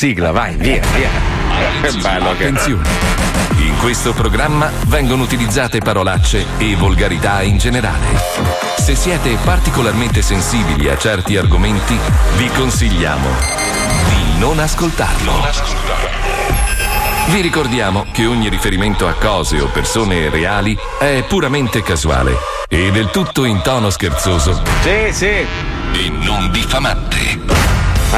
Sigla, vai, via, via. Che bello che Attenzione. In questo programma vengono utilizzate parolacce e volgarità in generale. Se siete particolarmente sensibili a certi argomenti, vi consigliamo di non ascoltarlo. Vi ricordiamo che ogni riferimento a cose o persone reali è puramente casuale e del tutto in tono scherzoso. Sì, sì. E non diffamante.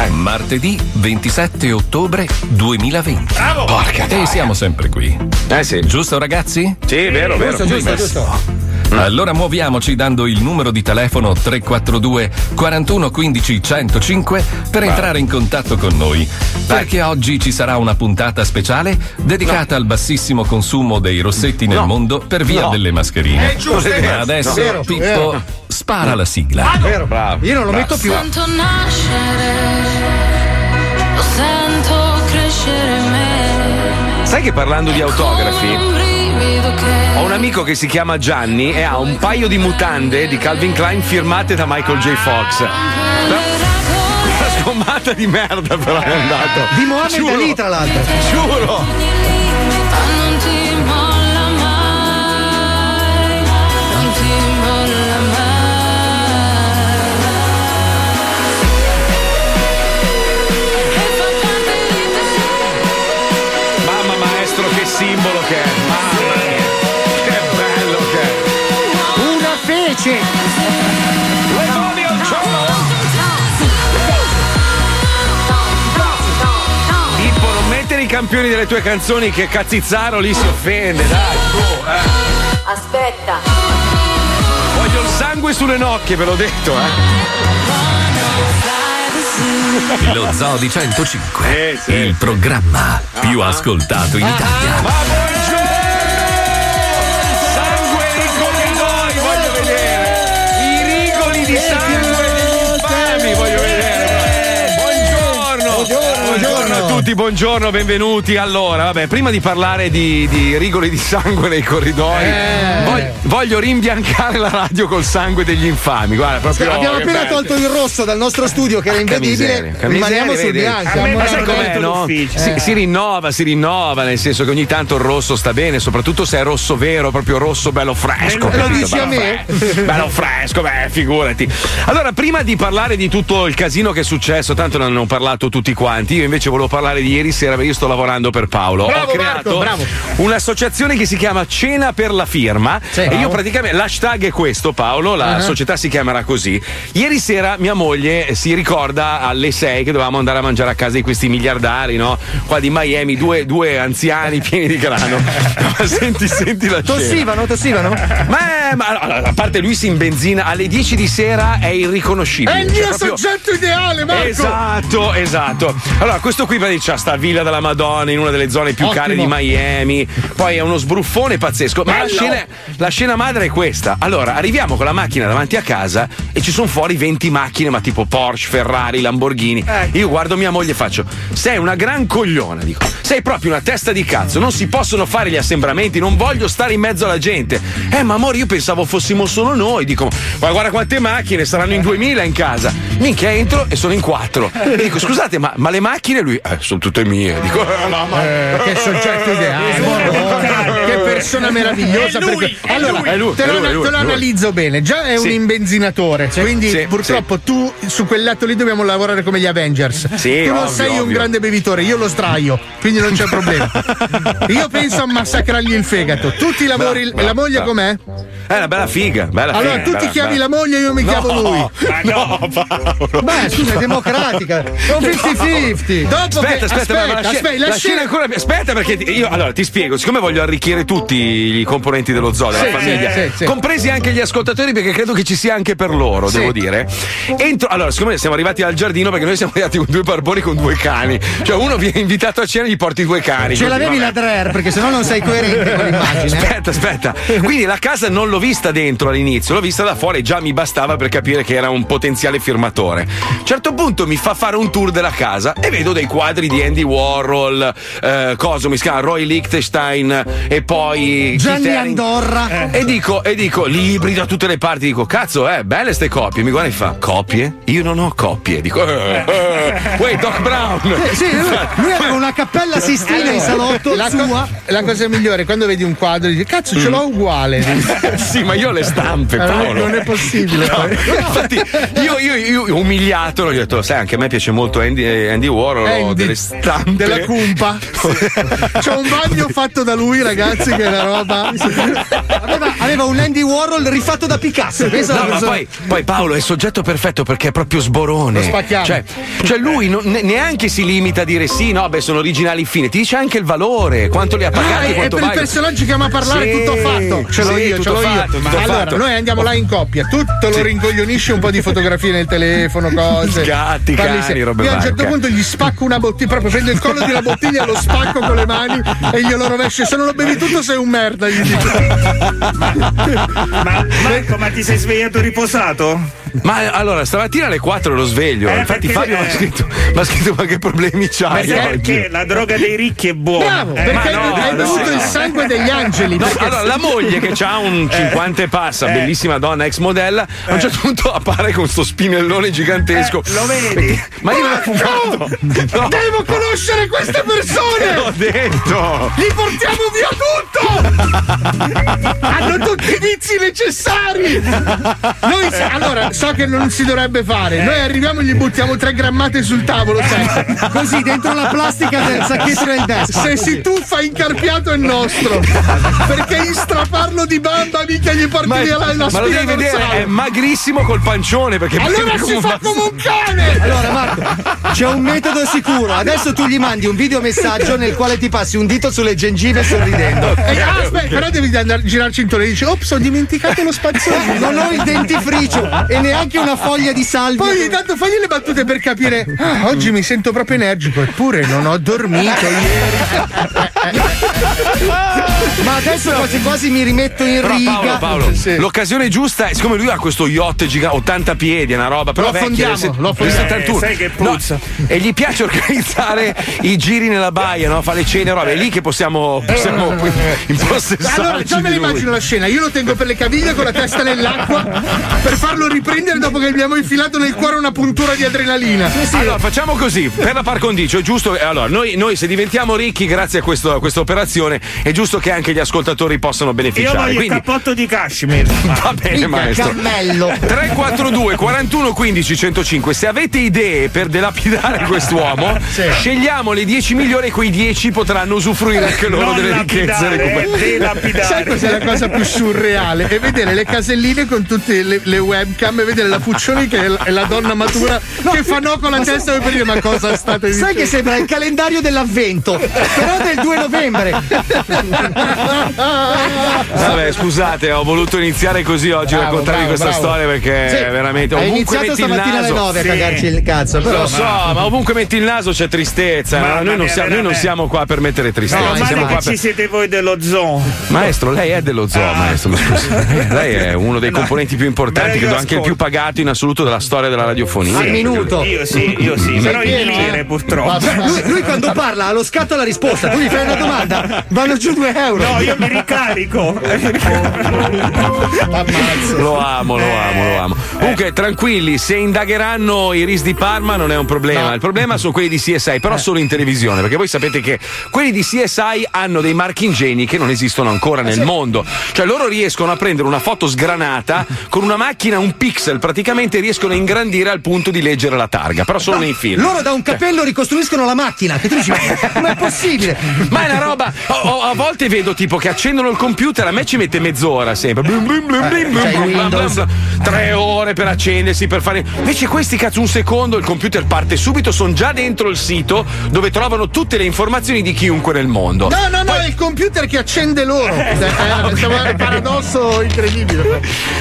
Martedì 27 ottobre 2020. Bravo! Porca E siamo sempre qui. Eh sì. Giusto ragazzi? Sì, vero, vero. Giusto, giusto, giusto. Allora muoviamoci dando il numero di telefono 342 41 15 105 per entrare in contatto con noi. Perché oggi ci sarà una puntata speciale dedicata al bassissimo consumo dei rossetti nel No. mondo per via No. delle mascherine. È giusto, è Ma adesso Vero, Pippo vero. spara la sigla. Vero. Bravo. Io non lo metto più. Sento nascere, lo sento crescere me. Sai che parlando di autografi, Ho un amico che si chiama Gianni e ha un paio di mutande di Calvin Klein firmate da Michael J. Fox. Una sgommata di merda però è andato. Di Mohammed Giuro. Ali, tra l'altro. Giuro. Campioni delle tue canzoni che Cazzizzaro lì si offende, dai. su, eh. Aspetta. Voglio il sangue sulle nocche, ve l'ho detto, eh. Lo Zoo di 105, Eh, sì. il programma più ascoltato in Italia. Ma Buongiorno a tutti, buongiorno, benvenuti. Allora, vabbè, prima di parlare di, di rigoli di sangue nei corridoi, voglio, voglio rimbiancare la radio col sangue degli infami. Guarda, proprio. Abbiamo che appena bello. tolto il rosso dal nostro studio che era invedibile. Rimaniamo sul bianco. Ma sai com'è, no? d'ufficio. Si, Eh. si rinnova, si rinnova, nel senso che ogni tanto il rosso sta bene, soprattutto se è rosso vero, proprio rosso bello fresco. Lo capito? dici a Bello me? fresco. Bello fresco, beh, figurati. Allora, prima di parlare di tutto il casino che è successo, tanto ne hanno parlato tutti quanti, io invece volevo parlare di ieri sera, perché io sto lavorando per Paolo. Bravo, Ho creato Marco, un'associazione che si chiama Cena per la firma. e io praticamente l'hashtag è questo, Paolo, la Ah. società si chiamerà così. Ieri sera mia moglie si ricorda alle 6 che dovevamo andare a mangiare a casa di questi miliardari, no? Qua di Miami, due, due anziani pieni di grano. Ma senti, senti la scena. Tossivano, tossivano? Ma, eh, ma allora, a parte lui si imbenzina alle 10 di sera è irriconoscibile. È il Cioè, mio proprio- soggetto ideale, Marco! Esatto, esatto. Allora, questo qui c'ha sta villa della Madonna in una delle zone più care di Ottimo. Miami. Poi è uno sbruffone pazzesco. Ma la scena, la scena madre è questa. Allora, arriviamo con la macchina davanti a casa e ci sono fuori 20 macchine, ma tipo Porsche, Ferrari, Lamborghini. Io guardo mia moglie e faccio: Sei una gran cogliona, dico. Sei proprio una testa di cazzo. Non si possono fare gli assembramenti, non voglio stare in mezzo alla gente. Eh, ma amore, io pensavo fossimo solo noi. Dico, ma guarda quante macchine, saranno in 2000 in casa. Minchia, entro e sono in quattro. E dico, scusate, ma, ma le macchine? Lui, eh, sono tutte mie. Dico, "Eh, no, ma. Eh, che soggetto ideale, Madonna, che persona meravigliosa. perché- allora, è lui, te è lo, lui, è lui, te lo lui. analizzo bene. Già è un Sì. imbenzinatore, quindi sì, purtroppo tu su quel letto lì dobbiamo lavorare come gli Avengers. Sì, tu non ovvio, sei un ovvio. grande bevitore, io lo sdraio, quindi non c'è problema. io penso a massacrargli il fegato. Tu ti lavori, Bravo, la moglie bravo. com'è? È una bella figa, bella Allora figa. tu ti bella- chiami bella- la moglie, io mi chiamo lui. No, Paolo. Beh, scusa, è democratica. È un 50-50. Dopo Aspetta, aspetta, ma aspetta, la la scena è ancora. Aspetta, perché ti- io allora ti spiego. Siccome voglio arricchire tutti i componenti dello zoo, della Sì, famiglia, sì, sì, compresi anche gli ascoltatori, perché credo che ci sia anche per loro, devo dire. Entro, allora, siccome siamo arrivati al giardino, perché noi siamo arrivati con due barboni con due cani. Cioè, uno viene invitato a cena e gli porti due cani. Ce Così, l'avevi vabbè. la Drer perché sennò non sei coerente con l'immagine. Aspetta, aspetta. Quindi la casa non l'ho vista dentro all'inizio, l'ho vista da fuori e già mi bastava per capire che era un potenziale firmatore. A un certo punto mi fa fare un tour della casa e vedo dei quadri di Andy Warhol, eh, cosa mi si chiama? Roy Lichtenstein e poi Gianni Keith Haring. Andorra. E dico, e dico, libri da tutte le parti. Dico, cazzo, eh, belle ste copie. Mi guarda e fa, copie? Io non ho copie. Dico, eh, eh, wait, Doc Brown. Eh, sì, lui, lui aveva una cappella Sistina in salotto la, co- sua. la cosa migliore è quando vedi un quadro dici cazzo ce l'ho uguale sì, ma io ho le stampe, Eh, non è- Paolo. non è possibile No, infatti, io, io, io umiliato, gli ho detto, sai, anche a me piace molto Andy, eh, Andy Warhol, ho Andy, delle stampe. della cumpa c'è un bagno fatto da lui ragazzi che una roba Aveva, aveva un Andy Warhol rifatto da Picasso. Pensa No, ma poi, poi Paolo è il soggetto perfetto perché è proprio sborone. Lo spacchiamo. Cioè, cioè lui non- ne- neanche si limita a dire sì, no, beh, sono originali fine, ti dice anche il valore, quanto li ha Ah, pagati, e quanto per i vale. personaggi che ama parlare Sì, tutto fatto ce l'ho sì, io ce l'ho fatto, io allora fatto. noi andiamo là in coppia tutto lo rincoglionisce un po' di fotografie nel telefono cose Gatti, Parli cani, se- robe io a un certo punto gli spacco una bottiglia proprio prendo il collo della bottiglia lo spacco con le mani e glielo rovescio se non lo bevi tutto sei un merda gli dico Ma Marco, ma ti sei svegliato riposato? Ma allora, stamattina alle 4 lo sveglio. Eh, Infatti, perché- Fabio mi ha scritto: Ma scritto, ma che problemi Ma c'hai? oggi?" perché la droga dei ricchi è buona? bravo Eh, perché no, hai no, bevuto no. il sangue degli angeli No, perché- allora, la moglie che ha un 50 e passa, bellissima donna, ex modella, a un certo punto appare con sto spinellone gigantesco. Eh, lo vedi? Perché- Ma io non ho fumato. No, devo conoscere queste te persone l'ho detto. Li portiamo via tutto! Hanno tutti i vizi necessari! Noi, allora, so che non si dovrebbe fare. Noi arriviamo e gli buttiamo tre grammate sul tavolo, sai? Così dentro la plastica del sacchetto del desktop. Se si tuffa incarpiato è nostro. Perché in straparlo di bamba mica gli porti Ma, via la, la ma lo devi spina vedere, è magrissimo col pancione perché Allora si fa come un cane! Allora Marco, c'è un metodo sicuro. Adesso tu gli mandi un videomessaggio nel quale ti passi un dito sulle gengive sorridendo. E, ah, aspetta, però devi andare, girarci intorno e dici, ops, ho dimenticato lo spazzolino. Non ho il dentifricio e neanche una foglia di salvia. Poi intanto fagli le battute per capire. "Ah, oggi mi sento proprio energico, eppure non ho dormito ieri. Ma adesso quasi quasi mi rimetto in Però riga. Paolo, Paolo, Sì. l'occasione giusta è siccome lui ha questo yacht gigante, 80 piedi, è una roba, però Lo vecchia, affondiamo, del- lo affondiamo. del 71. Eh, sai che No, puzza. e gli piace organizzare i giri nella baia, no? Fa le cene, roba. È lì che possiamo, possiamo impossessarci Allora, già me lui. immagino la scena. Io lo tengo per le caviglie con la testa nell'acqua per farlo riprendere dopo che gli abbiamo infilato nel cuore una puntura di adrenalina. Allora, facciamo così, per la par condicio, è giusto. eh, Allora, noi, noi se diventiamo ricchi grazie a, questo- a questa operazione, è giusto che anche gli ascoltatori possano Io beneficiare. voglio il Quindi, cappotto di cashmere. va bene, maestro. Cammello. 342 41 15 105 se avete idee per delapidare quest'uomo scegliamo le 10 migliori e quei 10 potranno usufruire anche loro Non delle ricchezze recuperate. eh, delapidare. Sai cos'è la cosa più surreale? È vedere le caselline con tutte le, le webcam e vedere la Puccioni che è la, è la donna matura che fa no con la testa per dire ma cosa state dicendo? Sai che sembra il calendario dell'avvento, però del 2 novembre. Vabbè, scusate, ho voluto iniziare così oggi a raccontarvi bravo, questa bravo. storia perché Sì, veramente Hai ovunque iniziato metti il stamattina alle naso. 9 a Sì. cagarci il cazzo, però. Lo so, ma ovunque metti il naso c'è tristezza. Mamma noi, non siamo, noi non siamo qua per mettere tristezza. No, siamo qua che per... ci siete voi dello zoo. Maestro, lei è dello zoo, Ah. maestro, mi scusi. Lei è uno dei componenti più importanti, io credo anche il più pagato in assoluto della storia della radiofonia. Al minuto. Io sì, io sì, però eh? lire purtroppo. Lui, lui quando parla ha lo scatto alla risposta, tu gli fai una domanda, vanno giù 2 euro. No, io mi ricarico. Lo amo, lo amo, lo amo. Comunque, tranquilli, se indagheranno i RIS di Parma non è un problema. Il problema sono quelli di CSI, però solo in televisione, perché voi sapete che quelli di CSI hanno dei marchi ingegni che non esistono ancora nel mondo. Cioè, loro riescono a prendere una foto sgranata con una macchina, un pixel, praticamente riescono a ingrandire al punto di leggere la targa, però solo nei film. Loro da un capello ricostruiscono la macchina. Che tu dici, ma com'è possibile? Ma è una roba. o- o- a volte vedo tipo che accendono il computer, a me ci mette mezz'ora sempre. Blum, blum, blum, blum, blum. Tre ore per accendersi, per fare. Invece questi cazzo un secondo, il computer parte subito, sono già dentro il sito dove trovano tutte le informazioni di chiunque nel mondo. No, no, no, è il computer che accende loro. Eh, siamo un paradosso incredibile.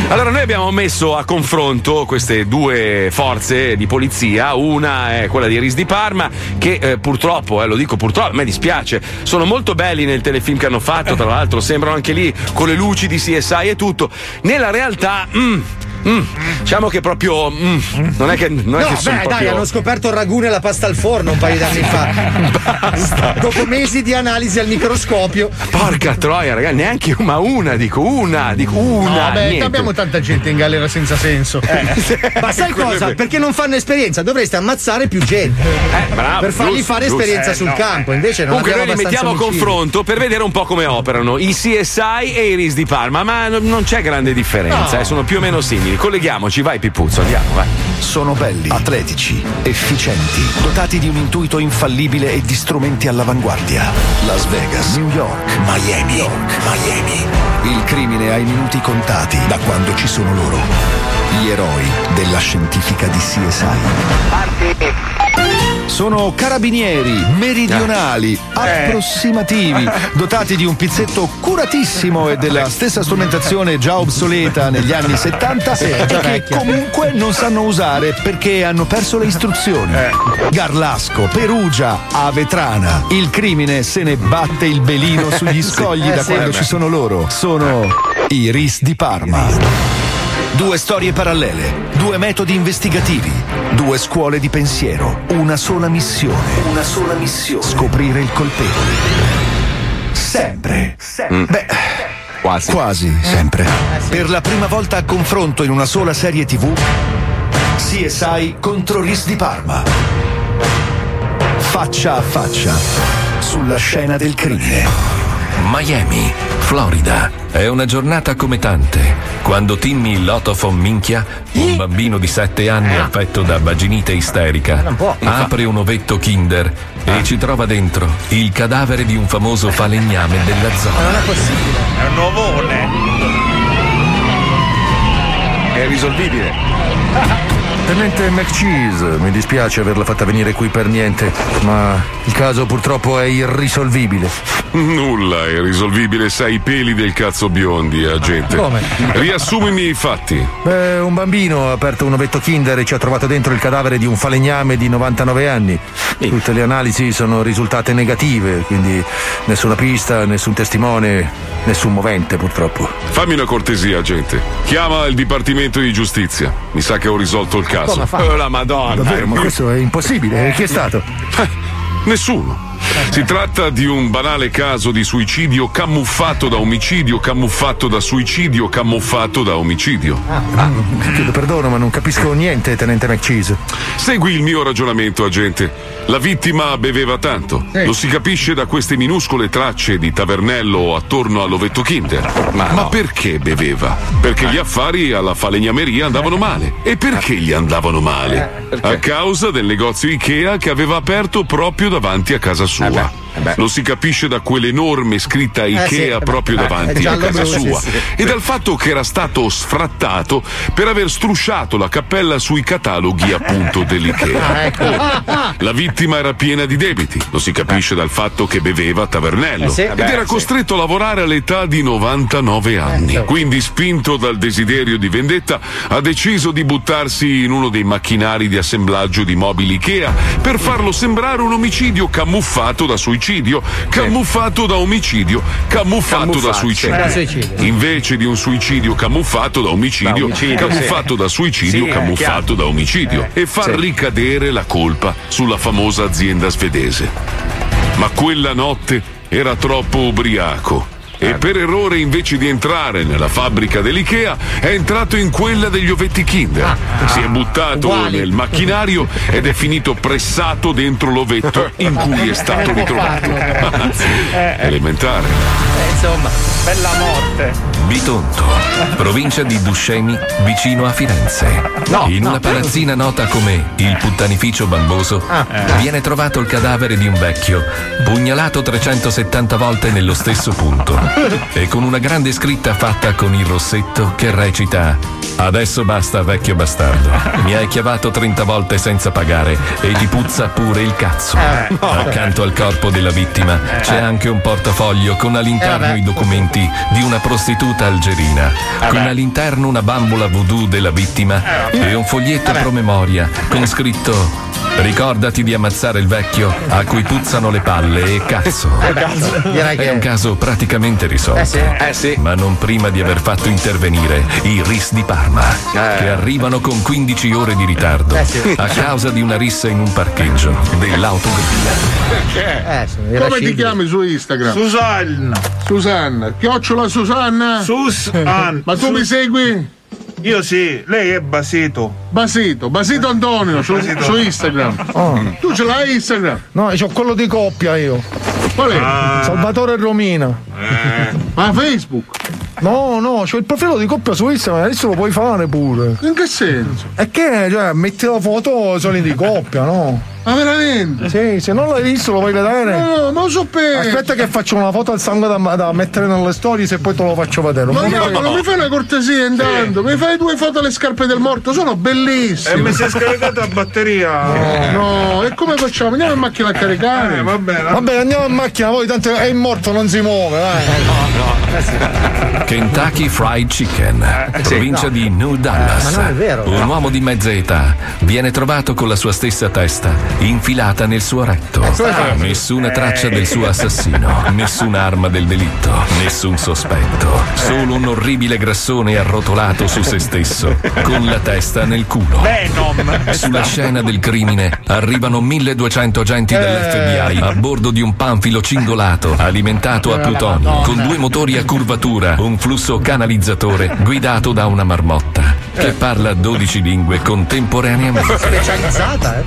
Allora, noi abbiamo messo a confronto queste due forze di polizia. Una è quella di Ris di Parma, che eh, purtroppo, eh, lo dico purtroppo, a me dispiace, sono molto belli nel telefilm che hanno fatto, tra l'altro sembrano anche lì con le luci di CSI e tutto. Nella realtà, mm, mm, diciamo che proprio mm, non è che, non è No, che sono beh, dai, proprio... hanno scoperto il ragù e la pasta al forno un paio di anni fa. Dopo mesi di analisi al microscopio. Porca troia, ragazzi, neanche ma una, dico una, dico una. No, beh, abbiamo tanta gente in galera senza senso. Ma sai è cosa? Perché non fanno esperienza? Dovreste ammazzare più gente. Eh, bravo, per fargli giusto, fare giusto. esperienza Eh, sul no, campo. Invece non Comunque noi li mettiamo a confronto per vedere un po' come operano i CSI e i RIS di Parma, ma non- non c'è grande differenza, No. eh, sono più o meno simili. Colleghiamoci, vai Pipuzzo, andiamo, vai. Sono belli, atletici, efficienti, dotati di un intuito infallibile e di strumenti all'avanguardia. Las Vegas, New York, Miami, York, Miami. Il crimine ha i minuti contati da quando ci sono loro. Gli eroi della scientifica di CSI. Sono carabinieri, meridionali, approssimativi, dotati di un pizzetto curatissimo e della stessa strumentazione già obsoleta negli anni 70 Sì, e che comunque non sanno usare perché hanno perso le istruzioni. Garlasco, Perugia, Avetrana. Il crimine se ne batte il belino sugli scogli Eh, da sì. quando Eh, ci sono loro. Sono i RIS di Parma. Due storie parallele, due metodi investigativi, due scuole di pensiero, una sola missione. Una sola missione. Scoprire il colpevole. Sempre. Beh, Quasi. quasi sempre. Per la prima volta a confronto in una sola serie TV, CSI contro RIS di Parma. Faccia a faccia, sulla scena del crimine. Miami, Florida. È una giornata come tante. Quando Timmy Lotofon minchia, un bambino di 7 anni affetto da vaginite isterica, apre un ovetto Kinder e ci trova dentro il cadavere di un famoso falegname della zona. Non è possibile. È un nuovone. È risolvibile. Tenente McCheese, mi dispiace averla fatta venire qui per niente, ma il caso purtroppo è irrisolvibile. Nulla è risolvibile, sai i peli del cazzo biondi, agente. Come? Riassumimi i fatti. Beh, un bambino ha aperto un ovetto Kinder e ci ha trovato dentro il cadavere di un falegname di 99 anni. Tutte le analisi sono risultate negative, quindi nessuna pista, nessun testimone, nessun movente purtroppo. Fammi una cortesia, agente. Chiama il Dipartimento di Giustizia. Mi sa che ho risolto il caso. Oh, la madonna. Davvero, ma questo è impossibile. Chi è stato? Nessuno. Si tratta di un banale caso di suicidio camuffato da omicidio, camuffato da suicidio, camuffato da omicidio. Chiedo perdono, ma non capisco niente, tenente McCheese. Segui il mio ragionamento, agente. La vittima beveva tanto. Lo si capisce da queste minuscole tracce di tavernello attorno all'ovetto Kinder. Ma, perché beveva? Perché gli affari alla falegnameria andavano male. E perché gli andavano male? A causa del negozio Ikea che aveva aperto proprio davanti a casa sua. sua. Lo si capisce da quell'enorme scritta Ikea sì, eh beh, proprio eh, davanti a casa blu, sua sì, sì. e dal fatto che era stato sfrattato per aver strusciato la cappella sui cataloghi appunto dell'Ikea. La vittima era piena di debiti, lo si capisce dal fatto che beveva a tavernello Eh sì. ed era costretto a lavorare all'età di 99 anni. Quindi, spinto dal desiderio di vendetta, ha deciso di buttarsi in uno dei macchinari di assemblaggio di mobili Ikea per farlo sembrare un omicidio camuffato da suicidio, camuffato da omicidio, camuffato da suicidio. Da suicidio. Invece di un suicidio camuffato da omicidio, Da omicidio, camuffato da suicidio, Sì, è camuffato da omicidio e far sì. ricadere la colpa sulla famosa azienda svedese. Ma quella notte era troppo ubriaco. Eh. E per errore, invece di entrare nella fabbrica dell'IKEA, è entrato in quella degli ovetti Kinder. si è buttato uguali. nel macchinario ed è finito pressato dentro l'ovetto in cui è stato ritrovato. Elementare. Insomma. Bella morte. Bitonto, provincia di Dusceni, vicino a Firenze. In una palazzina nota come il puttanificio bamboso, viene trovato il cadavere di un vecchio, pugnalato 370 volte nello stesso punto, e con una grande scritta fatta con il rossetto che recita Adesso basta, vecchio bastardo. Mi hai chiavato 30 volte senza pagare e ti puzza pure il cazzo. Accanto al corpo della vittima c'è anche un portafoglio con all'interno vabbè. i documenti di una prostituta algerina, con all'interno una bambola voodoo della vittima e un foglietto promemoria con scritto Ricordati di ammazzare il vecchio a cui puzzano le palle e cazzo. Eh, È un caso praticamente risolto. Eh sì. Eh sì. Ma non prima di aver fatto intervenire i RIS di Parma, che arrivano con 15 ore di ritardo Eh sì. a causa di una rissa in un parcheggio dell'autogrill. Eh, Come ti chiami su Instagram? Susanna. Susanna. Chiocciola Susanna? Susan. Ma tu mi segui? Io sì, lei è Basito. Basito, Basito Antonio su, Basito. su Instagram. Oh. Tu ce l'hai Instagram? No, c'ho quello di coppia io. Qual è? Ah. Salvatore Romina. Ma Facebook? No, no, c'ho il profilo di coppia su Instagram, adesso lo puoi fare pure. In che senso? E che, cioè, metti la foto solo di coppia, no? Ma veramente? Sì, se non l'hai visto lo vuoi vedere? No, ma lo so per. Aspetta che faccio una foto al sangue da, da mettere nelle storie e poi te lo faccio vedere. Ma Non no, mi- non mi fai una cortesia intanto? Mi fai due foto alle scarpe del morto? Sono E bellissime. mi si è scaricata la batteria. No, e come facciamo? Andiamo in macchina a caricare. Eh, va bene. Vabbè, andiamo in macchina, poi tanto è morto, non si muove, dai. Kentucky Fried Chicken, provincia di New Dallas. ma non è vero. Un uomo di mezza età viene trovato con la sua stessa testa infilata nel suo retto. Nessuna traccia del suo assassino, nessuna arma del delitto, nessun sospetto. Solo un orribile grassone arrotolato su se stesso, con la testa nel culo. Venom. Sulla scena del crimine arrivano 1200 agenti dell'FBI a bordo di un panfilo cingolato alimentato a plutonio con due motori a curvatura, un flusso canalizzatore guidato da una marmotta che parla 12 lingue contemporaneamente. Specializzata, eh?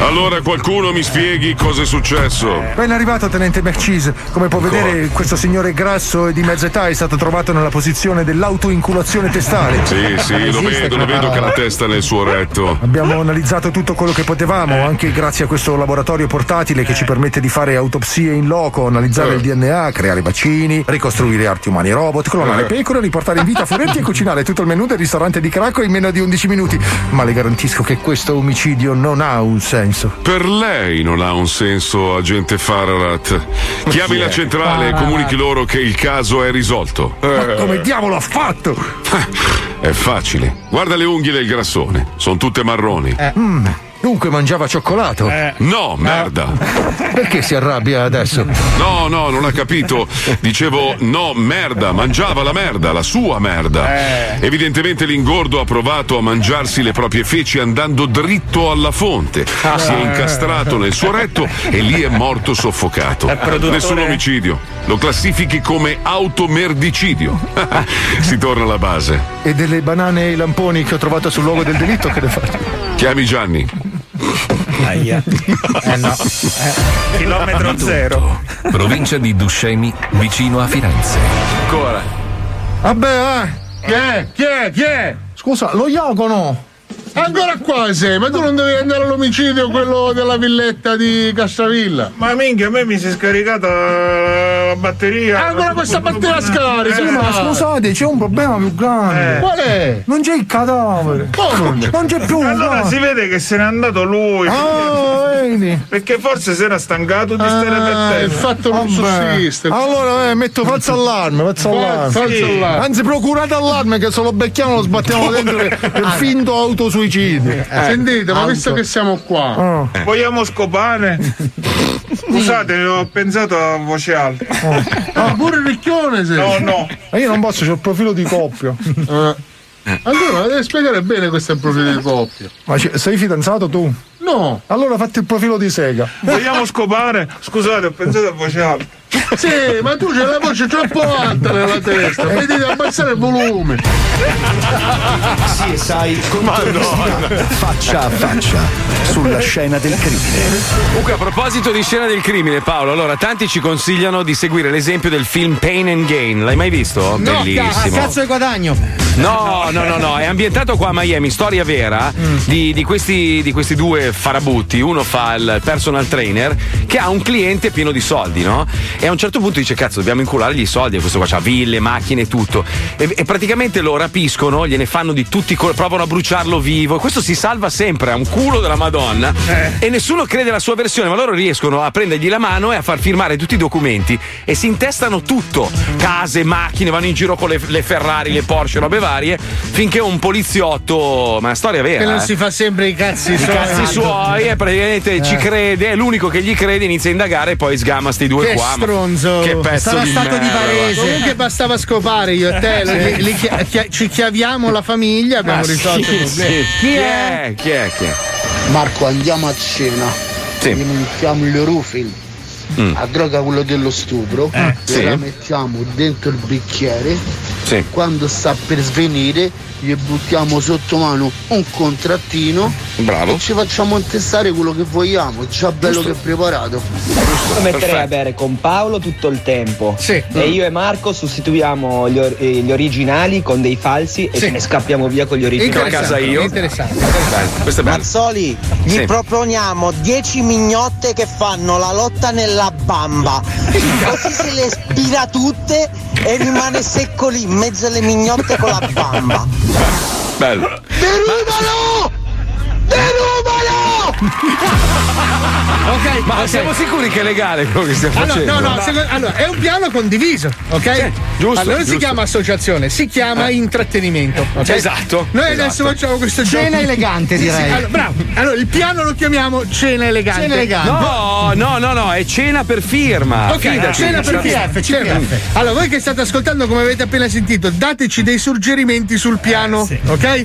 Allora qualcuno mi spieghi cosa è successo. Ben arrivato, tenente McCheese. Come può vedere, questo signore grasso e di mezza età è stato trovato nella posizione dell'autoinculazione testale. Sì, sì, lo vedo, lo vedo che ha la testa nel suo retto. Abbiamo analizzato tutto quello che potevamo, anche grazie a questo laboratorio portatile che ci permette di fare autopsie in loco, analizzare il DNA, creare vaccini, ricostruire arti umani e robot, clonare pecore, riportare in vita furetti e cucinare tutto il menù del ristorante di Cracco in meno di 11 minuti. Ma le garantisco che questo omicidio non ha un senso. Per lei non ha un senso, agente Fararat. Chiami la centrale e comunichi loro che il caso è risolto. Ma come diavolo ha fatto? È facile. Guarda le unghie del grassone. Sono tutte marroni. Mm, dunque mangiava cioccolato. No, merda. Perché si arrabbia adesso? No, no, non ha capito. Dicevo, no, merda, mangiava la merda, la sua merda. Evidentemente l'ingordo ha provato a mangiarsi le proprie feci andando dritto alla fonte. Si è incastrato nel suo retto e lì è morto soffocato. Nessun omicidio. Lo classifichi come automerdicidio. si torna alla base. E delle banane e i lamponi che ho trovato sul luogo del delitto che ne faccio? Chiami Gianni. Chilometro zero. Provincia di Duscemi, vicino a Firenze. Ancora. Vabbè, eh. Chi è? Chi è? Chi è? Scusa, lo Iacono. Ancora qua sei, ma tu non devi andare all'omicidio, quello della villetta di Castravilla. Ma minchia, a me mi si è scaricata la batteria. Ancora questa batteria scarica. Sì, ma scusate, c'è un problema più grande. Qual è? Non c'è il cadavere. Come? Non c'è più. Allora no. si vede che se n'è andato lui. Ah, vedi. Perché forse si era stancato di stare Ah, il mettendo. fatto non Vabbè. sussiste. Allora, eh, metto falso allarme, falso allarme. Falso allarme. Anzi, procurate allarme che se lo becchiamo lo sbattiamo dentro per per finto autosuicidio. Sentite, ma visto che siamo qua, Oh. Vogliamo scopare? Scusate, ho pensato a voce alta. ah, pure il ricchione sei. No, no. Ma io non posso, c'ho il profilo di coppia. Eh. Allora, devi spiegare bene questo è il profilo di coppia. Ma sei fidanzato tu? No, Allora fatti il profilo di sega. Vogliamo scopare? Scusate, ho pensato a voce alta. Sì, ma tu c'hai la voce troppo alta nella testa, vedi di abbassare il volume. Sì, sai, faccia a faccia sulla scena del crimine. Comunque, a proposito di scena del crimine, Paolo, allora tanti ci consigliano di seguire l'esempio del film Pain and Gain. L'hai mai visto? A Bellissimo. cazzo e guadagno. No, no, no, no, è ambientato qua a Miami, storia vera di, di questi, di questi due farabutti. Uno fa il personal trainer che ha un cliente pieno di soldi, no? E a un certo punto dice: Cazzo, dobbiamo inculargli i soldi. E questo qua ha ville, macchine tutto. E, e praticamente lo, ra- rapiscono, gliene fanno di tutti, i provano a bruciarlo vivo. E questo si salva sempre, ha un culo della Madonna. E nessuno crede alla sua versione, ma loro riescono a prendergli la mano e a far firmare tutti i documenti e si intestano tutto: case, macchine, vanno in giro con le, le Ferrari, le Porsche, robe varie. Finché un poliziotto, ma è storia vera. Che non eh. si fa sempre i cazzi I suoi. cazzi suoi e praticamente ci crede, è l'unico che gli crede, inizia a indagare e poi sgama sti due Che qua. ma- stronzo. Che pezzo Sarà di stato merda, di Varese. Comunque bastava scopare io e te. li- li chia- chia- ci chiaviamo la famiglia, abbiamo Ah, risolto sì, il problema. sì. Chi è? Chi è? Chi è? Marco, andiamo a cena. Sì. Mettiamo il rufil. Mm. A droga quello dello stupro. Eh, sì. la mettiamo dentro il bicchiere. Sì. Quando sta per svenire, gli buttiamo sotto mano un contrattino. Bravo. E ci facciamo intestare quello che vogliamo. Già bello che preparato. Lo metterei a bere con Paolo tutto il tempo. E io e Marco sostituiamo gli, or- eh, gli originali con dei falsi e ce ne scappiamo via con gli originali. Interessante. Questo è bello. Mazzoli, gli Sì. proponiamo 10 mignotte che fanno la lotta nella bamba. Così se le spira tutte e rimane secco lì mezzo alle mignotte con la bamba. Bello. Derubalo! Ok, Ma ok. siamo sicuri che è legale quello che stiamo Allora, facendo? no, no, secondo- allora, è un piano condiviso, ok? Sì, giusto, Allora non si giusto. chiama associazione, si chiama Eh. intrattenimento. ok? Esatto, Noi esatto. adesso facciamo questo gioco. Cena elegante, Sì, sì, direi. allora, bravo. Allora, il piano lo chiamiamo cena elegante. Cena elegante. No, no, no, no, è cena per firma. Ok, Fidaci. cena per CPF, Cena. CPF. Allora, voi che state ascoltando, come avete appena sentito, dateci dei suggerimenti sul piano, ok?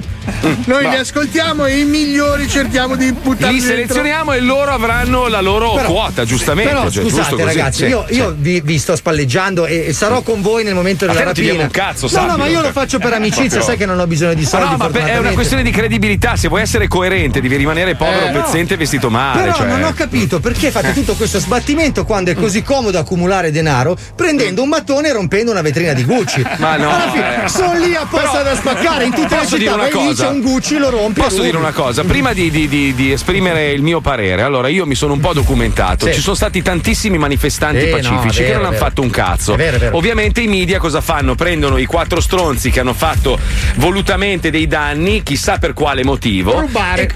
Noi Va. li ascoltiamo e i migliori cerchiamo di buttarli Li dentro. selezioniamo e loro avranno la loro Però- quota, giustamente. Però cioè, scusate ragazzi, Sì, io, sì. io vi, vi sto spalleggiando e, e sarò con voi nel momento della te non ti rapina. un cazzo, no, no, ma io lo faccio per amicizia, Proprio. sai che non ho bisogno di Ma soldi. no, ma è una questione di credibilità. Se vuoi essere coerente, devi rimanere povero, Eh, no. pezzente e vestito male. Però cioè. non ho capito perché fate Eh. tutto questo sbattimento quando è così comodo accumulare denaro prendendo un mattone e rompendo una vetrina di Gucci. Ma no, eh. sono lì apposta da spaccare in tutte le Posso dire città. Vai lì, c'è un Gucci, lo rompi. Posso dire una cosa? Prima di, di- di- di esprimere il mio parere, allora io mi sono un po' documentato. Sì. Ci sono stati tantissimi manifestanti no, pacifici è vero, che non hanno fatto un cazzo. Vero. Ovviamente i media cosa fanno? Prendono i quattro stronzi che hanno fatto volutamente dei danni, chissà per quale motivo. Rubare.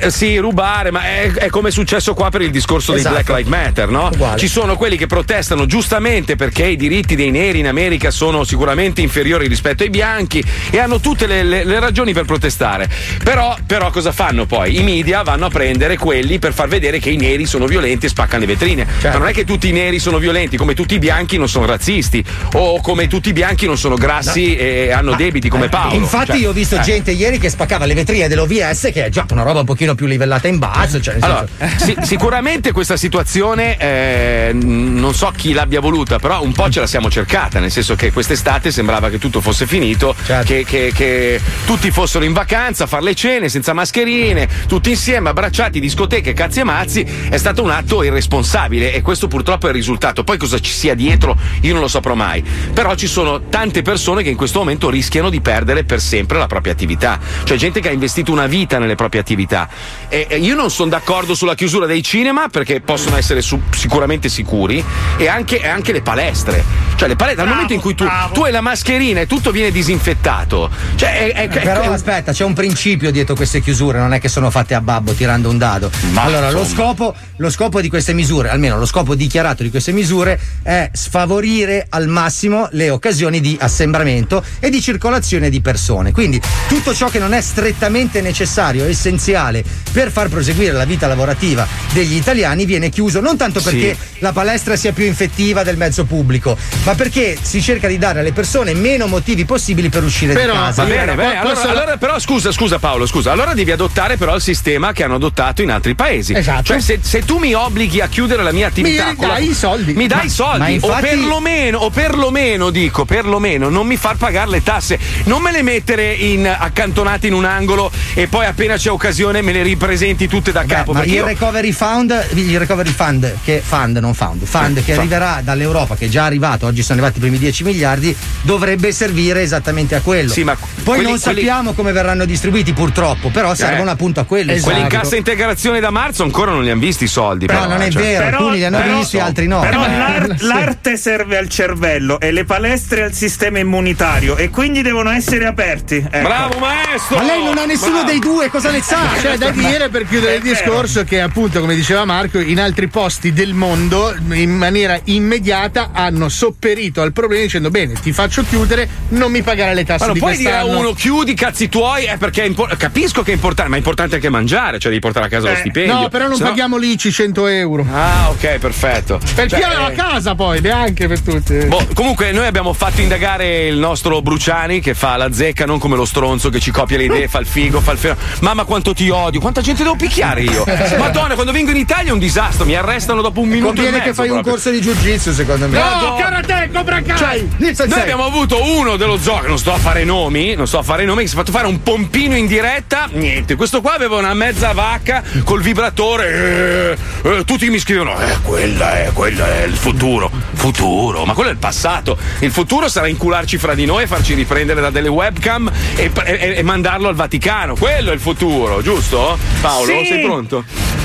Eh, sì, rubare, ma è, è come è successo qua per il discorso Esatto. dei Black Lives Matter, no? Uguale. Ci sono quelli che protestano giustamente perché i diritti dei neri in America sono sicuramente inferiori rispetto ai bianchi e hanno tutte le, le- le ragioni per protestare. Però, però cosa fanno poi? I media vanno a prendere quelli per far vedere che i neri sono violenti e spaccano le vetrine. Certo. Ma non è che tutti i neri sono violenti, come tutti i bianchi non sono razzisti o come tutti i bianchi non sono grassi e hanno debiti come Paolo. Infatti, Cioè, io ho visto eh. gente ieri che spaccava le vetrine dell'OVS, che è già una roba un pochino più livellata in basso. Cioè, Allora, senso- sì, sicuramente questa situazione eh, non so chi l'abbia voluta, però un po' ce la siamo cercata, nel senso che quest'estate sembrava che tutto fosse finito, Certo. che, che- che tutti fossero in vacanza a fare le cene senza mascherine, tutti insieme, abbracciati, discoteche, cazzi e mazzi, è stato un atto irresponsabile e questo purtroppo è il risultato. Poi cosa ci sia dietro io non lo saprò mai, però ci sono tante persone che in questo momento rischiano di perdere per sempre la propria attività, cioè gente che ha investito una vita nelle proprie attività. E, e io non sono d'accordo sulla chiusura dei cinema perché possono essere su- sicuramente sicuri e anche, e anche le palestre. Cioè le palestre, dal momento in cui tu, tu hai la mascherina e tutto viene disinfettato, cioè è, è- Però è- aspetta, c'è un principio dietro queste chiusure, non è che sono fatte a babbo tirando un dado. Ma, allora, lo scopo, lo scopo di queste misure, almeno lo scopo dichiarato di queste misure, è sfavorire al massimo le occasioni di assembramento e di circolazione di persone. Quindi tutto ciò che non è strettamente necessario, essenziale per far proseguire la vita lavorativa degli italiani viene chiuso, non tanto perché la palestra sia più infettiva del mezzo pubblico, ma perché si cerca di dare alle persone meno motivi possibili per uscire Però, di casa. Va bene, bene. Allora, Posso- allora, però scusa, scusa Paolo, scusa. Allora devi adottare però il sistema che hanno adottato in altri paesi. Esatto. Cioè se, se tu mi obblighi a chiudere la mia attività... Mi con la- dai i soldi. Mi dai Ma- i soldi. infatti- O perlomeno, o perlomeno dico, perlomeno non mi far pagare le tasse. Non me le mettere in, accantonate in un angolo e poi appena c'è occasione me le ripresenti tutte da capo. Ma il io- recovery fund, il recovery fund, che fund, non found, fund che fa- arriverà dall'Europa, che è già arrivato, oggi sono arrivati i primi 10 miliardi, dovrebbe servire esattamente a quello. Sì, ma Poi quelli- non quelli- sappiamo come verranno distribuiti, purtroppo, però servono Eh. appunto a quello. Quelli in Esatto. cassa integrazione da marzo ancora non li hanno visti i soldi. Però però, non è cioè. vero, alcuni li hanno però- visti, altri no. Però Eh, l'ar- sì. l'arte serve al cervello e le palestre al sistema immunitario e quindi devono essere aperti. Ecco. Bravo maestro! Ma lei non ha nessuno dei due, cosa ne sa? C'è da dire per chiudere il discorso che appunto come diceva Marco in altri posti del mondo in maniera immediata hanno sopperito al problema dicendo bene ti faccio chiudere non mi pagare le tasse Ma non di puoi dire a quest'anno uno chiudi cazzi tuoi è perché è impo- capisco che è importante, ma è importante anche mangiare, cioè devi portare a casa lo Eh, stipendio. no però non Se no- paghiamo l'ICI 100 euro Ah, ok, perfetto. per Cioè, chi eh, casa poi neanche per tutti Boh, comunque noi abbiamo fatto indagare il nostro Bruciani che fa la zecca, non come lo stronzo che ci copia le idee, fa il figo, fa il fenomeno. Mamma quanto ti odio, quanta gente devo picchiare io. Madonna, quando vengo in Italia è un disastro, mi arrestano dopo un minuto Conviene e mezzo. che fai un proprio. corso di jiu-jitsu, secondo me. no karate Cobra Kai Cioè, Noi abbiamo avuto uno dello zoo, che non sto a fare nomi, non sto a fare nomi, che si è fatto fare un pompino in diretta. Niente, questo qua aveva una mezza vacca col vibratore. eh, eh, tutti mi scrivono: Eh, quella è, quella è il futuro. Futuro, ma quello è il passato. Il futuro sarà incularci fra di noi e farci riprendere da delle webcam e, e- e mandarlo al Vaticano. Quello è il futuro, giusto? Paolo, Sì. sei pronto?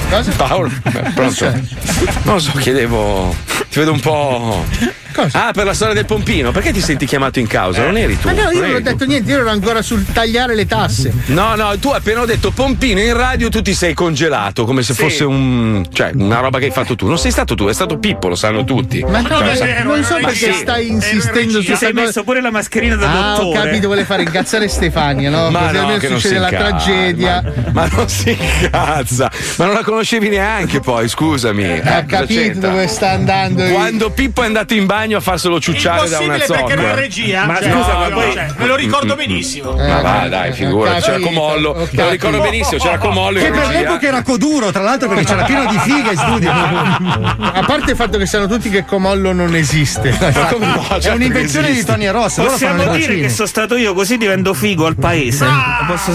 Cosa? Paolo, Beh, pronto? Non lo so, chiedevo. Ti vedo un po'. Ah, per la storia del pompino, perché ti senti chiamato in causa? Non eri tu. ma no io non ho detto niente io ero ancora sul tagliare le tasse No, no, tu appena ho detto pompino in radio tu ti sei congelato come se Sì. fosse un. cioè una roba che hai fatto tu. Non sei stato tu, è stato Pippo, lo sanno tutti. ma no Cioè, sai- non so perché sì. stai insistendo su Ti sei cosa messo pure la mascherina da Ah, ho dottore. capito, vuole fare incazzare Stefania, no? Ma Così no, almeno succede la tragedia. Ma, ma non si incazza. Ma non la conoscevi neanche poi, scusami. Ha Eh, cosa capito dove sta andando. Quando Pippo è andato in bagno a farselo ciucciare da una Impossibile perché non è regia. Ma Cioè, scusa, no, ma no, poi- cioè, me lo ricordo benissimo. Ma va, dai, figura, c'era Comollo. ho Me lo ricordo benissimo, c'era Comollo Che per l'epoca era coduro, tra l'altro, perché c'era pieno di figa in studio. A parte il fatto che sanno tutti che Comollo non esiste. No, È certo un'invenzione di. Tony Ross. Loro fanno Possiamo dire che sono stato io, così divento figo al paese. Posso-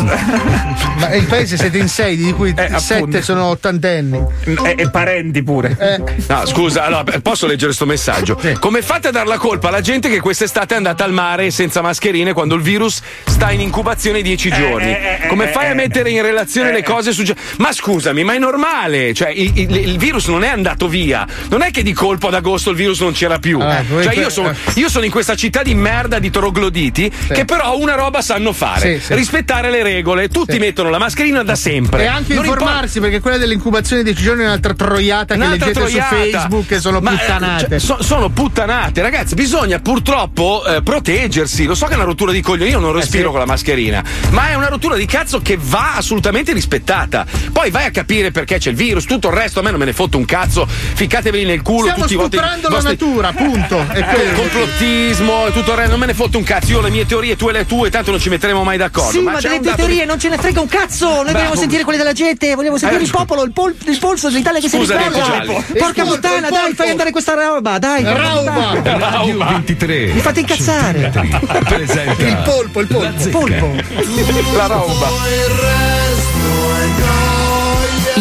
Ma il paese siete in sei, di cui Eh, sette appunto. sono ottantenni. e, e parenti pure. Eh, No, scusa, allora, posso leggere sto messaggio? Come fate a dar la colpa alla gente che quest'estate è andata al mare senza mascherine quando il virus sta in incubazione 10 giorni? eh, eh, Come eh, fai a eh, mettere in relazione eh. le cose su. Ma scusami, ma è normale? Cioè, il, il- il virus non è andato via. Non è che di colpo ad agosto il virus non c'era più. Ah, come cioè, io sono, eh. io sono in questa città di merda di trogloditi che però una roba sanno fare: Sì, sì. rispettare le regole. Tutti mettono la mascherina da sempre. E anche Non informarsi, perché quella dell'incubazione di giorni è un'altra troiata che Un'altra leggete troiata. su Facebook che sono Ma, eh, puttanate. cioè, so- sono puttanate, ragazzi. Bisogna purtroppo eh, proteggersi. Lo so che è una rottura di coglioni, io non respiro sì. con la mascherina, ma è una rottura di cazzo che va assolutamente rispettata. Poi vai a capire perché c'è il virus, tutto il resto a me non me ne fotte un cazzo. Ficcatevi nel culo Stiamo tutti i vostri- la vostri- natura, punto. È quello. complottismo e tutto il resto, non me ne fotte un cazzo. Io ho le mie teorie, tu e le tue, tanto non ci metteremo mai d'accordo. Sì, ma, c'è delle tue dato di- teorie non ce ne frega un cazzo. Noi Bravo. Vogliamo sentire quelle della gente, vogliamo sentire Eh, il popolo, il, pol- il polso dell'Italia che Scusa, si. Gialli. Porca puttana, dai, polpo. fai andare questa roba, dai. Rauba! Radio 23. Mi fate incazzare. Presenta Il polpo, il polpo. La Polpo. La roba.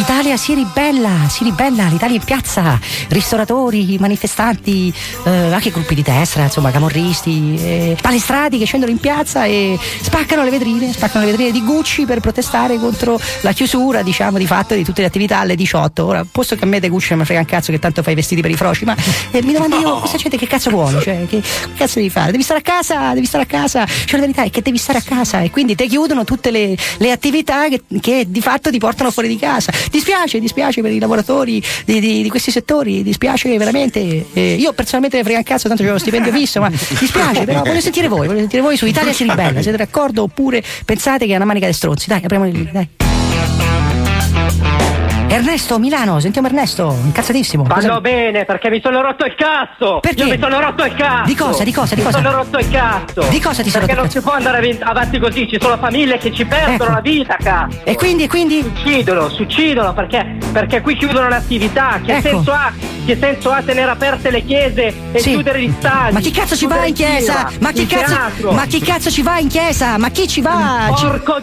Italia si ribella, si ribella, l'Italia in piazza, ristoratori, manifestanti, eh, anche gruppi di destra, insomma, camorristi, eh, palestrati che scendono in piazza e spaccano le vetrine, spaccano le vetrine di Gucci per protestare contro la chiusura, diciamo, di fatto di tutte le attività alle 18. Ora, posto che a me te Gucci non mi frega un cazzo che tanto fai i vestiti per i froci, ma eh, mi domando io, questa gente che cazzo vuole? Cioè, che, che cazzo devi fare? Devi stare a casa, devi stare a casa. Cioè, la verità è che devi stare a casa e quindi te chiudono tutte le, le attività che, che di fatto ti portano fuori di casa. Dispiace, dispiace per i lavoratori di, di- di questi settori, dispiace veramente. Eh, io personalmente ne frega un cazzo, tanto c'ho lo stipendio fisso, ma dispiace, però voglio sentire voi, voglio sentire voi su Italia si ribella. Siete d'accordo oppure pensate che è una manica di stronzi? Dai, apriamo il dai. Ernesto, Milano, sentiamo Ernesto, incazzatissimo. Vanno Cosa- bene perché mi sono rotto il cazzo! Perché? Io mi sono rotto il cazzo! Di cosa, di cosa, di mi cosa? sono rotto il cazzo! Di cosa ti sei Perché rotto non il si può andare avanti così, ci sono famiglie che ci perdono Ecco. la vita, cazzo! E quindi, e quindi? Si uccidono, si uccidono perché, perché qui chiudono le attività. Che, Ecco. senso ha, che senso ha tenere aperte le chiese e Sì. chiudere gli stadi? Ma chi cazzo ci va in chiesa? Ma chi cazzo, teatro? ma chi cazzo ci va in chiesa? Ma chi ci va? Porco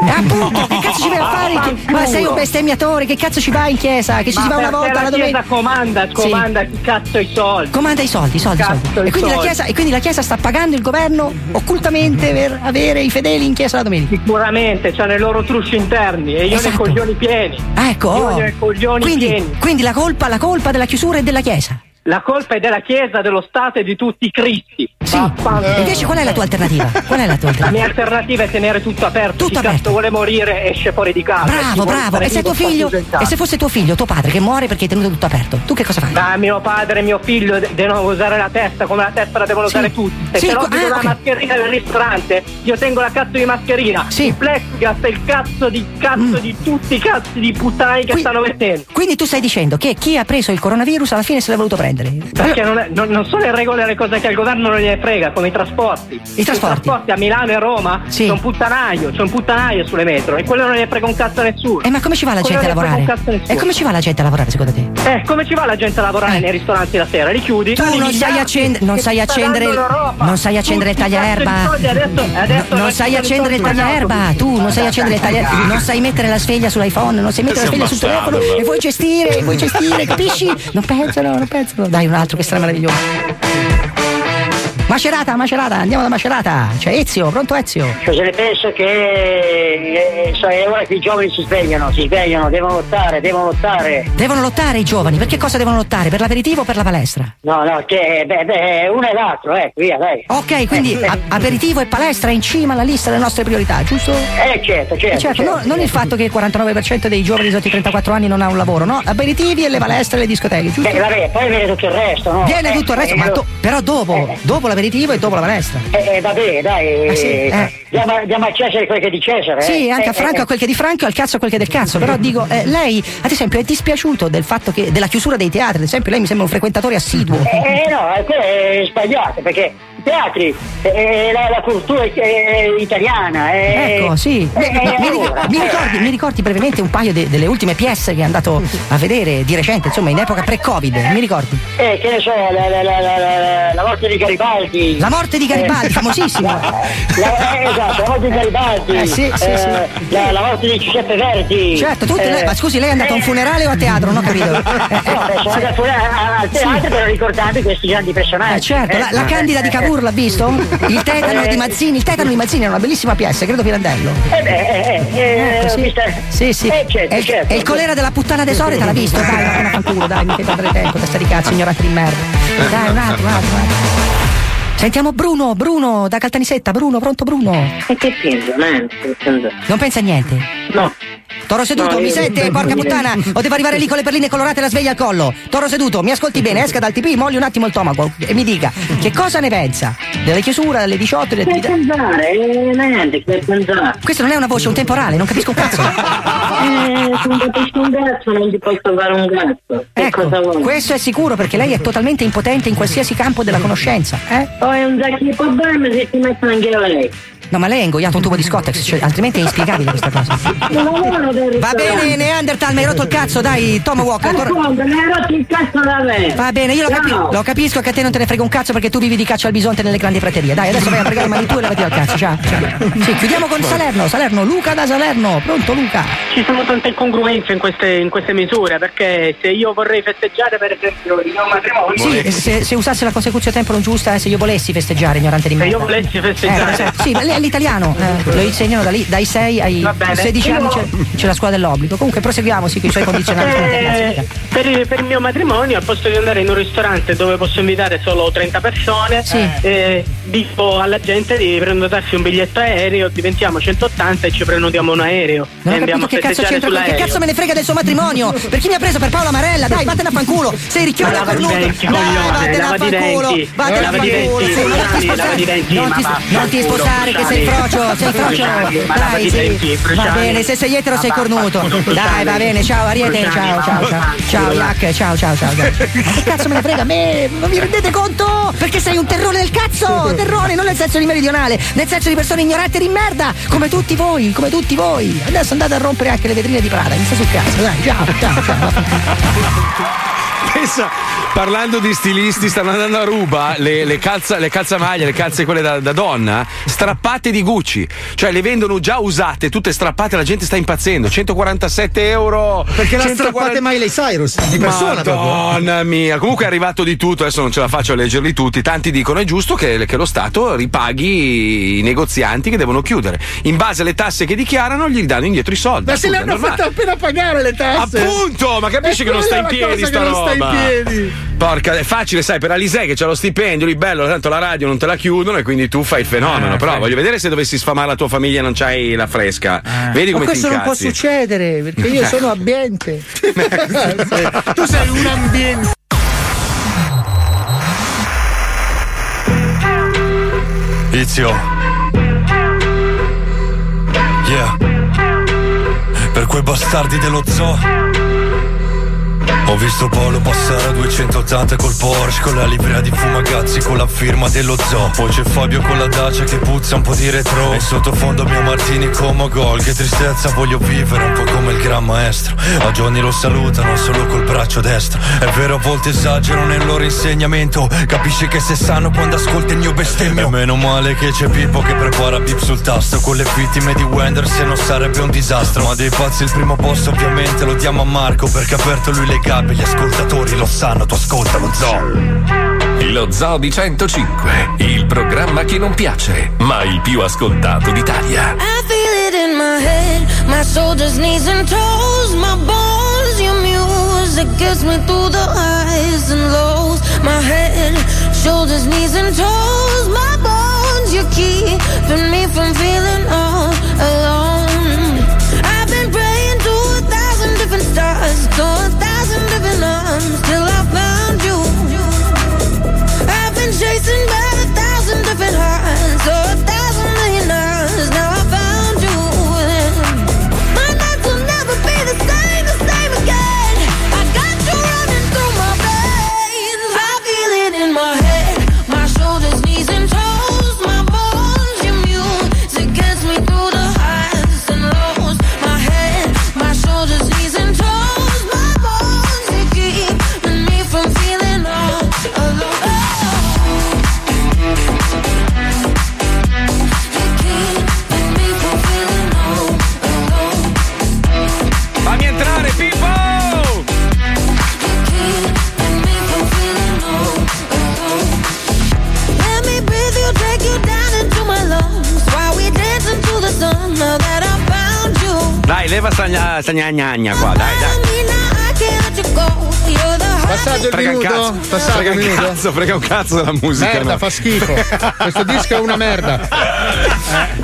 E appunto, che cazzo ci vai a fare? Che- Ma sei un bestemmiatore, che cazzo ci vai in chiesa? Che ci Ma Ah, si va una volta la domenica? chiesa comanda, comanda chi cazzo i soldi. Comanda i soldi, i soldi, soldi. I E quindi, la soldi. chiesa, e quindi la chiesa sta pagando il governo occultamente per avere i fedeli in chiesa la domenica. Sicuramente, c'hanno i loro trusci interni e io Esatto. ne coglioni pieni. Ah, ecco. Io oh. ne coglioni Quindi, pieni. quindi la colpa, la colpa della chiusura è della chiesa. La colpa è della Chiesa, dello Stato e di tutti i cristi. Sì. E invece qual è la tua alternativa? Qual è la tua La alternativa? mia alternativa è tenere tutto aperto. Tutto Chi aperto. cazzo vuole morire esce fuori di casa. Bravo, bravo. E se figlio, e se fosse tuo figlio, tuo padre, che muore perché hai tenuto tutto aperto, tu che cosa fai? Ma mio padre e mio figlio de- devono usare la testa come la testa la devono usare tutti. Se Sì, co- vedo ah, la ok. mascherina del ristorante, io tengo la cazzo di mascherina. Il plexiglass è il cazzo di cazzo Mm. di tutti i cazzi di puttani che stanno mettendo. Quindi tu stai dicendo che chi ha preso il coronavirus alla fine se l'ha voluto prendere. Perché non, è- non- non sono in regola le cose che al governo non gliene frega, come i trasporti. I trasporti? a Milano e Roma c'è un puttanaio, c'è un puttanaio sulle metro e quello non gliene frega un cazzo a nessuno. E ma come ci va la Quello gente a lavorare? E come ci va la gente a lavorare secondo te? Eh, come ci va la gente a lavorare nei ristoranti la sera? Li chiudi? Tu non sai, accend- non sai accendere il, non sai accendere il tagliaerba. No, non sai accendere il tagliaerba. Tu non sai accendere il tagliaerba. Non sai mettere la sveglia sull'iPhone. Non sai mettere la sveglia sul telefono. E vuoi gestire, vuoi gestire, capisci? Non pensano, non pensano. Dai, un altro che sarà meraviglioso. Macerata, Macerata, andiamo da Macerata. C'è Ezio, pronto Ezio? Cosa ne penso che eh, so, è ora che i giovani si svegliano, si svegliano, devono lottare, devono lottare. Devono lottare i giovani. Per che cosa devono lottare? Per l'aperitivo o per la palestra? No, no, che beh, beh, uno e l'altro, eh, via, dai. Ok, quindi Eh, a- aperitivo e palestra in cima alla lista delle nostre priorità, giusto? Eh, certo, certo. Eh, certo, certo, no- non il fatto che il 49% dei giovani sotto i 34 anni non ha un lavoro, no? Aperitivi e le palestre e le discoteche, giusto? Beh, vabbè, poi viene tutto il resto, no? Viene Eh, tutto il resto, eh, ma lo- do- però dopo, dopo l'aperitivo e dopo la palestra. Eh, eh, vabbè, dai, Ah, sì? Eh. diamo, diamo a Cesare quel che è di Cesare. Sì, eh. anche Eh, a Franco eh, a quel che è di Franco e al cazzo a quel che è del cazzo. Però dico, eh, lei, ad esempio, è dispiaciuto del fatto che della chiusura dei teatri, ad esempio, lei mi sembra un frequentatore assiduo. Eh, eh, no, eh, quello è sbagliato perché teatri, eh, la, la cultura eh, italiana. eh, Ecco, sì. eh, Mi- mi, eh, mi- allora, mi eh, ricordi, mi ricordi brevemente un paio de- delle ultime pièce che è andato a vedere di recente, insomma, in epoca pre-Covid, mi ricordi? Eh, che ne so, la, la, la, morte di Garibaldi. La morte di Garibaldi, Eh, eh, esatto, la morte di Garibaldi. Eh, sì, sì, eh, sì. La, morte di Giuseppe Verdi. Certo, tutti, Eh, lei- ma scusi, lei è andato a un funerale o a teatro? Non ho capito. No, beh, sono andato a- al teatro però ricordando questi grandi personaggi. Eh, certo, la, Eh, Candida di eh, Cavour l'ha visto? Il tetano di Mazzini, il tetano di Mazzini è una bellissima pièce, credo Pirandello. Eh beh, eh, eh, eh, Ecco, sì. Sì, sì. Eh, certo, e, il- certo. e il colera della puttana tesore te l'ha visto? Dai, ma una fanculo, dai, mi fai perdere tempo, testa di cazzo, ignorante di merda. Dai, un altro, un altro, un altro. Sentiamo Bruno, Bruno, da Caltanissetta, Bruno, pronto Bruno? E che penso, man? Non pensa a niente? No. Toro seduto, No, mi sente, porca puttana? O devo arrivare lì con le perline colorate e la sveglia al collo? Toro seduto, mi ascolti bene, esca dal TP, molli un attimo il tomaco e mi dica che cosa ne pensa delle chiusure alle 18 delle Che attività. pensare, eh, niente, che pensare. Questo non è una voce, è un temporale, non capisco un cazzo. Eh, se non capisco un cazzo non ti posso fare un cazzo. Che Ecco, cosa vuoi? questo è sicuro perché lei è totalmente impotente in qualsiasi campo della conoscenza, eh? Poi è un sacco di problemi se ti mettono anche lei. No, ma lei ha ingoiato un tubo di Scottex, cioè, altrimenti è inspiegabile questa cosa. Va bene, Neanderthal, mi hai rotto il cazzo, dai, Tomahawk. tor- Appunto, mi hai rotto il cazzo da me. Va bene, io lo, capi- lo capisco che a te non te ne frega un cazzo perché tu vivi di caccia al bisonte nelle grandi praterie. Dai, adesso vai a pregare mani tu e levati al cazzo, ciao. ciao. Sì, chiudiamo con Salerno, Salerno, Luca da Salerno, pronto Luca? Ci sono tante incongruenze in queste, in queste misure perché se io vorrei festeggiare per esempio il mio matrimonio Sì, se, se usasse la consecuzione tempo non giusta, eh, se io volessi festeggiare, ignorante di me. Se io volessi festeggiare. Eh, sì, ma lì è l'italiano, eh, lo insegnano da lì, dai 6 ai Va bene. 16 anni c'è, c'è la scuola dell'obbligo. Comunque proseguiamo sì, con i suoi condizionali. Eh, per, il, per il mio matrimonio, al posto di andare in un ristorante dove posso invitare solo 30 persone, eh, dico alla gente di prenotarsi un biglietto aereo, diventiamo 180 e ci prenotiamo un aereo. Non e andiamo capito che a cazzo c'entra, che cazzo me ne frega del suo matrimonio? Per chi mi ha preso per Paola Marella? Dai, vattene a fanculo! Sei ricchione i cornuto! Dai, vattene a fanculo! Vattene a fanculo! Sì, non ti spostare che sei frocio, sei frocio! Dai, sì. Va bene, se sei etero sei cornuto! Dai, va bene, ciao Ariete, ciao, ciao, ciao! Ciao. Iac, ciao, ciao, ciao! Ma che cazzo me ne frega a me? Ma vi rendete conto? Perché sei un terrone del cazzo! Terrone, non nel senso di meridionale, nel senso di persone ignoranti e di merda! Come tutti voi, come tutti voi! Adesso andate a rompere anche le vetrine di Prada, mi sta sul cazzo, dai, ciao, ciao, ciao! Pensa, parlando di stilisti, stanno andando a ruba le, le, calza, le calzamaglie, le calze quelle da, da donna, strappate di Gucci. Cioè le vendono già usate, tutte strappate, la gente sta impazzendo. 147 euro. Perché la 140 strappate Miley Cyrus di persona. Madonna mia, comunque è arrivato di tutto, adesso non ce la faccio a leggerli tutti. Tanti dicono è giusto che, che lo Stato ripaghi i negozianti che devono chiudere. In base alle tasse che dichiarano, gli danno indietro i soldi. Ma se le hanno fatte appena pagare le tasse. Appunto, ma capisci che non sta in piedi sta sta in piedi. Porca, è facile, sai, per Alisei che c'ha lo stipendio, lì bello, tanto la radio non te la chiudono e quindi tu fai il fenomeno. Eh, Però fai. voglio vedere se dovessi sfamare la tua famiglia e non c'hai la fresca. Vedi Ma come ti questo non può succedere perché io Eh. sono ambiente. tu sei un ambiente. Izio. Yeah. Per quei bastardi dello zoo. Ho visto Paolo passare a 280 col Porsche Con la livrea di Fumagazzi con la firma dello zoo. Poi c'è Fabio con la Dacia che puzza un po' di retro. E sottofondo mio Martini come gol. Che tristezza voglio vivere un po' come il gran maestro. A Johnny lo salutano solo col braccio destro. È vero a volte esagero nel loro insegnamento. Capisci che se sanno quando ascolti il mio bestemmio. E meno male che c'è Pippo che prepara bip sul tasto. Con le vittime di Wender se no sarebbe un disastro. Ma dei pazzi il primo posto ovviamente lo diamo a Marco Perché ha aperto lui le gabbie, gli ascoltatori lo sanno, tu ascolta lo zoo Lo Zoo di 105, il programma che non piace, ma il più ascoltato d'Italia. I feel it in my head, my shoulders, knees, and toes, my bones. Your music gets me through the highs and lows. My head, shoulders, knees, and toes, my bones. You're keeping me from feeling all alone. I've been praying to a thousand different stars, to a thousand arms, till I found you. I've been chasing by a thousand different hearts, so Dai, leva sta gna- sta gna- gnagna qua, dai, Passaggio il Frega un minuto? cazzo, Passaggio frega il un minuto? cazzo, frega un cazzo della musica. Merda, no. fa schifo. Questo disco è una merda.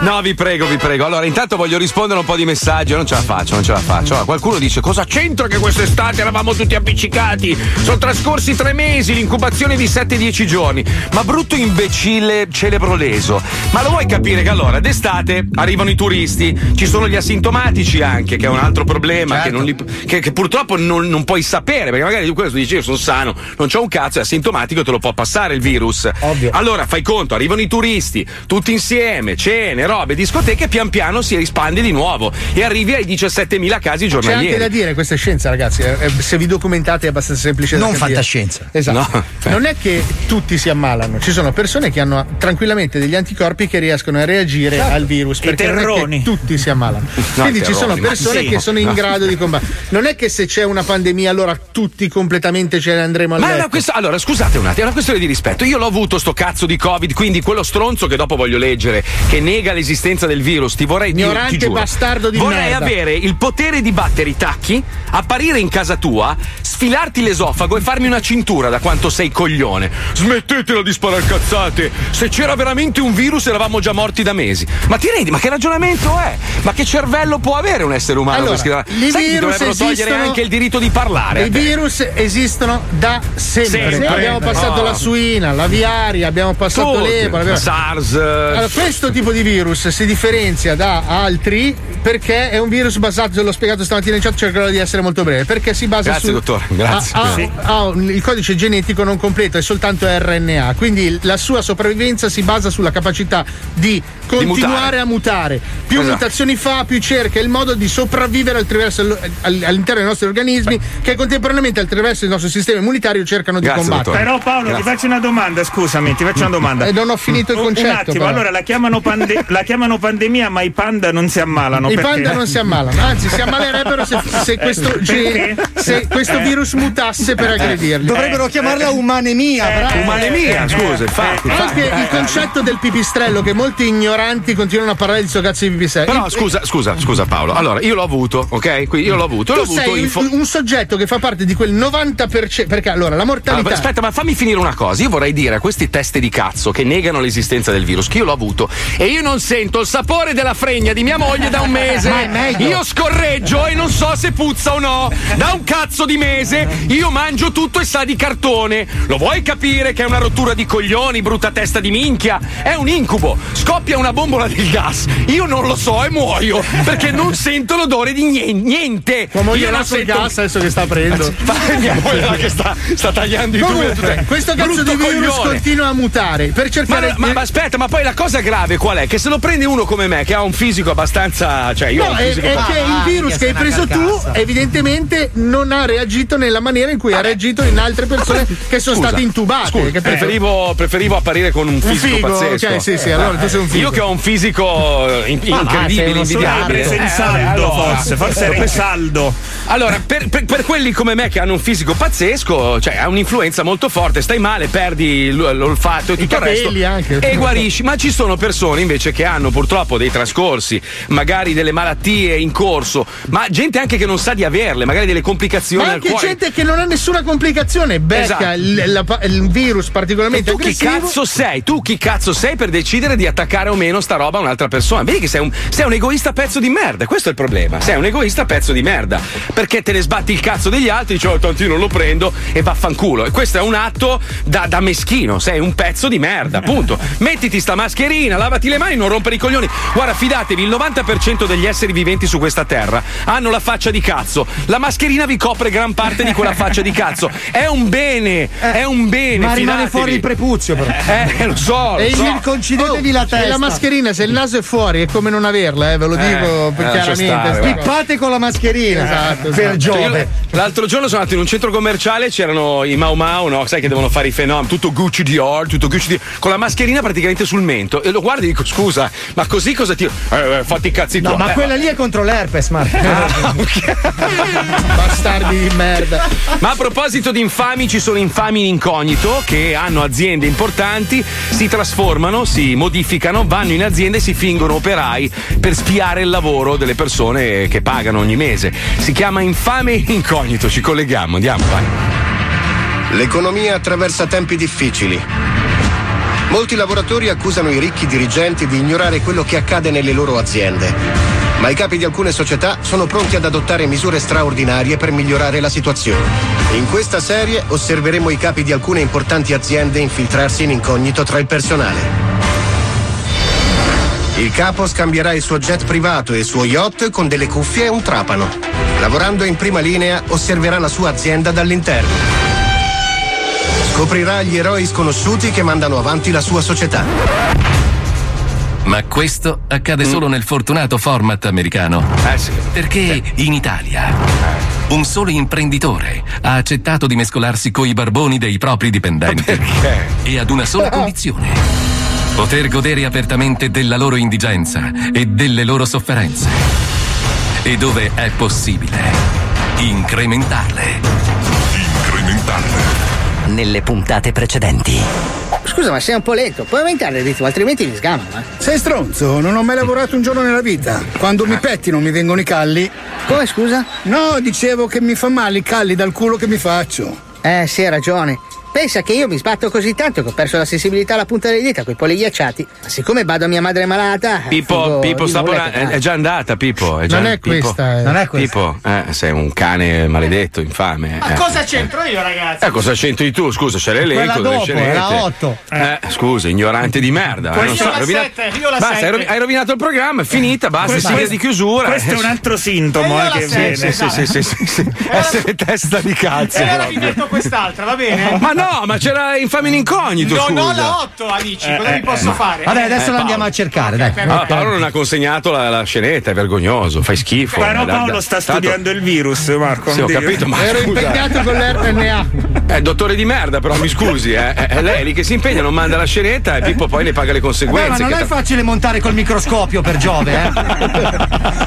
No, vi prego, vi prego. Allora, intanto voglio rispondere a un po' di messaggi. Non ce la faccio, non ce la faccio. Allora, qualcuno dice: Cosa c'entra che quest'estate eravamo tutti appiccicati? Sono trascorsi tre mesi, l'incubazione di 7-10 giorni. Ma brutto imbecille celebro leso. Ma lo vuoi capire che allora d'estate arrivano i turisti, ci sono gli asintomatici anche, che è un altro problema che, non li- che- che purtroppo non, non puoi sapere, perché magari questo dici io sono sano, non c'ho un cazzo, è asintomatico, te lo può passare il virus. Allora fai conto, arrivano i turisti, tutti insieme, cene, robe, discoteche, pian piano si rispande di nuovo e arrivi ai 17.000 casi C'è anche giornalieri. da dire, questa è scienza, ragazzi. eh, eh, se vi documentate è abbastanza semplice Non capire. fantascienza. Esatto. No. Non è che tutti si ammalano, ci sono persone che hanno tranquillamente degli anticorpi che riescono a reagire Esatto. al virus. I Perché non è che terroni. tutti si ammalano. No, Quindi ci terroni, sono ma persone sì. che sono in No. grado di combattere. Non è che se c'è una pandemia allora tutti completamente ce ne andremo a Ma letto. una questa- allora, scusate un attimo, è una questione di rispetto. Io l'ho avuto sto cazzo di Covid, quindi quello stronzo che dopo voglio leggere, che nega l'esistenza del virus, ti vorrei dire. Ignorante ti bastardo di Vorrei merda. avere il potere di battere i tacchi, apparire in casa tua, sfilarti l'esofago e farmi una cintura da quanto sei coglione. Smettetela di sparare cazzate! Se c'era veramente un virus eravamo già morti da mesi. Ma ti rendi? Ma che ragionamento è? Ma che cervello può avere un essere umano? Allora, per scrivere- Sai che dovrebbero togliere esistono- anche il diritto di parlare. I virus esistono da sempre. Sempre. Abbiamo passato Oh. la suina, la viaria, abbiamo passato Tutti. l'Ebola. abbiamo- SARS. Allora, questo tipo di virus si differenzia da altri perché è un virus basato, l'ho spiegato stamattina in chat, cercherò di essere molto breve, perché si basa Grazie, su dottore, grazie. ha- Sì. il codice genetico non completo, è soltanto RNA, quindi la sua sopravvivenza si basa sulla capacità di continuare mutare. a mutare. Più Esatto. mutazioni fa, più cerca il modo di sopravvivere attraverso all'interno dei nostri organismi che contemporaneamente attraverso il nostro nostro sistema immunitario cercano di combattere. Però Paolo ti faccio una domanda, scusami, ti faccio una domanda. E non ho finito il concetto, Un attimo, però. allora la chiamano, pande- la chiamano pandemia, ma i panda non si ammalano. I perché? panda non si ammalano, anzi si ammalerebbero se, se questo, Perché? se questo Eh. virus mutasse per aggredirli. Dovrebbero chiamarla umanemia. bravo. Umanemia, scusa, infatti. Anche il concetto del pipistrello che molti ignoranti continuano a parlare di sto cazzo di pipistrello. Però scusa, scusa, scusa Paolo. Allora, io l'ho avuto, ok? Quindi io l'ho avuto, l'ho tu avuto sei in fo- un, un soggetto che fa parte di quel 90% perché allora la mortalità Allora, aspetta, ma fammi finire una cosa. Io vorrei dire a questi teste di cazzo che negano l'esistenza del virus che io l'ho avuto e io non sento il sapore della fregna di mia moglie da un mese. Ma è meglio. Io scorreggio e non so se puzza o no. Da un cazzo di mese io mangio tutto e sa di cartone. Lo vuoi capire che è una rottura di coglioni, brutta testa di minchia? È un incubo. Scoppia una bombola del gas. Io non lo so e muoio perché non sento l'odore di nien- niente. tua moglie io non sento gas adesso che sta aprendo. Ma mia moglie che sta, sta tagliando i tubi tutte- questo cazzo Brutto di virus coglione. continua a mutare per Ma, cercare ma- ma aspetta, ma poi la cosa grave qual è? Che se lo prende uno come me, che ha un fisico abbastanza. Cioè, io ho No, un è, fisico è che il virus che hai preso tu evidentemente non ha reagito nella maniera in cui ha reagito in altre persone che sono Scusa, state intubate. scusa, preferivo, preferivo apparire con un fisico figo, pazzesco. ok, sì, sì, allora tu sei un figo. Io che ho un fisico eh, in- Ma sei incredibile, invidiabile. In Eh, saldo, allora. forse, forse era in saldo. Allora, per, per- per quelli come me che hanno un fisico pazzesco, cioè ha un'influenza molto forte, stai male, perdi l'olfatto e tutto il resto. anche. E guarisci. Ma ci sono persone invece che hanno purtroppo dei trascorsi, magari delle malattie in corso, ma gente anche che non sa di averle, magari delle complicazioni Ma al anche cuore. gente che non ha nessuna complicazione, becca Esatto. il, la- il virus E particolarmente tu chi aggressivo. cazzo sei? Tu chi cazzo sei per decidere di attaccare o meno sta roba a un'altra persona? Vedi che sei un, sei un egoista pezzo di merda, questo è il problema. Sei un egoista pezzo di merda. Perché te ne sbatti il cazzo degli altri, dici, oh, non lo prendo e vaffanculo. E questo è un atto da, da meschino, sei un pezzo di merda, appunto. Mettiti sta mascherina, lavati le mani, non rompere i coglioni. Guarda, fidatevi, il 90% degli esseri viventi su questa terra hanno la faccia di cazzo. La mascherina vi copre gran parte di quella faccia di cazzo. È un bene, è un bene. Ma rimane fidatevi. fuori il prepuzio, però. Eh, lo so. E lo so. il- concidetevi la E testa. la mascherina, se il naso è fuori, è come non averla, eh, ve lo Eh, dico eh, chiaramente. stare. Pippate con la mascherina. Esatto, Per esatto. Giove. Io l'altro giorno sono andato in un centro commerciale, c'erano i Mau Mau, no? Sai che devono fare i fenomeni, tutto Gucci Dior, tutto Gucci Dior, con la mascherina praticamente sul mento. E lo guardi e dico, scusa, ma così cosa ti. Eh, eh, fatti i cazzi No, tuoi. ma Eh, quella lì è contro l'herpes, Marco. Bastardi di merda. Ma a proposito di infami, ci sono infami in incognito che hanno aziende importanti, si trasformano, si modificano, vanno in azienda e si fingono operai per spiare il lavoro delle persone che pagano ogni mese. Si chiama infame in incognito, ci colleghiamo, andiamo, vai. L'economia attraversa tempi difficili. Molti lavoratori accusano i ricchi dirigenti di ignorare quello che accade nelle loro aziende. Ma i capi di alcune società sono pronti ad adottare misure straordinarie per migliorare la situazione. In questa serie osserveremo i capi di alcune importanti aziende infiltrarsi in incognito tra il personale. Il capo scambierà il suo jet privato e il suo yacht con delle cuffie e un trapano. Lavorando in prima linea, osserverà la sua azienda dall'interno. Scoprirà gli eroi sconosciuti che mandano avanti la sua società. Ma questo accade solo nel fortunato format americano. Eh. Perché in Italia un solo imprenditore ha accettato di mescolarsi coi barboni dei propri dipendenti. E ad una sola condizione. Poter godere apertamente della loro indigenza e delle loro sofferenze. E dove è possibile, incrementarle. Incrementarle. Nelle puntate precedenti. Scusa, ma sei un po' lento. Puoi aumentare il ritmo, altrimenti mi sgamano. Eh. Sei stronzo, non ho mai lavorato un giorno nella vita. Quando mi pettino mi vengono i calli. Come scusa? No, dicevo che mi fa male i calli dal culo che mi faccio. Eh, sì, hai ragione. Pensa che io mi sbatto così tanto che ho perso la sensibilità alla punta delle dita con i polli ghiacciati. Ma siccome vado a mia madre malata. Pippo, Pippo sta che è, già andata, Pippo. È già, Non è Pippo. questa, eh. Non è questa. Pippo, eh, sei un cane maledetto, infame. Ma eh. cosa c'entro io, ragazzi? Eh, cosa c'entri tu? Scusa, c'è l'elenco Quella dopo, era otto. Eh, scusa, ignorante di merda. eh, Io non so, la rovinato- sette, io la Basta, sette. hai, rovi- hai rovinato il programma, è finita, basta, sigla di chiusura. Questo è un altro sintomo io eh, la che viene. Sì, sì, sì, sì, sì, sì. Essere testa di cazzo. E allora vi metto quest'altra, va bene? Ma no, no, ma c'era infame in incognito. Non ho scusa. la 8, amici, cosa Eh, vi posso eh, fare? Vabbè, adesso Eh, la andiamo a cercare, dai. Ah, Paolo non ha consegnato la, la scenetta, è vergognoso, fai schifo. Però Paolo da- sta studiando il virus, Marco. Sì, ho capito, ma Ero scusa. impegnato con l'RNA. È dottore di merda, però mi scusi, eh. È lei lì che si impegna, non manda la scenetta e Pippo poi ne paga le Vabbè, conseguenze. ma non è facile montare col microscopio per Giove, eh?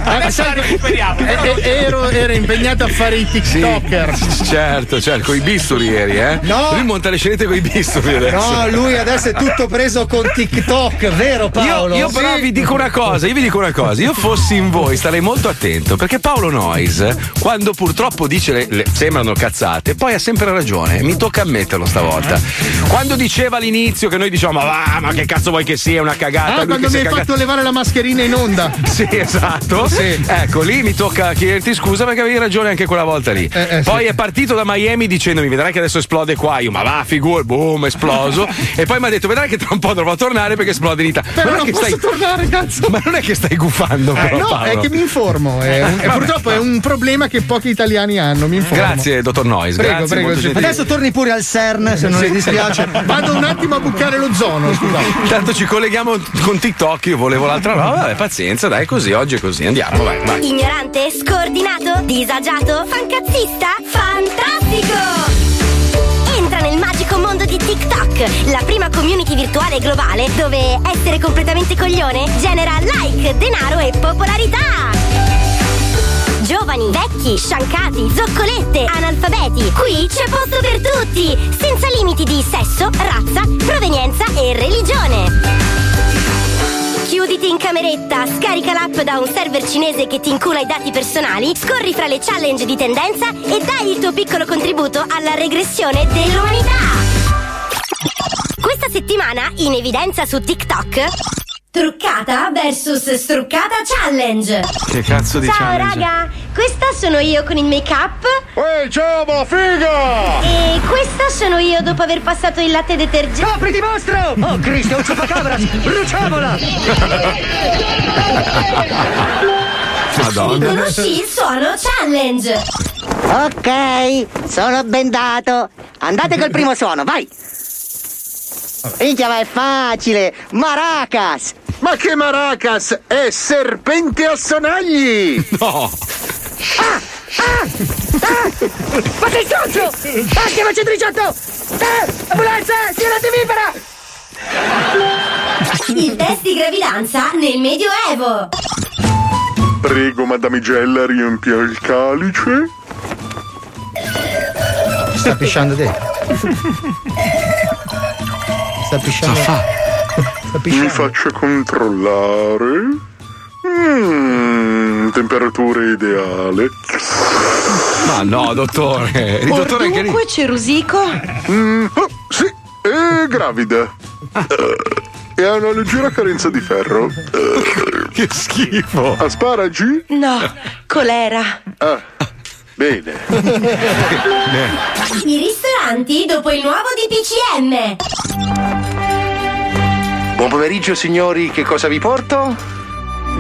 Adesso la recuperiamo. Eh, eh, ero, ero impegnato a fare i TikToker. Certo, certo, con i bisturi ieri, eh? No. Monta le scenette con i bisturi adesso. No, lui adesso è tutto preso con TikTok, vero Paolo? Io, io però Sì. vi dico una cosa, io vi dico una cosa, io fossi in voi starei molto attento perché Paolo Noyes, quando purtroppo dice le, le- sembrano cazzate, poi ha sempre ragione, mi tocca ammetterlo stavolta. Quando diceva all'inizio che noi diciamo ma va, ma che cazzo vuoi che sia una cagata? Ah, quando mi hai cagato- fatto levare la mascherina in onda. Sì, esatto. Sì. Ecco, lì mi tocca chiederti scusa perché avevi ragione anche quella volta lì. Eh, eh, poi sì. è partito da Miami dicendomi: vedrai che adesso esplode qua. Io, ma va, figur, boom, esploso. e poi mi ha detto: vedrai che tra un po' dovrò tornare perché esplode in Italia. Però Ma non che posso stai... tornare, cazzo. Ma non è che stai gufando, Eh, però, no, Paolo. è che mi informo. è un- e Vabbè. purtroppo è un problema che pochi italiani hanno. Mi informo. Grazie, dottor Noyes. Prego, grazie, prego, sì. Adesso torni pure al CERN se non le dispiace. Vado un attimo a bucare lo zono. Scusa. Intanto ci colleghiamo con TikTok. Io volevo l'altra roba. Vabbè, pazienza, dai, così oggi è così. Andiamo, vai, vai. Ignorante, scordinato, disagiato, fancazzista, fantastico! TikTok, la prima community virtuale globale dove essere completamente coglione genera like, denaro e popolarità! Giovani, vecchi, sciancati, zoccolette, analfabeti. Qui c'è posto per tutti, senza limiti di sesso, razza, provenienza e religione. Chiuditi in cameretta, scarica l'app da un server cinese che ti incula i dati personali, scorri fra le challenge di tendenza e dai il tuo piccolo contributo alla regressione dell'umanità. Questa settimana in evidenza su TikTok. Truccata versus struccata challenge. Che cazzo di Ciao challenge? raga, questa sono io con il make up. Ehi, ciao, ma figa! E questa sono io dopo aver passato il latte detergente. Copriti mostro! Oh Cristo, un ciupacabra! Bruciamola! Madonna. Conosci il suono challenge. Ok, sono bendato. Andate col primo suono, vai. Minchia, ma è facile. Maracas. Ma che maracas! È serpente a sonagli! No! Ma che cazzo? Ah, chiamaci il 18! Eh, ambulanza, sigaretta vivera! Il test di gravidanza nel Medioevo. Prego, madamigella, riempia il calice. Sta pisciando dentro. Sta pisciando. Sta Mi pisciando. faccia controllare. Mmm, temperatura ideale. Ma no, dottore. Il dottore anche lì. c'è Rosico? Mm, oh, sì, è gravida. Eh, e ha una leggera carenza di ferro. Che schifo. Asparagi? No, colera. Ah, bene. I ristoranti dopo il nuovo DPCM. Buon pomeriggio signori, che cosa vi porto?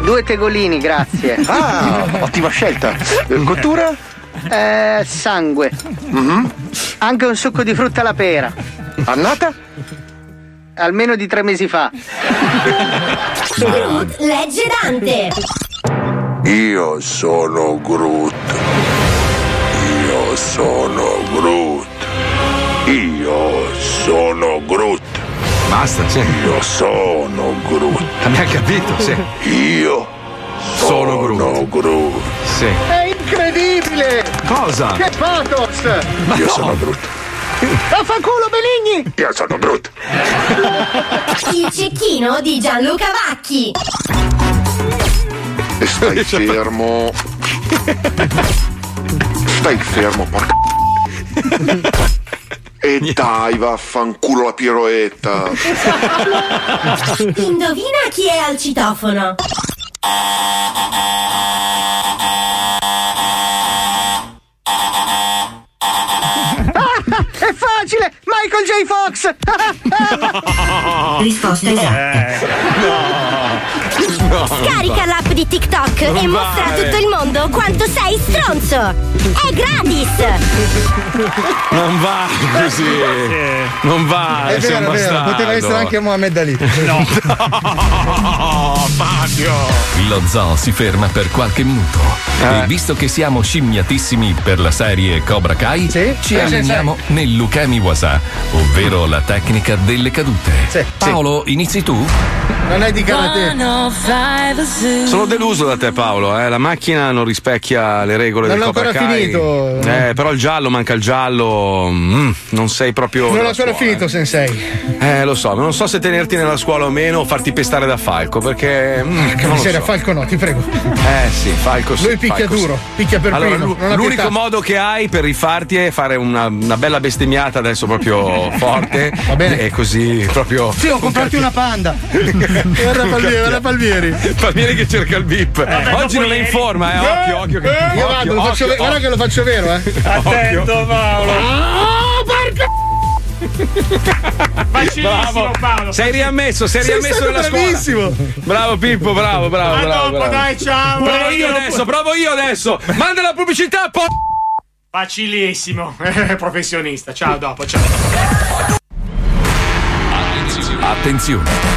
Due tegolini, grazie. Ah, ottima scelta. Eh, Cottura? Eh, sangue. Mhm. Anche un succo di frutta alla pera. Annata? Almeno di tre mesi fa. Groot legge Dante. Io sono Groot. Sono Groot. Io sono Groot. Basta, sì. Io sono Groot. Abbiamo capito, sì. Io Sono Groot. Groot. Sì. È incredibile! Cosa? Che pathos! Io sono Groot. Vaffanculo, Benigni! Io sono Groot. Il cecchino di Gianluca Vacchi. Stai fermo. Stai fermo, porca. E dai, vaffanculo la piroetta. Indovina chi è al citofono. È facile! Michael J. Fox! Risposta esatta. No, non Scarica l'app di TikTok Non e mostra a vale. tutto il mondo quanto sei stronzo. È gratis. Non va così. Non va. È vero, è vero, poteva essere anche Mohamed Ali. No. Fabio. Lo zoo si ferma per qualche minuto. Eh. E visto che siamo scimmiatissimi per la serie Cobra Kai, ci sì, alleniamo nel Lukemi Wasa, ovvero la tecnica delle cadute. Paolo, inizi tu? Non è di karate. Sono deluso da te, Paolo. eh. La macchina non rispecchia le regole Non del l'ho Cobra ancora Kai. finito. Eh, però il giallo, manca il giallo. Mm, non sei proprio. Non l'ho ancora finito, Sensei. Eh, lo so, ma non so se tenerti nella scuola o meno o farti pestare da Falco, perché. mm, Che non lo miseria, so. Falco no, ti prego. Eh sì, Falco sì. Lui picchia Falco sì. duro, picchia per Allora, primo. non ha l'unico pietà. modo che hai per rifarti è fare una, una bella bestemmiata adesso proprio forte. Va bene. E così proprio. Sì, ho comprato una panda. Guarda Palmieri, guarda Palmieri. Palmieri che cerca il bip. Oggi non è in forma, eh. Occhio, occhio. Che... Io occhio, vado, lo faccio occhio, ve- guarda che lo faccio vero, eh. Attento, Paolo. Oh, porca! Bravo. Paolo. Sei riammesso, sei Sei riammesso nella bravissimo. scuola. Bravo Pippo, bravo, bravo. A bravo, dopo, bravo. dai, ciao. Provo Eh, io adesso, provo io adesso. Manda la pubblicità, po- Facilissimo. Eh, Professionista. Ciao, dopo, ciao. Attenzione! In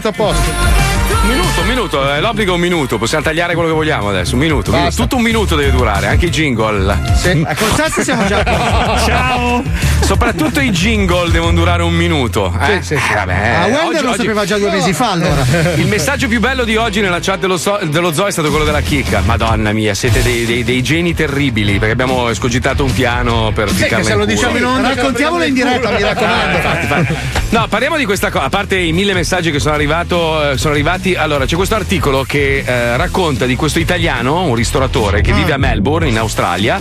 passato, è passato un minuto apposta. Minuto, minuto, eh, l'obbligo è un minuto, possiamo tagliare quello che vogliamo adesso, un minuto. un minuto. Tutto un minuto deve durare, anche i jingle. Sì. Eh, Sassi siamo già a posto. Ciao! Soprattutto i jingle devono durare un minuto. Eh? Sì, sì, sì. Eh, vabbè, Ah, Wender oggi- lo oggi- sapeva già due mesi fa allora. Il messaggio più bello di oggi nella chat dello, so- dello zoo è stato quello della chicca. Madonna mia, siete dei, dei- dei geni terribili perché abbiamo escogitato un piano per Sì, che ficcarla se lo diciamo in onda, Raccontiamolo in diretta, mi raccomando. Infatti, infatti. No, parliamo di questa cosa. A parte i mille messaggi che sono, arrivato, eh, sono arrivati, allora c'è questo articolo che eh, racconta di questo italiano, un ristoratore che vive a Melbourne, in Australia,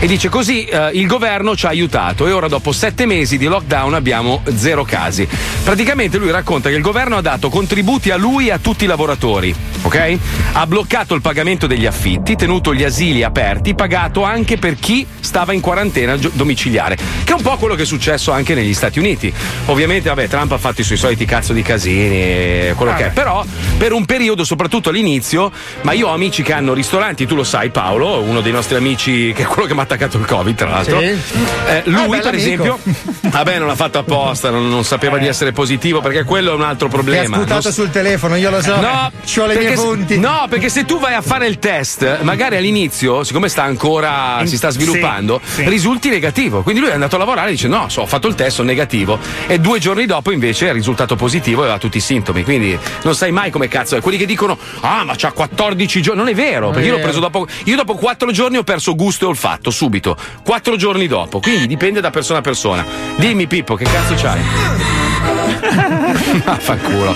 e dice così: eh, il governo ci ha aiutato e ora, dopo sette mesi di lockdown, abbiamo zero casi. Praticamente lui racconta che il governo ha dato contributi a lui e a tutti i lavoratori, ok? Ha bloccato il pagamento degli affitti, tenuto gli asili aperti, pagato anche per chi stava in quarantena domiciliare, un po' quello che è successo anche negli Stati Uniti. Ovviamente, vabbè, Trump ha fatto i suoi soliti cazzo di casini, quello che è, però per un periodo, soprattutto all'inizio, ma io ho amici che hanno ristoranti, tu lo sai Paolo, uno dei nostri amici che è quello che mi ha attaccato il Covid, tra l'altro. Sì. Eh, lui, Ah, per esempio, vabbè, non l'ha fatto apposta, non, non sapeva di essere positivo, perché quello è un altro Che ha problema. sputato Non- sul telefono, io lo so. No, C'ho le mie fonti. No, perché se tu vai a fare il test, magari all'inizio, siccome sta ancora, si sta sviluppando, sì, sì. risulti negativo. Quindi lui è andato a lavorare e dice: No, so, ho fatto il test, sono negativo. E due giorni dopo, invece, è risultato positivo e aveva tutti i sintomi. Quindi non sai mai come cazzo è. Quelli che dicono: Ah, ma c'ha 14 giorni. Non è vero, perché io l'ho preso dopo. Io dopo 4 giorni ho perso gusto e olfatto, subito. 4 giorni dopo. Quindi dipende da persona a persona. Dimmi, Pippo, che cazzo c'hai? Affanculo.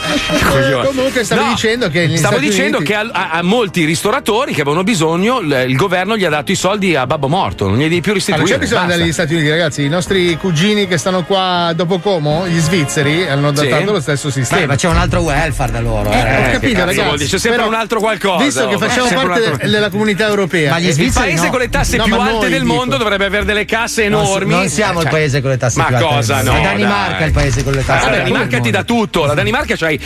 Coglione. Comunque stavi No, dicendo che Stavo Stati dicendo Uniti- che a, a- a molti ristoratori che avevano bisogno, l- il governo gli ha dato i soldi a babbo morto, non gli devi più non restituire. c'è bisogno basta. dagli Stati Uniti, ragazzi. I nostri cugini che stanno qua dopo Como, gli svizzeri, hanno adottato lo stesso sistema. Beh, ma c'è un altro welfare da loro. Eh, Eh, ho capito, cazzo ragazzi. C'è sempre Però, un altro qualcosa, Visto che facciamo un parte altro- della comunità europea, Ma gli e- Il svizzeri paese no. con le tasse No, più ma alte del dico. mondo dovrebbe avere delle casse Non, enormi. non siamo Eh, il cioè, paese con le tasse Ma più alte. cosa del no? La Danimarca è il paese con le tasse La. Danimarca ti dà tutto. La Danimarca c'hai.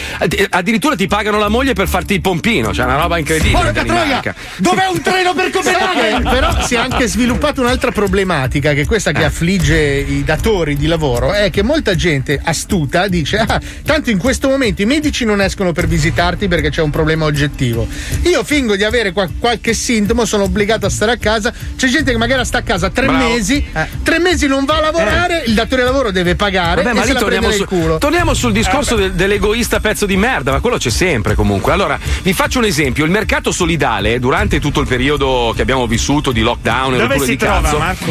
Addirittura ti pagano la moglie per farti il pompino. C'è una roba incredibile. in Porca troia! Dov'è un treno per Copenaghen? Però si è anche sviluppata un'altra problematica, che è questa Eh. che affligge i datori di lavoro, è che molta gente astuta dice: Ah, tanto in questo momento i medici non escono per visitarti perché c'è un problema oggettivo. Io fingo di avere qua- qualche sintomo, sono obbligato a stare a casa. C'è gente che magari sta a casa tre Bravo. mesi, tre mesi non va a lavorare, il datore di lavoro deve pagare Vabbè, e ma se lì la torniamo, prende su- culo. torniamo sul discorso del- dell'egoista pezzo di merda, ma quello c'è sempre comunque. Allora, vi faccio un esempio: il mercato solidale, durante tutto il periodo che abbiamo vissuto di lockdown e Dove rotture si di trova, cazzo. Marco?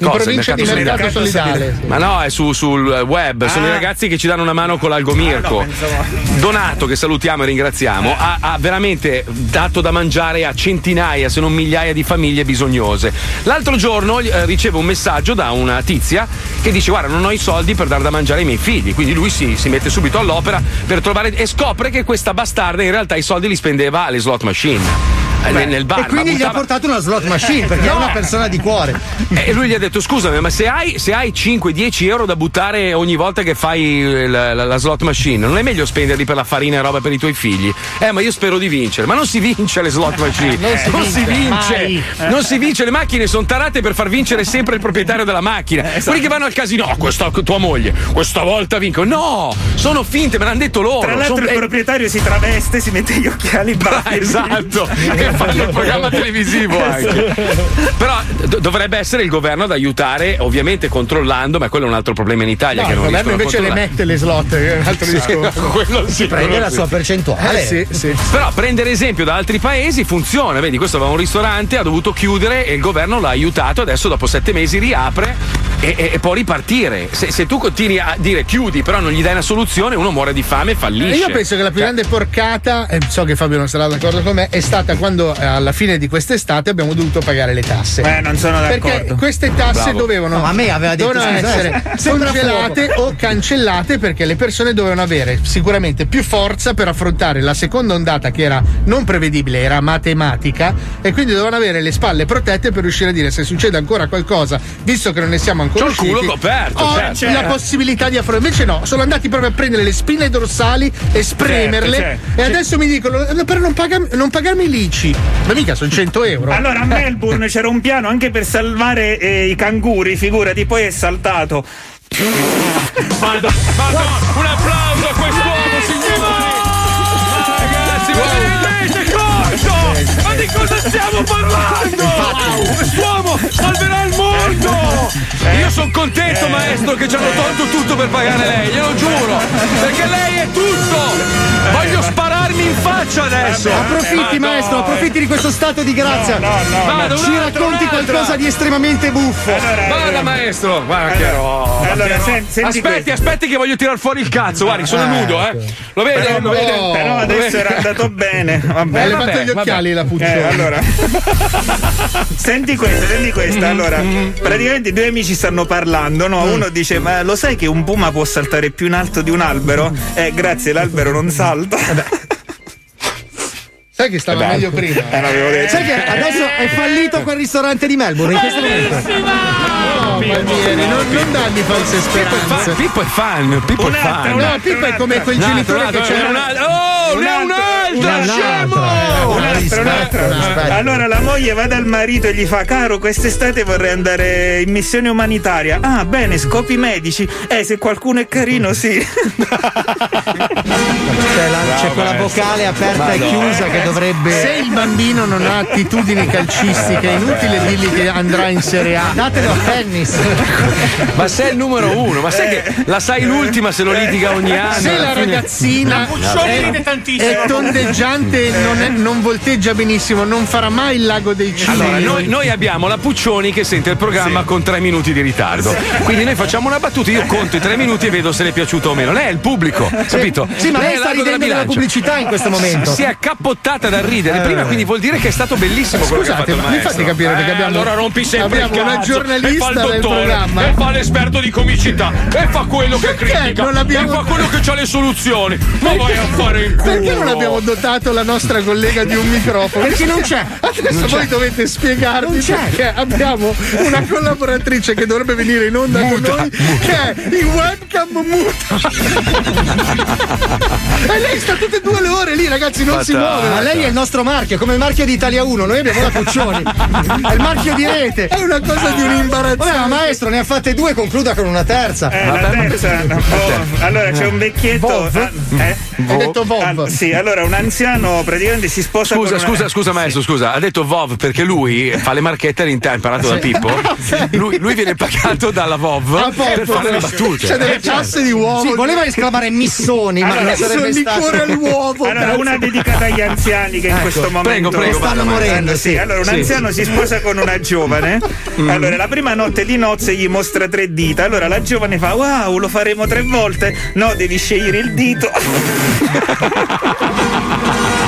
In Cosa, il provincia di mercato mercato solidale. sì. Ma no, è su- sul web, sono Ah. i ragazzi che ci danno una mano con l'algomirco. Ah, no, Donato, che salutiamo e ringraziamo, ha, ha veramente dato da mangiare a centinaia, se non migliaia di famiglie bisognose. L'altro giorno eh, ricevo un messaggio da una tizia che dice: Guarda, non ho i soldi per dare da mangiare ai miei figli. Quindi lui si, si mette subito all'opera per trovare. e scopre che questa bastarda in realtà i soldi li spendeva alle slot machine. Eh, nel, nel bar. E quindi ma gli ha buttava- portato una slot machine perché è No. una persona di cuore. e lui gli ha detto: Scusami, ma se hai, se hai 5-10 euro da buttare ogni volta che fai la, la- la slot machine, non è meglio spenderli per la farina e roba per i tuoi figli? Eh, ma io spero di vincere. Ma non si vince le slot machine. Non si vince, mai. Non si vince. Le macchine sono tarate per far vincere sempre il proprietario della macchina. Quelli che vanno al casino, "Oh, questa tua moglie, questa volta vinco. No, sono finte, me l'hanno detto loro. Tra l'altro Sono- il eh, proprietario si traveste, si mette gli occhiali baffi. esatto, fanno il programma televisivo anche. Però do- dovrebbe essere il governo ad aiutare, ovviamente controllando, ma quello è un altro problema in Italia No, che il non governo riescono a invece le mette le slot, è un altro discorso. quello sì, Prende quello la sì. sua percentuale. Eh, sì, sì. Però prendere esempio da altri paesi funziona. Vedi, questo aveva un ristorante, ha dovuto chiudere e il governo l'ha aiutato. Adesso, dopo sette mesi, riapre e, e- e può ripartire. Se, se tu continui a dire chiudi, però non gli dai una soluzione, uno muore di fame e fallisce. Io penso che la più Cioè, grande porcata, e so che Fabio non sarà d'accordo con me, è stata quando eh, alla fine di quest'estate abbiamo dovuto pagare le tasse. Eh, non sono Perché d'accordo. queste tasse Bravo. dovevano, No, ma a me aveva detto, dovevano essere congelate o cancellate perché le persone dovevano avere sicuramente più forza per affrontare la seconda ondata che era non prevedibile, era matematica e quindi dovevano avere le spalle protette per riuscire a dire se succede ancora qualcosa, visto che non ne siamo ancora C'ho il culo coperto, ho certo. la possibilità di affrontare. Invece no, sono andati proprio a prendere le spine dorsali e spremerle Certo, certo. e adesso mi dicono "Eh, per non, pagarmi, non pagarmi l'ICI. Ma mica sono 100 euro. Allora a Melbourne c'era un piano anche per salvare eh, i canguri, figurati, poi è saltato. Madonna, Madonna, un applauso a quest'uomo, cosa stiamo parlando? Quest'uomo salverà il mondo! Io sono contento, maestro, che ci hanno tolto tutto per pagare lei, glielo giuro! Perché lei è tutto! Voglio spararmi in faccia adesso! Approfitti, Ma maestro, no. approfitti di questo stato di grazia. No, no, no. Ci racconti qualcosa di estremamente buffo. Vada maestro, guarda che roba. allora, senti aspetti, questo. aspetti che voglio tirar fuori il cazzo, guardi, sono nudo, eh. Lo vede? Però, Lo vede? però adesso era andato bene. Vabbè, Ha levato gli occhiali la Puccioni. Eh, allora. senti questa, senti questa. Allora, praticamente due amici stanno parlando, no? Uno dice: Ma lo sai che un puma può saltare più in alto di un albero? Eh, grazie, l'albero non salta. Sai che stava Eh meglio prima. Eh. Sai che adesso è fallito quel ristorante di Melbourne in questo momento. Palmieri, non, non dargli false speranze. Pippo è fan, Pippo è fan. No, Pippo è come quel Un altro, genitore un che altro, c'era. un altro. Oh, ne è un'altra, scemo! Un'altra, un'altra. Allora la moglie va dal marito e gli fa: Caro, quest'estate vorrei andare in missione umanitaria. Ah, bene, scopi medici. Eh, se qualcuno è carino, sì. C'è, la- c'è quella vocale aperta e chiusa che dovrebbe. Se il bambino non ha attitudini calcistiche, è inutile dirgli che andrà in Serie A. Datelo a tennis. Ma sei il numero uno, ma sai che la sai l'ultima se lo litiga ogni anno. Se la ragazzina Puccioni è, è tondeggiante non, è- non volteggia benissimo, non farà mai il lago dei cigni. Allora, noi, noi abbiamo la Puccioni che sente il programma con tre minuti di ritardo. Quindi noi facciamo una battuta, io conto i tre minuti e vedo se le è piaciuto o meno. Lei è il pubblico, capito? Sì, ma lei è sta ridendo della bilancia. pubblicità in questo momento. Si è accappottata da ridere Eh. prima, quindi vuol dire che è stato bellissimo quello che ha Scusate, fatto il ma mi fate maestro. capire perché Eh, abbiamo- allora rompi sempre abbiamo il una cazzo, giornalista e programma. e fa l'esperto di comicità e fa quello che Perché critica non abbiamo- e fa quello che ha le soluzioni. Ma vai a fare in culo. Perché non abbiamo dotato la nostra collega di un microfono? Perché non c'è. Adesso Non voi c'è. dovete spiegarmi Non c'è. perché abbiamo una collaboratrice che dovrebbe venire in onda con noi che è in webcam muta. e lei sta tutte e due le ore lì, ragazzi, non si muove. Ma lei è il nostro marchio, come il marchio di Italia 1, noi abbiamo la Puccioni. È il marchio di rete. È una cosa di un imbarazzo. Ma maestro, ne ha fatte due, concluda con una terza. Eh, la terza. Oh, allora c'è un vecchietto. Vov? ah, eh? Hai detto Vov? Ah, sì, allora un anziano praticamente si sposa Scusa, con una- scusa, scusa, maestro, scusa. Ha detto Vov perché lui fa le marchette all'interno, ha imparato da Pippo. Lui, lui viene pagato dalla Vov Ah, per Vov. fare le battute. C'è delle Eh, certo. casse di uovo. Sì, voleva esclamare missoni, ma Allora, non sarebbe il stato. liquore all'uovo. Allora, una dedicata agli anziani che in Ecco, questo momento prego, prego, stanno morendo, sì. Allora, un Sì. anziano si sposa con una giovane. Allora, la prima notte di nozze gli mostra tre dita. Allora la giovane fa: Wow, lo faremo tre volte. No, devi scegliere il dito.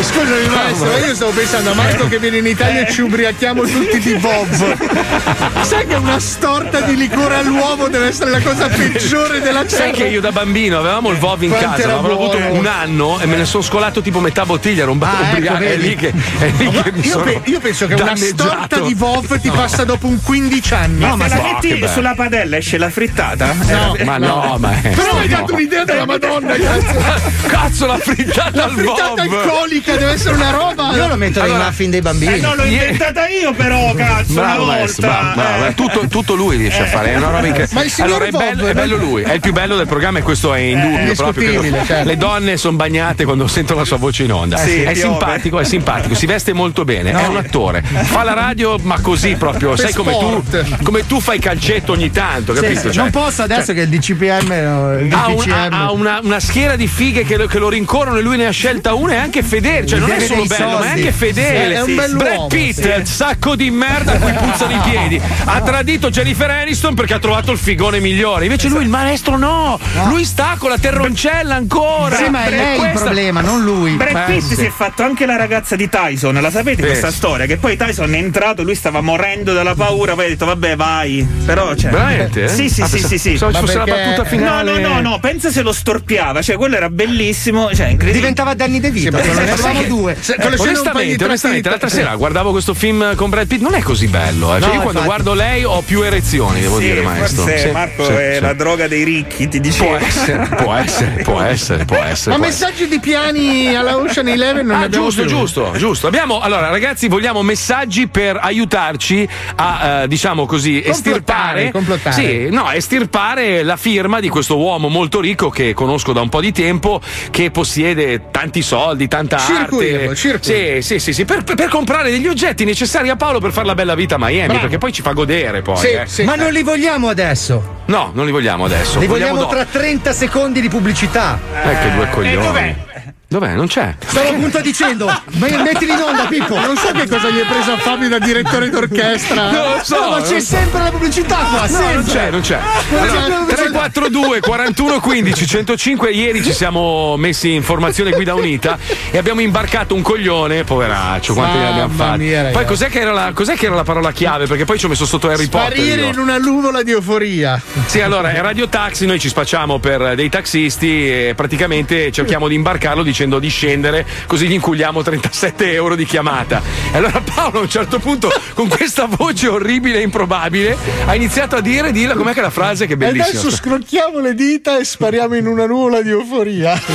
Scusami maestro, ma io stavo pensando a Marco che viene in Italia e ci ubriachiamo tutti di Vov. Sai che una storta di liquore all'uovo deve essere la cosa peggiore della terra. Sai che io da bambino avevamo il Vov in Quanto casa, ma avrò avuto un anno e me ne sono scolato tipo metà bottiglia, ero un Ah, ecco, è lì che, è lì che mi Io, sono pe- io penso che una danneggiato. storta di Vov ti passa dopo un 15 anni. Ma se la no, che metti bello. sulla padella esce la frittata? No, Eh, Ma no, ma è- Però mi hai no. dato un'idea della Madonna, cazzo. Cazzo, la frittata La al frittata Vov! alcolica deve essere una roba. Io lo metto nei Allora- muffin dei Eh bambini. no, l'ho inventata io però, cazzo, Bravo una volta. bravo, bravo. Eh. Tutto, tutto lui riesce a fare, è una roba incredibile. Ma il signor allora è bello, è bello lui, è il più bello del programma e questo è indubbio proprio. indiscutibile, che- certo. Le donne sono bagnate quando sentono la sua voce in onda. Sì, è piove. simpatico, è simpatico, si veste molto bene, è un attore. Fa la radio, ma così proprio, Per sai come tu, come tu fai calcetto ogni tanto, Sì, capito? sì, Cioè, non posso adesso che il DCPM no, il ha, DPCM. ha- ha una, una schiera di fighe che lo, che lo rincorrono e lui ne ha scelta una e anche fedele. Cioè, non è solo bello, ma è soldi. anche fedele. Sì, è un Brad bell'uomo, Pitt, sacco di merda a cui puzzano i piedi. Ha tradito Jennifer Aniston perché ha trovato il figone migliore. Invece lui, il maestro, no. Lui sta con la terroncella ancora. Sì, ma è lei il Questa- problema, non lui. Brad Pitt sì. si è fatto anche la ragazza di Tyson, la sapete Sì. questa storia? Che poi Tyson è entrato, lui stava morendo dalla paura, poi ha detto vabbè vai. Però cioè. Veramente? eh? Sì, sì, Ah, sì, sì, sì. pensavo ci Ma fosse la battuta No, finale. no, no, no, pensa se lo storpiava, cioè quello era bellissimo, cioè incredibile. Diventava Danny DeVito, perché non ne sai avevamo che- due. se- Eh, onestamente, onestamente, l'altra sera guardavo questo film con Brad Pitt, non è così bello. eh. Cioè, No, io quando infatti. guardo lei ho più erezioni, devo Sì, dire, maestro. forse Sì, Marco sì, è sì. la droga dei ricchi, ti dicevo. Può essere, può essere, può essere, può essere. Ma può essere. messaggi di piani alla Ocean Eleven non ne Ah, abbiamo giusto, più. giusto, giusto. Abbiamo, allora, ragazzi, vogliamo messaggi per aiutarci a, eh, diciamo così, estirpare. complottare. Sì, no, estirpare la firma di questo uomo molto ricco che conosco da un po' di tempo, che possiede tanti soldi soldi, tanta Circuiamo, arte. Sì, sì, sì, sì, per, per- comprare degli oggetti necessari a Paolo per fare la bella vita a Miami, Bravo. perché poi ci fa godere poi. eh. Ma non li vogliamo adesso. No, non li vogliamo adesso. Li vogliamo dopo. tra 30 secondi di pubblicità. Eh, che due coglioni. dov'è? Dov'è? Non c'è. Stavo appunto dicendo, ma mettili in onda, Pippo. Non so che cosa gli hai preso a Fabio da direttore d'orchestra. Non lo so. No, ma c'è sempre la pubblicità qua, No, sempre. non c'è, non c'è. Allora, non c'è. 342 41 15 105 ieri ci siamo messi in formazione guida unita e abbiamo imbarcato un coglione, poveraccio, quanti ne abbiamo fatti. mia, Poi cos'è che, era la, cos'è che era la parola chiave? Perché poi ci ho messo sotto Harry Potter. Sparire in una nuvola di euforia. Sì, allora è Radio Taxi, noi ci spacciamo per dei taxisti e praticamente cerchiamo di imbarcarlo dicendo di scendere, così gli inculiamo 37 euro di chiamata. E allora Paolo a un certo punto, con questa voce orribile e improbabile, ha iniziato a dire, dilla com'è che è la frase che è E bellissima. adesso scrocchiamo le dita e spariamo in una nuvola di euforia.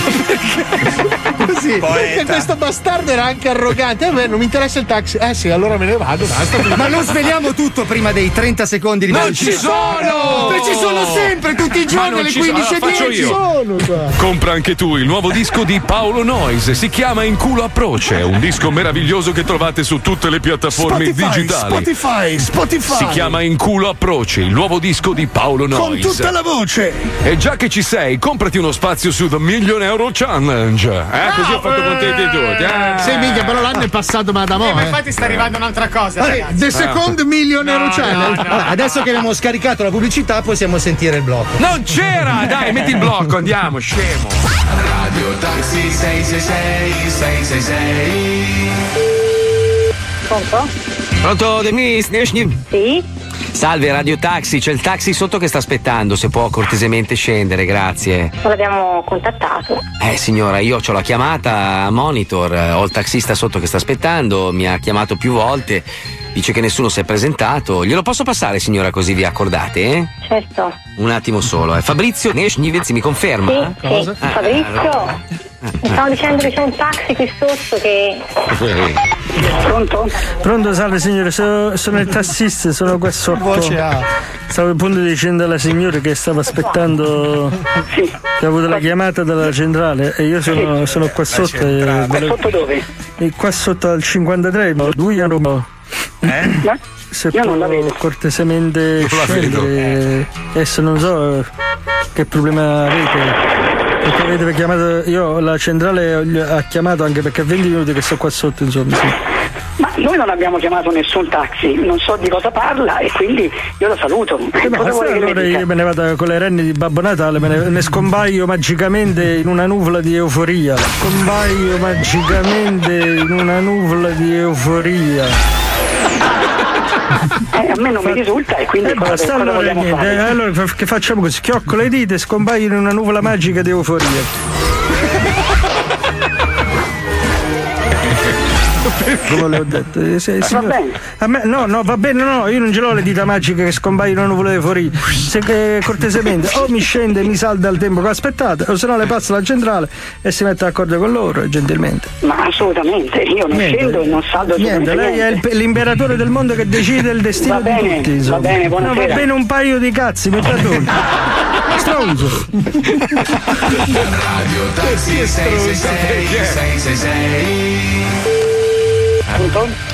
Così. Perché questo bastardo era anche arrogante. A me non mi interessa il taxi. Eh sì, allora me ne vado, basta. Ma non sveliamo tutto prima dei 30 secondi di Non ci sono! Ma ci sono sempre, tutti i giorni alle ci sono. 15 Allora, faccio e 10. io. Sono qua. Compra anche tu il nuovo disco di Paolo Noise, si chiama In culo è un disco meraviglioso che trovate su tutte le piattaforme Spotify, digitali. Spotify, Spotify. Si chiama In culo approach, il nuovo disco di Paolo Con Noise. tutta la voce. E già che ci sei, comprati uno spazio su The Million Euro Challenge. Eh, così ho fatto contenti tutti. Eh. Sì, minchia, però l'anno è passato ma da mo'. Eh, ma eh. infatti sta arrivando un'altra cosa. Ragazzi. The Second Millionaire Channel. Allora, adesso che abbiamo scaricato la pubblicità possiamo sentire il blocco. Non c'era! Dai, metti il blocco, andiamo, scemo. Radio Taxi 666 666 Pronto? Pronto, Demis? Sì? Salve, Radio Taxi, c'è il taxi sotto che sta aspettando, se può cortesemente scendere, grazie. L'abbiamo contattato. Eh signora, io ho la chiamata a monitor, eh, ho il taxista sotto che sta aspettando, mi ha chiamato più volte, dice che nessuno si è presentato. Glielo posso passare signora così vi accordate? Eh? Certo. Un attimo solo. Eh. Fabrizio Neschnivez mi conferma? Sì, sì. Ah, Fabrizio? Mi stavo dicendo che c'è un taxi qui sotto che. Pronto? Pronto, salve signore, sono, sono il tassista, sono qua sotto. Voce ha. Stavo appunto dicendo alla signora che stava aspettando che ha avuto la chiamata dalla centrale e io sono, sono qua sotto. E volevo- Sotto dove? e qua sotto al 53, ma due anni. Eh? Se Io non la vedo. cortesemente Non la vedo. scendere. Adesso non so eh, che problema avete. Perché avete chiamato. Io la centrale ha chiamato anche perché a 20 minuti che sto qua sotto, insomma. Sì. Ma noi non abbiamo chiamato nessun taxi, non so di cosa parla e quindi io lo saluto. Eh, ma allora io me ne vado con le renne di Babbo Natale, me ne, ne scompaio magicamente in una nuvola di euforia. Scompaio magicamente in una nuvola di euforia. Eh, a me non mi risulta e quindi Eh, cosa, basta, cosa allora, eh, allora fa- che facciamo così? Schiocco le dita e scompaio in una nuvola magica di euforia. Come le ho detto, eh, se- Va signor- bene. a me, no, no, va bene, no, io non ce l'ho le dita magiche che scompaiono di euforia. Se che, cortesemente o mi scende e mi salda il tempo che aspettate, o se no le passa alla centrale e si mette d'accordo con loro, gentilmente. Ma assolutamente, io non Niente. scendo e non saldo Niente, lei è il- niente. l'imperatore del mondo che decide il destino Va bene, di tutti. va bene, no, va bene un paio di cazzi, perdoni. Stronzo. Radio Taxi 666 666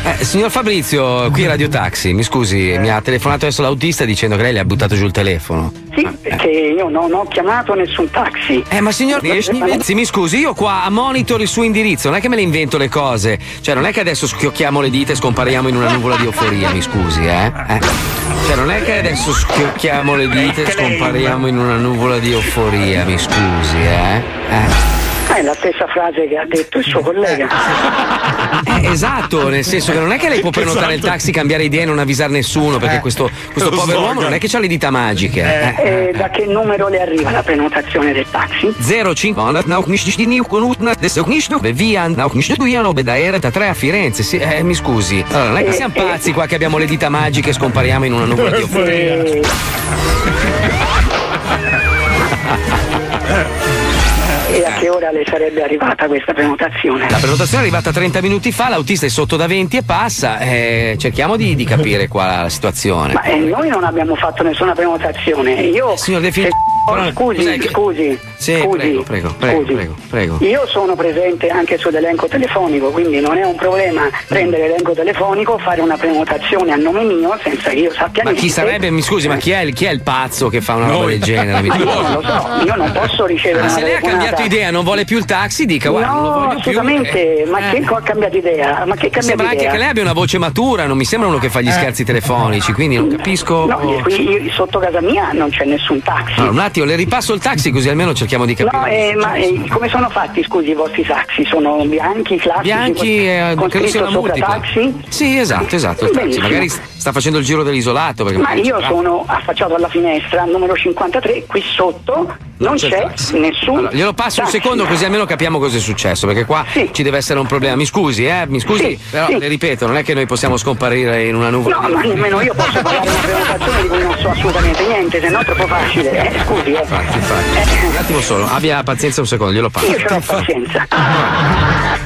Eh, signor Fabrizio, qui Radio Taxi, mi scusi, mi ha telefonato adesso l'autista dicendo che lei le ha buttato giù il telefono. Sì, perché io non ho chiamato nessun taxi. Eh, ma signor Sì, mi scusi, io qua a monitor il suo indirizzo, non è che me le invento le cose. Cioè, non è che adesso schiocchiamo le dita e scompariamo in una nuvola di euforia, mi scusi, eh? Eh. Cioè, non è che adesso schiocchiamo le dita e scompariamo in una nuvola di euforia, mi scusi, eh? Eh. È la stessa frase che ha detto il suo collega. Eh, esatto, nel senso che non è che lei può prenotare il taxi, cambiare idea e non avvisare nessuno, perché questo, questo Lo povero uomo slogan. non è che ha le dita magiche. Eh. E da che numero le arriva la prenotazione del taxi? 05 nou nicht die nieuw genoeg adesso nicht via da era da 3 a Firenze sì, eh, mi scusi allora non è che siamo pazzi qua che abbiamo le dita magiche e scompariamo in una nuvola di euforia E a che ora le sarebbe arrivata questa prenotazione? la prenotazione è arrivata 30 minuti fa l'autista è sotto da 20 e passa eh, cerchiamo di, di capire qua la situazione Ma eh, noi non abbiamo fatto nessuna prenotazione. Io. Signor De Filippo, se- oh, però- scusi, che- scusi. Sì, Scusi, prego, prego, prego, scusi. prego, prego. Io sono presente anche sull'elenco telefonico, quindi non è un problema prendere l'elenco telefonico, fare una prenotazione a nome mio senza che io sappia Ma niente. chi sarebbe, mi scusi, ma chi è, il- chi è il pazzo che fa una roba del genere? Mi Ma io non lo so, io non posso ricevere Ma una se lei ha cambiato idea, non vuole più il taxi, dica guarda, non lo No, voglio più. assolutamente, ma Eh. che ha cambiato idea? Ma che Mi cambiato sembra anche che lei abbia una voce matura, non mi sembra uno che fa gli scherzi telefonici, quindi non capisco. No, qui io- sotto casa mia non c'è nessun taxi. Allora, un attimo, le ripasso il taxi così almeno cerchiamo di capire. No, eh, ma eh, come sono fatti, scusi, i vostri taxi? Sono bianchi, classici? Bianchi, eh, con credo sia scritto una sopra multipla. taxi? Sì, esatto, esatto. il taxi. Magari sta facendo il giro dell'isolato. Ma io c'è- sono affacciato alla finestra, numero 53, qui sotto non c'è c'è, taxi. nessun Allora, glielo passo un taxi. secondo così almeno capiamo cosa è successo, perché qua ci deve essere un problema. Mi scusi, eh, mi scusi, Sì, però sì. le ripeto, non è che noi possiamo scomparire in una nuvola. No, ma nemmeno io posso pagare una prenotazione di cui non so assolutamente niente, se no è troppo facile. Eh, scusi, eh. Infatti, infatti. Un attimo solo, abbia pazienza un secondo, glielo passo. Io ce l'ho pazienza.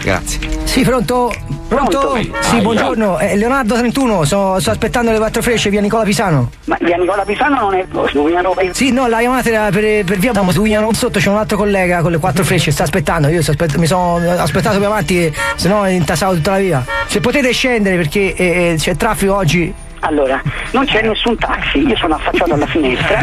Grazie. Sì, pronto? Pronto? Sì, buongiorno. Eh, Leonardo 31, sto, sto aspettando le quattro frecce via Nicola Pisano. Ma via Nicola Pisano non è Dugnano Sì, no, la chiamata era per, per via Dugnano. Sotto c'è un altro collega con le quattro frecce, sta aspettando. Io aspett- mi sono aspettato più avanti, se no intasavo tutta la via. Se potete scendere perché eh, eh, c'è traffico oggi. Allora, non c'è nessun taxi, io sono affacciato alla finestra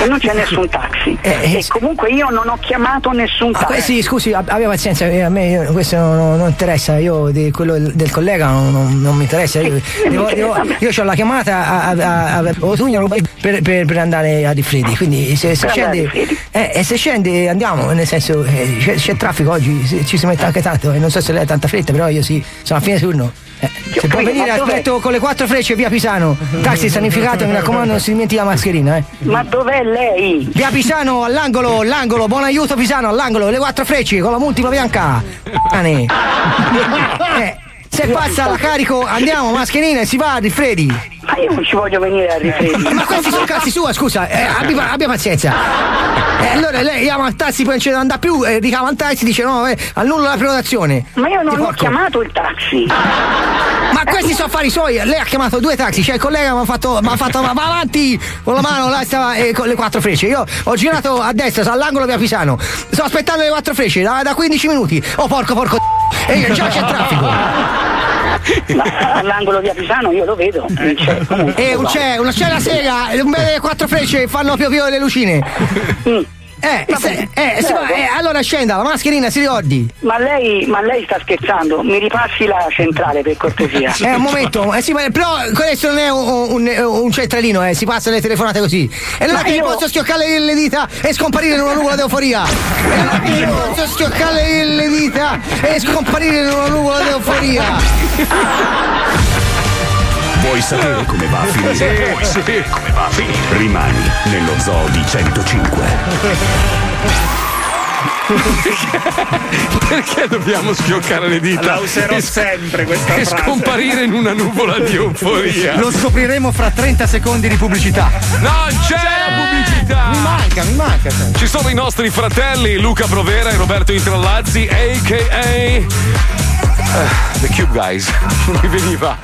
e non c'è nessun taxi. e comunque io non ho chiamato nessun Ah, taxi. sì, scusi, ab- abbia pazienza, eh, a me io- questo non, non- interessa, io di quello del, collega non, non- non mi interessa. Io, devo- devo- io ho la chiamata a, a, a, Otugnano per, per- per andare a Rifredi, quindi se, se scende, eh, e se scende andiamo, nel senso eh, c'è, c'è traffico oggi, ci si mette anche tanto, e non so se lei ha tanta fretta, però io sì, sono a fine turno. Eh, se può venire aspetto con le quattro frecce via Pisano, taxi sanificato, mi raccomando non si dimentichi la mascherina. Eh. Ma dov'è lei? Via Pisano all'angolo, l'angolo, buon aiuto Pisano all'angolo, le quattro frecce con la multipla bianca. Ane. Eh, se passa la carico, andiamo, mascherina e si va a Rifredi. Ma io non ci voglio venire a Rifredi. Ma questi sono cazzi sua, scusa, eh, abbia, abbia pazienza. E allora lei chiama il taxi, poi non ce ne anda più, e richiama il taxi dice no, eh, annulla la prenotazione. Ma io non ho porco. chiamato il taxi. Ma questi sono affari suoi, lei ha chiamato due taxi, cioè il collega mi ha fatto, m'ha fatto va va avanti con la mano, là stava eh, con le quattro frecce. Io ho girato a destra, all'angolo via Pisano. Sto aspettando le quattro frecce da, da 15 minuti. Oh porco porco e io già c'è traffico. Ma all'angolo via Pisano io lo vedo. non c'è. Comunque, E un c'è, una c'è la sega, un bel quattro frecce fanno più più le lucine. Eh, se- eh, si va- eh, allora scenda, la mascherina si ricordi. Ma lei, ma lei sta scherzando? Mi ripassi la centrale per cortesia. Eh, un momento, eh, sì, ma- però questo non è un, un- un centralino, eh, si passa le telefonate così. E è Ma che io- posso schioccare le dita e scomparire in una nuvola di euforia. E non è che posso schioccare le dita e scomparire in una nuvola di euforia. Vuoi sapere come va a finire? Sì, Vuoi sapere come va a finire? Rimani nello zoo di 105. Perché dobbiamo schioccare le dita? La userò E- sempre questa E frase. scomparire in una nuvola di euforia. Lo scopriremo fra 30 secondi di pubblicità. Non c'è la pubblicità! Mi manca, mi manca. sai. Ci sono i nostri fratelli Luca Provera e Roberto Intrallazzi, a.k.a. eh, The Cube Guys. Mi veniva.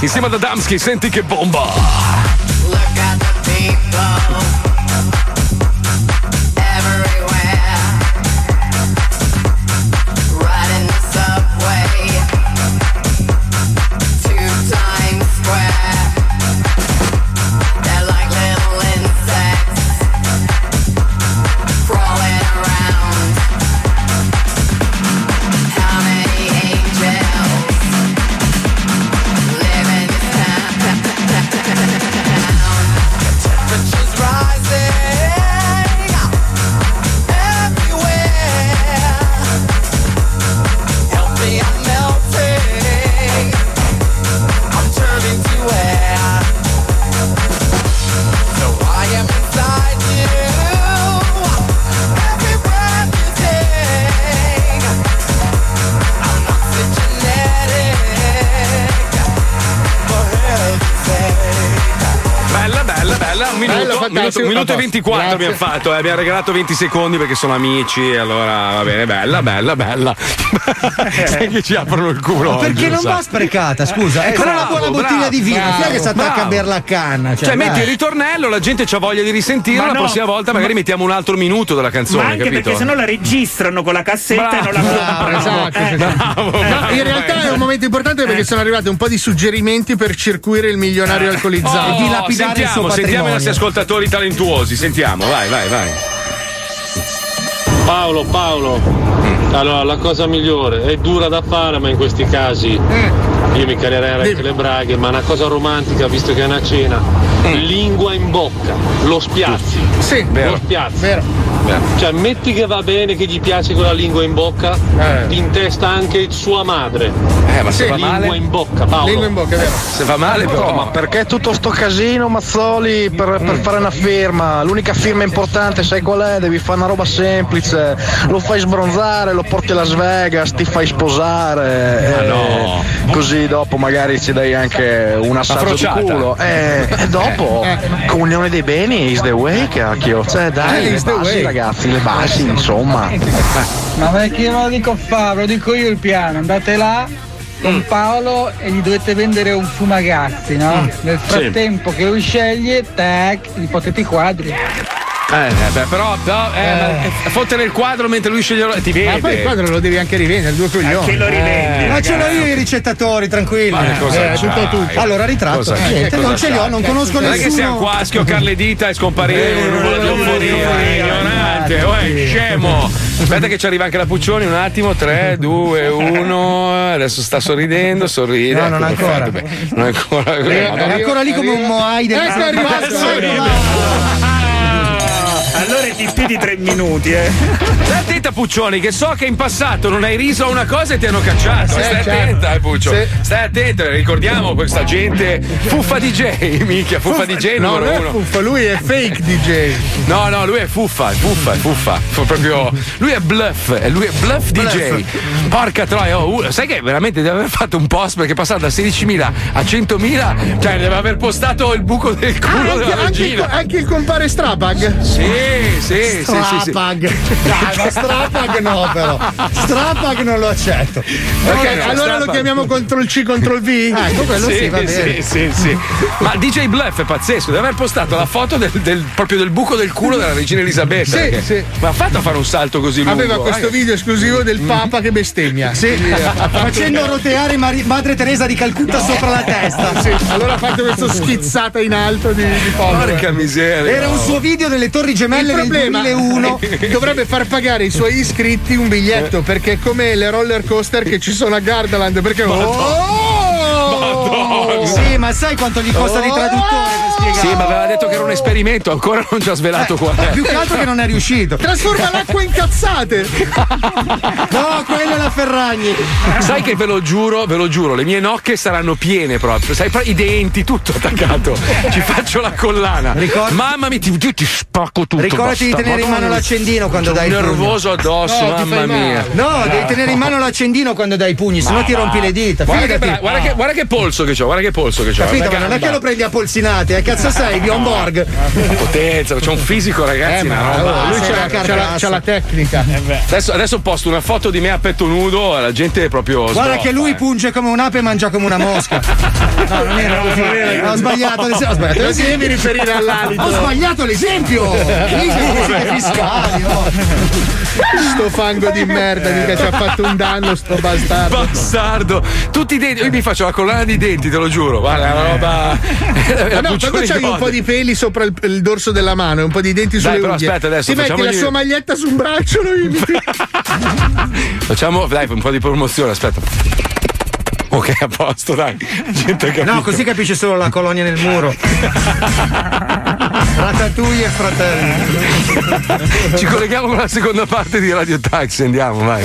Insieme ad Adamski, senti che bomba! Bella, bella, bella, un Eso minuto, e A posto. 24 Grazie. abbiamo fatto, eh, abbiamo regalato 20 secondi perché sono amici, e allora va bene, bella, bella, bella. Sai che ci aprono il culo. Ma perché oggi, non va sprecata? Scusa, Eh, è come una bravo, buona bottiglia bravo, di vino. bravo, Chi è che si attacca a bravo. berla a canna? Cioè, metti il ritornello, la gente ha voglia di risentire, Ma la no, prossima volta magari mettiamo un altro minuto della canzone, Ma anche capito? perché sennò la registrano con la cassetta e non la comprano. Esatto, Eh. No, in realtà è un momento importante perché sono arrivati un po' di suggerimenti per circuire il milionario alcolizzato. Oh, sentiamo, sentiamo i nostri ascoltatori talentuosi, sentiamo, vai, vai, vai. Paolo, Paolo, allora la cosa migliore è dura da fare, ma in questi casi io mi calerei anche le braghe, ma una cosa romantica, visto che è una cena, lingua in bocca, lo spiazzi. Sì, lo spiazzi. Cioè, metti che va bene, che gli piace quella lingua in bocca, ti intesta anche sua madre. Eh, ma se Sì, va lingua male? in bocca, Paolo. Lingua in bocca, è vero. Se va male, però. ma perché tutto sto casino, Mazzoli, per, per fare una firma? L'unica firma importante, sai qual è? Devi fare una roba semplice. Lo fai sbronzare, lo porti a Las Vegas, ti fai sposare. Ma e no. Così dopo magari ci dai anche un assaggio di culo. E, e dopo, comunione dei beni is the way, cacchio. Cioè, dai, Eh, le is the basi, way. ragazzi, le basi, insomma. Ma perché io non lo dico fa, ve lo dico io il piano, andate là con Paolo e gli dovete vendere un fumagazzi, no? Nel frattempo che lui sceglie, tac, gli potete i quadri. Eh, eh, beh, però, però eh, ma, eh, fottere il quadro mentre lui sceglie ti vede. Ma poi il quadro lo devi anche rivendere, due coglioni. Che lo rivendi, Ma ce l'ho io i ricettatori. Ma Eh, c'hai? tutto tutto. Allora, ritratto. Cosa- Niente, cosa non ce li ho, non conosco Non è che nessuno. siamo qua a schioccare le dita e scomparire in un nuvola di euforia. eh, Ignorante, uè, scemo. Aspetta che ci arriva anche la Puccioni, un attimo. 3, 2, 1. Adesso sta sorridendo, sorride. No, non Ecco, ancora. Non ancora. È ancora lì come un Moai del Ecco, è arrivato. Allora è di più di tre minuti, eh. Stai attenta, Puccioni, che so che in passato non hai riso a una cosa e ti hanno cacciato. Sì, Stai certo. attenta, eh, Puccio. Sì. Stai attenta, ricordiamo questa gente. Fuffa DJ, minchia, Fuffa DJ No, numero uno. fuffa, lui è fake DJ. No, no, lui è fuffa, è fuffa, è fuffa. Fa proprio. Lui è bluff, eh, lui è bluff DJ. Porca troia, oh, uh, sai che veramente deve aver fatto un post perché è passato da 16.000 a 100.000, cioè deve aver postato il buco del Ah, culo anche, della anche il, anche il compare Strapag? Sì, sì, sì, sì, sì. Strapag. Dai, ma Strapag no, però. Strapag non lo accetto. Ok, no, allora lo Strapag. chiamiamo Ctrl C, Ctrl V? Ecco, quello sì, va bene. Sì, sì, sì. Ma DJ Bluff è pazzesco, deve aver postato la foto del, del- proprio del buco del culo della regina Elisabetta. Sì, sì. Ma ha fatto a fare un salto così lungo? Aveva questo eh? video esclusivo del Papa che bestemmia. Sì, facendo roteare Mari- Madre Teresa di Calcutta sopra la testa. Sì, allora ha fatto questa schizzata in alto di, di. Porca miseria. Era un suo video delle Torri Il Gemelle del problema 2001. dovrebbe far pagare ai suoi iscritti un biglietto perché è come le roller coaster che ci sono a Gardaland perché oh! Sì, ma sai quanto gli costa di traduttore per spiegare? Sì, ma aveva detto che era un esperimento, ancora non ci ha svelato qual è. Più che altro che non è riuscito. trasforma l'acqua in cazzate No, quella è la Ferragni. Sai che ve lo giuro, ve lo giuro, le mie nocche saranno piene proprio. Sai, i denti, tutto attaccato. Ci faccio la collana. Ricordi- Mamma mia, ti, ti spacco tutto. Ricordati di tenere in mano Madonna, l'accendino quando sono dai pugno. nervoso addosso, No, mamma mia. No, devi tenere in mano l'accendino quando dai i pugni, sennò ti rompi le dita. Guarda che, guarda, che, guarda che polso che ho, guarda che polso che ho. Capito? Ma non è che lo prendi a polsinate, eh? Cazzo sei, Bjorn Borg? Potenza, c'è un fisico, ragazzi. Eh, ma oh, lui c'ha, una c'ha la, c'ha la tecnica Adesso, adesso posto una foto di me a petto nudo, la gente è proprio. Guarda che lui eh. punge come un'ape e mangia come una mosca. No, non era così. No, ho sbagliato l'esempio. Ho sbagliato non l'esempio. devi riferire all'alito Ho sbagliato l'esempio! Fiscali, sto fango di merda mica ci ha fatto un danno sto bastardo Bastardo! Tutti i denti, io mi faccio la collana di denti, te lo giuro. Guarda, la roba. Ma no, quando c'hai un po' di peli sopra il, il dorso della mano e un po' di denti sulle Dai, però unghie, aspetta, adesso ti metti la sua maglietta su un braccio lo imiti. Facciamo, dai, un po' di promozione, aspetta. Ok, a posto, dai. No, così capisce solo la colonia nel muro. Ratatouille e fratelli. Ci colleghiamo con la seconda parte di Radio Taxi, andiamo, vai.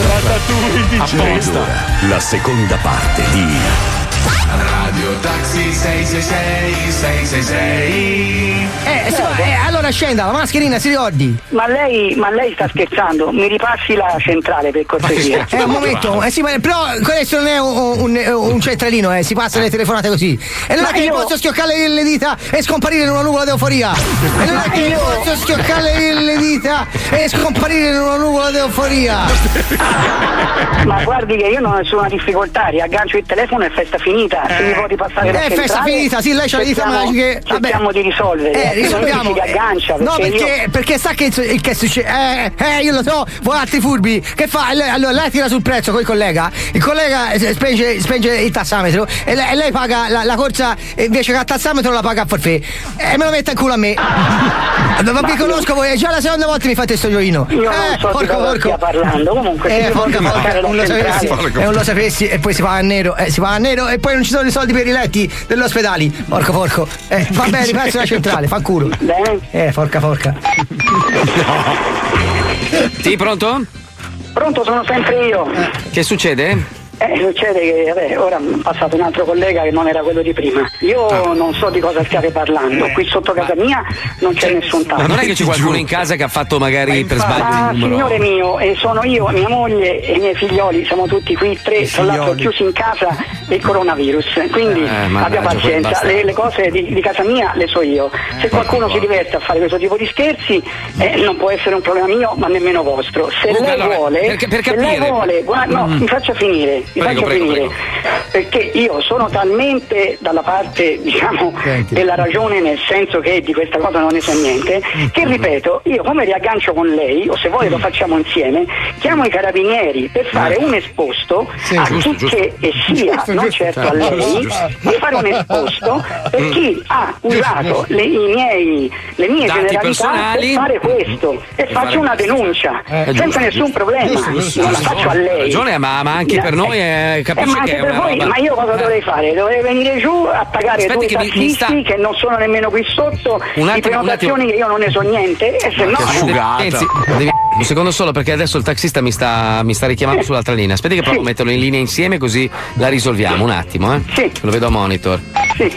Apposta. La seconda parte di Taxi 666 666 Eh, sì, ma, eh, scenda, la mascherina si ricordi? Ma lei, ma lei sta scherzando? Mi ripassi la centrale per cortesia. Eh, un momento, eh sì, ma però questo non è un, un- un centralino, eh, si passa le telefonate così. E non è Ma che io- posso schioccare le dita e scomparire in una nuvola di euforia. E non è che io- posso schioccare le dita e scomparire in una nuvola di euforia. Ma guardi che io non ho nessuna difficoltà, riaggancio il telefono e festa finita. Se mi può ripassare la Eh, centrale. festa finita, sì, lei c'ha le dita cerchiamo- magiche. Vabbè. Cerchiamo di risolvere. Eh, risolviamo. Non si riaggancia, No, perché perché, io- perché sa che, che succede? Eh, eh, io lo so, voi altri furbi. Che fa? Allora, lei tira sul prezzo con il collega, il collega eh, spenge, spenge il tassametro e lei, e lei paga la, la corsa invece che al tassametro la paga a forfè. E me lo mette in culo a me. Ma vi conosco voi, è già la seconda volta mi fate sto gioino. Io non eh, so di porco porco. stia parlando, comunque Eh, porca la non lo sapessi, e non lo sapessi e poi si paga a nero, eh, si paga a nero e poi non ci sono i soldi per i letti degli ospedali. Porco porco. Eh, va bene, ripazzo la centrale, fa culo. Bene. Eh, porca porca. Sì, pronto? Pronto, sono sempre io. Che succede? Eh, succede che vabbè, ora è passato un altro collega che non era quello di prima. Io Ah. non so di cosa stiate parlando. Qui sotto casa mia non c'è nessun tavolo. Ma non è che c'è qualcuno in casa che ha fatto magari per sbaglio Ma il numero? signore mio, e sono io, mia moglie e i miei figlioli, siamo tutti qui tre, tra l'altro chiusi in casa il coronavirus. Quindi Eh, abbia pazienza, le, le cose di, di casa mia le so io. Se qualcuno si diverte a fare questo tipo di scherzi, eh, non può essere un problema mio, ma nemmeno vostro. Se Comunque, lei allora, vuole, per- per se lei vuole, guarda, no, Mm. mi faccia finire, mi Prego, faccia prego, finire. Perché io sono talmente dalla parte, diciamo, della ragione, nel senso che di questa cosa non ne so niente, che ripeto, io come riaggancio con lei, o se vuole lo facciamo insieme, chiamo i carabinieri per fare un esposto a giusto, chi giusto. che e sia, Giusto, non giusto. certo a lei, giusto. di fare un esposto per chi ha usato le, i miei, le mie Dati generalità personali. per fare questo e fare faccio una questo. denuncia Eh, senza giusto, nessun giusto. problema, Giusto, giusto, non la giusto. faccio a lei. ragione, ma- ma anche per noi, eh, capisce ma anche che è una voi, roba- ma io cosa Eh. dovrei fare? Dovrei venire giù a pagare Aspetti due che mi- mi tassisti sta- che non sono nemmeno qui sotto Un di attimo, un prenotazioni che io non ne so niente e se no Renzi, devi- un secondo solo perché adesso il taxista mi sta, mi sta richiamando sull'altra linea. Aspetti che provo a metterlo in linea insieme così la risolviamo. Un attimo, eh. Lo vedo a monitor.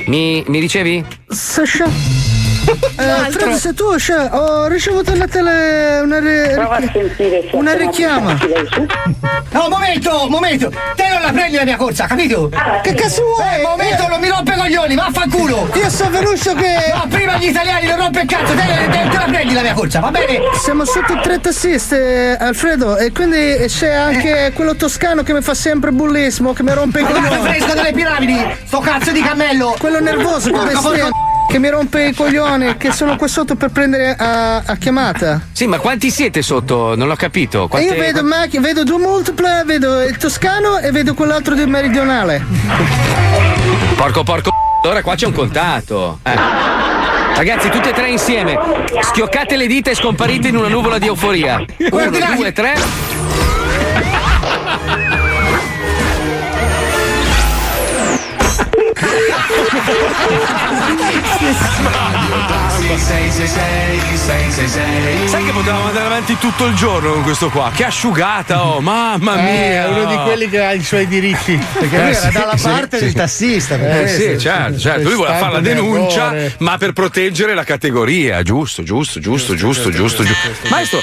Mi, mi dicevi? Sasha. Eh, se tu Sasha, ho ricevuto alla tele una, a sentire se una richiama. No, momento, momento! Te non la prendi la mia corsa, capito? Che cazzo vuoi? Eh, momento, non mi rompe i coglioni, vaffanculo! Io sono venuto che. No, prima gli italiani non rompe il cazzo, te, te- te la prendi la mia corsa, va bene? Siamo sotto tre tassisti, eh, Alfredo, e quindi c'è anche quello toscano che mi fa sempre bullismo, che mi rompe i coglioni. fresco delle piramidi, sto cazzo di cammello! Quello nervoso come stia, che mi rompe i coglioni, che sono qua sotto per prendere a, a chiamata. Sì, ma quanti siete sotto? Non l'ho capito. Quante- io vedo macchine, vedo due multiple, vedo il toscano e vedo quell'altro del meridionale. Porco porco. Allora qua c'è un contatto. Eh. Ragazzi, tutte e tre insieme. Schioccate le dita e scomparite in una nuvola di euforia. Uno, due, tre. Sai che potevamo andare avanti tutto il giorno con questo qua? Che asciugata, oh, mamma Eh, mia! è uno di quelli che ha i suoi diritti. Perché lui era dalla parte del tassista. Eh sì, certo, certo. Lui voleva fare la denuncia, errore. ma per proteggere la categoria. Giusto, giusto, giusto, giusto, giusto, giusto. Maestro,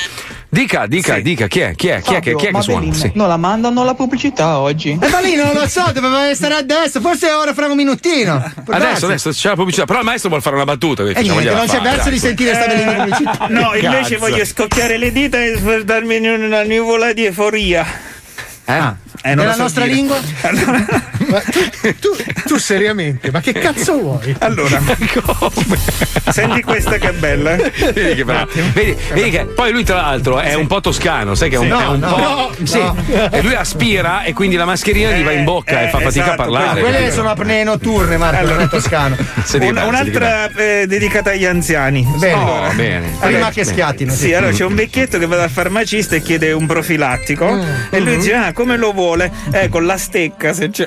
dica, dica, dica, chi è? Chi è? Chi è che, chi è che suona? Sì. Non la mandano la pubblicità oggi. E ma lì non lo so, doveva stare a destra, forse ora fra un minutino. Adesso, adesso c'è la pubblicità, però il maestro vuole fare una battuta. quindi E niente, non c'è fare, verso dai. di sentire sta bellina pubblicità. No, invece Cazzo. voglio scocchiare le dita e in una nuvola di euforia. Eh? Eh, Nella so nostra dire. lingua? Ma tu, tu, tu seriamente, ma che cazzo vuoi? Allora, senti questa che è bella. Vedi che bravo. Vedi, vedi che poi lui, tra l'altro, è un po' toscano, sai che è un, Sì. è un No, po'. no, sì. no. E lui aspira e quindi la mascherina gli va in bocca eh, e fa fatica esatto, a parlare. Quelle sono apnee notturne, Marco, non è toscano. Un- un'altra eh, dedicata agli anziani. Bene. Oh, bene. Prima che schiattino. Sì, allora c'è un vecchietto che va dal farmacista e chiede un profilattico Mm. e lui dice: Ah, come lo vuole? Eh, con la stecca se c'è.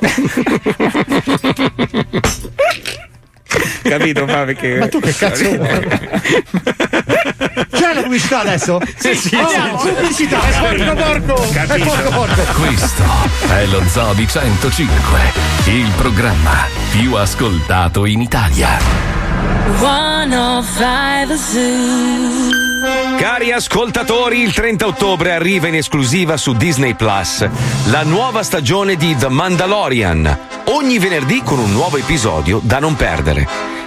Capito, fa perché. Ma tu che cazzo vuoi? C'è la pubblicità adesso? Sì, sì, Andiamo, sì. pubblicità, è porco porco! È Capito. porco porco! Questo è lo Zoo di 105, il programma più ascoltato in Italia. 105 Zoo. Cari ascoltatori, il 30 ottobre arriva in esclusiva su Disney Plus la nuova stagione di The Mandalorian. Ogni venerdì con un nuovo episodio da non perdere.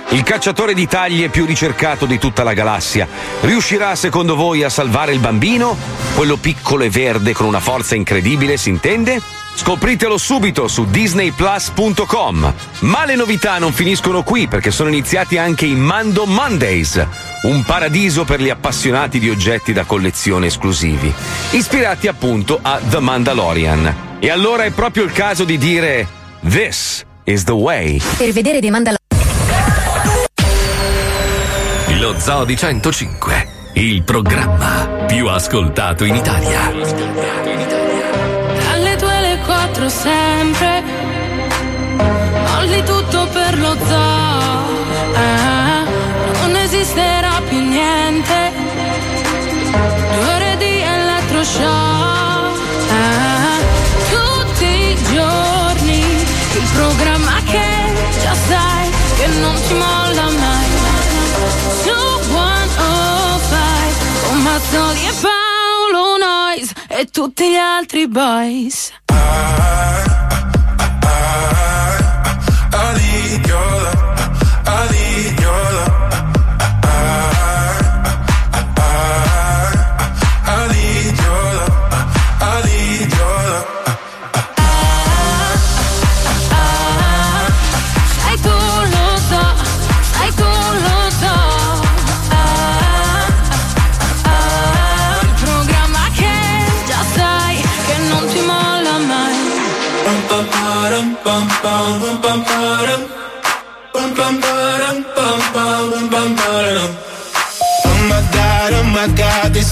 Il cacciatore di taglie più ricercato di tutta la galassia riuscirà secondo voi a salvare il bambino? Quello piccolo e verde con una forza incredibile, si intende? Scopritelo subito su disneyplus.com. Ma le novità non finiscono qui perché sono iniziati anche i Mando Mondays, un paradiso per gli appassionati di oggetti da collezione esclusivi, ispirati appunto a The Mandalorian. E allora è proprio il caso di dire This is the way. Per vedere dei Mandalorian. Lo Zoo di 105, il programma più ascoltato in Italia. Dalle due quattro sempre. Molli tutto per lo zoo. Ah, Non esisterà più niente. Due ore di elettroshock Ah, Tutti i giorni Il programma che già sai Che non ti molla mai. Su 105 Con Mazzoli e solo Noise e tutti gli altri boys. I, I, I, I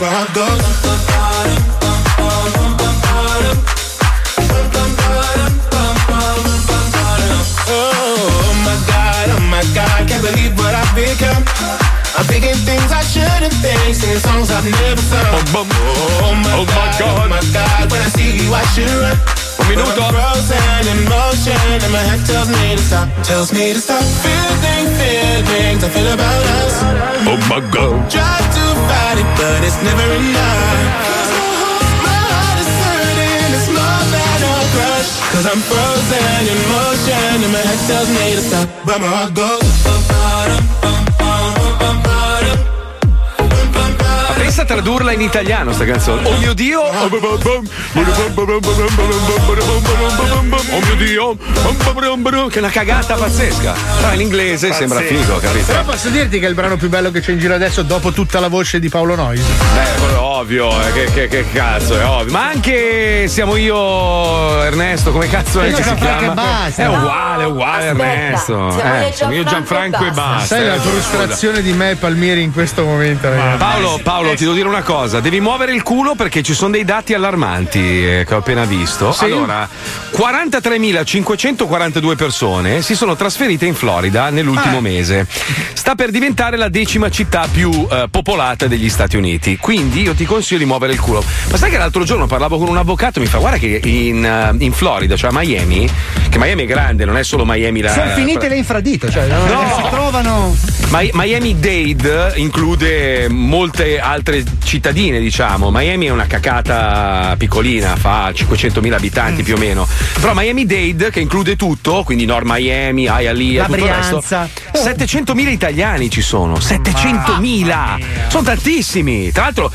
Ba-dum. Oh my god, oh my god, can't believe what I've become. I'm thinking things I shouldn't think, singing songs I've never sung. Oh my god, oh my god, when I see you I should run. I'm frozen in motion and my head tells me to stop, tells me to stop. Feeling feelings I feel about us. Oh my god. Try to fight it, but it's never enough. My heart is hurting, it's more than a crush. Cause I'm frozen in motion and my head tells me to stop, but my heart goes. Ma pensa a tradurla in italiano sta canzone. Oh mio Dio! Oh mio Dio! Che è una cagata pazzesca. Però in inglese sembra figo, capito? Però posso dirti che è il brano più bello che c'è in giro adesso dopo tutta la voce di Paolo Noyes. Beh, quello ovvio, eh, che, che- che cazzo, è ovvio. Ma anche siamo io, Ernesto, come cazzo è che si Gianfranco chiama? basta. È uguale, è uguale aspetta, Ernesto. siamo Eh, io sono io Gianfranco e basta. Sai la eh, frustrazione di me e Palmieri in questo momento, ragazzi. Paolo, Paolo, ti devo dire una cosa: devi muovere il culo perché ci sono dei dati allarmanti eh, che ho appena visto. Sì? Allora, 43.542 persone si sono trasferite in Florida nell'ultimo Ah. mese. Sta per diventare la decima città più eh, popolata degli Stati Uniti. Quindi io ti consiglio di muovere il culo. Ma sai che l'altro giorno parlavo con un avvocato e mi fa: Guarda che in, eh, in Florida, cioè a Miami, che Miami è grande, non è solo Miami la. Sono finite le infradito, cioè No. si trovano. Mi- Miami Dade include molte altre cittadine, diciamo. Miami è una cacata piccolina, fa 500.000 abitanti più o meno. Però Miami Dade, che include tutto, quindi Nord Miami, Hialeah, tutto il resto, Brianza. 700.000 italiani ci sono. 700.000! Sono tantissimi. Tra l'altro,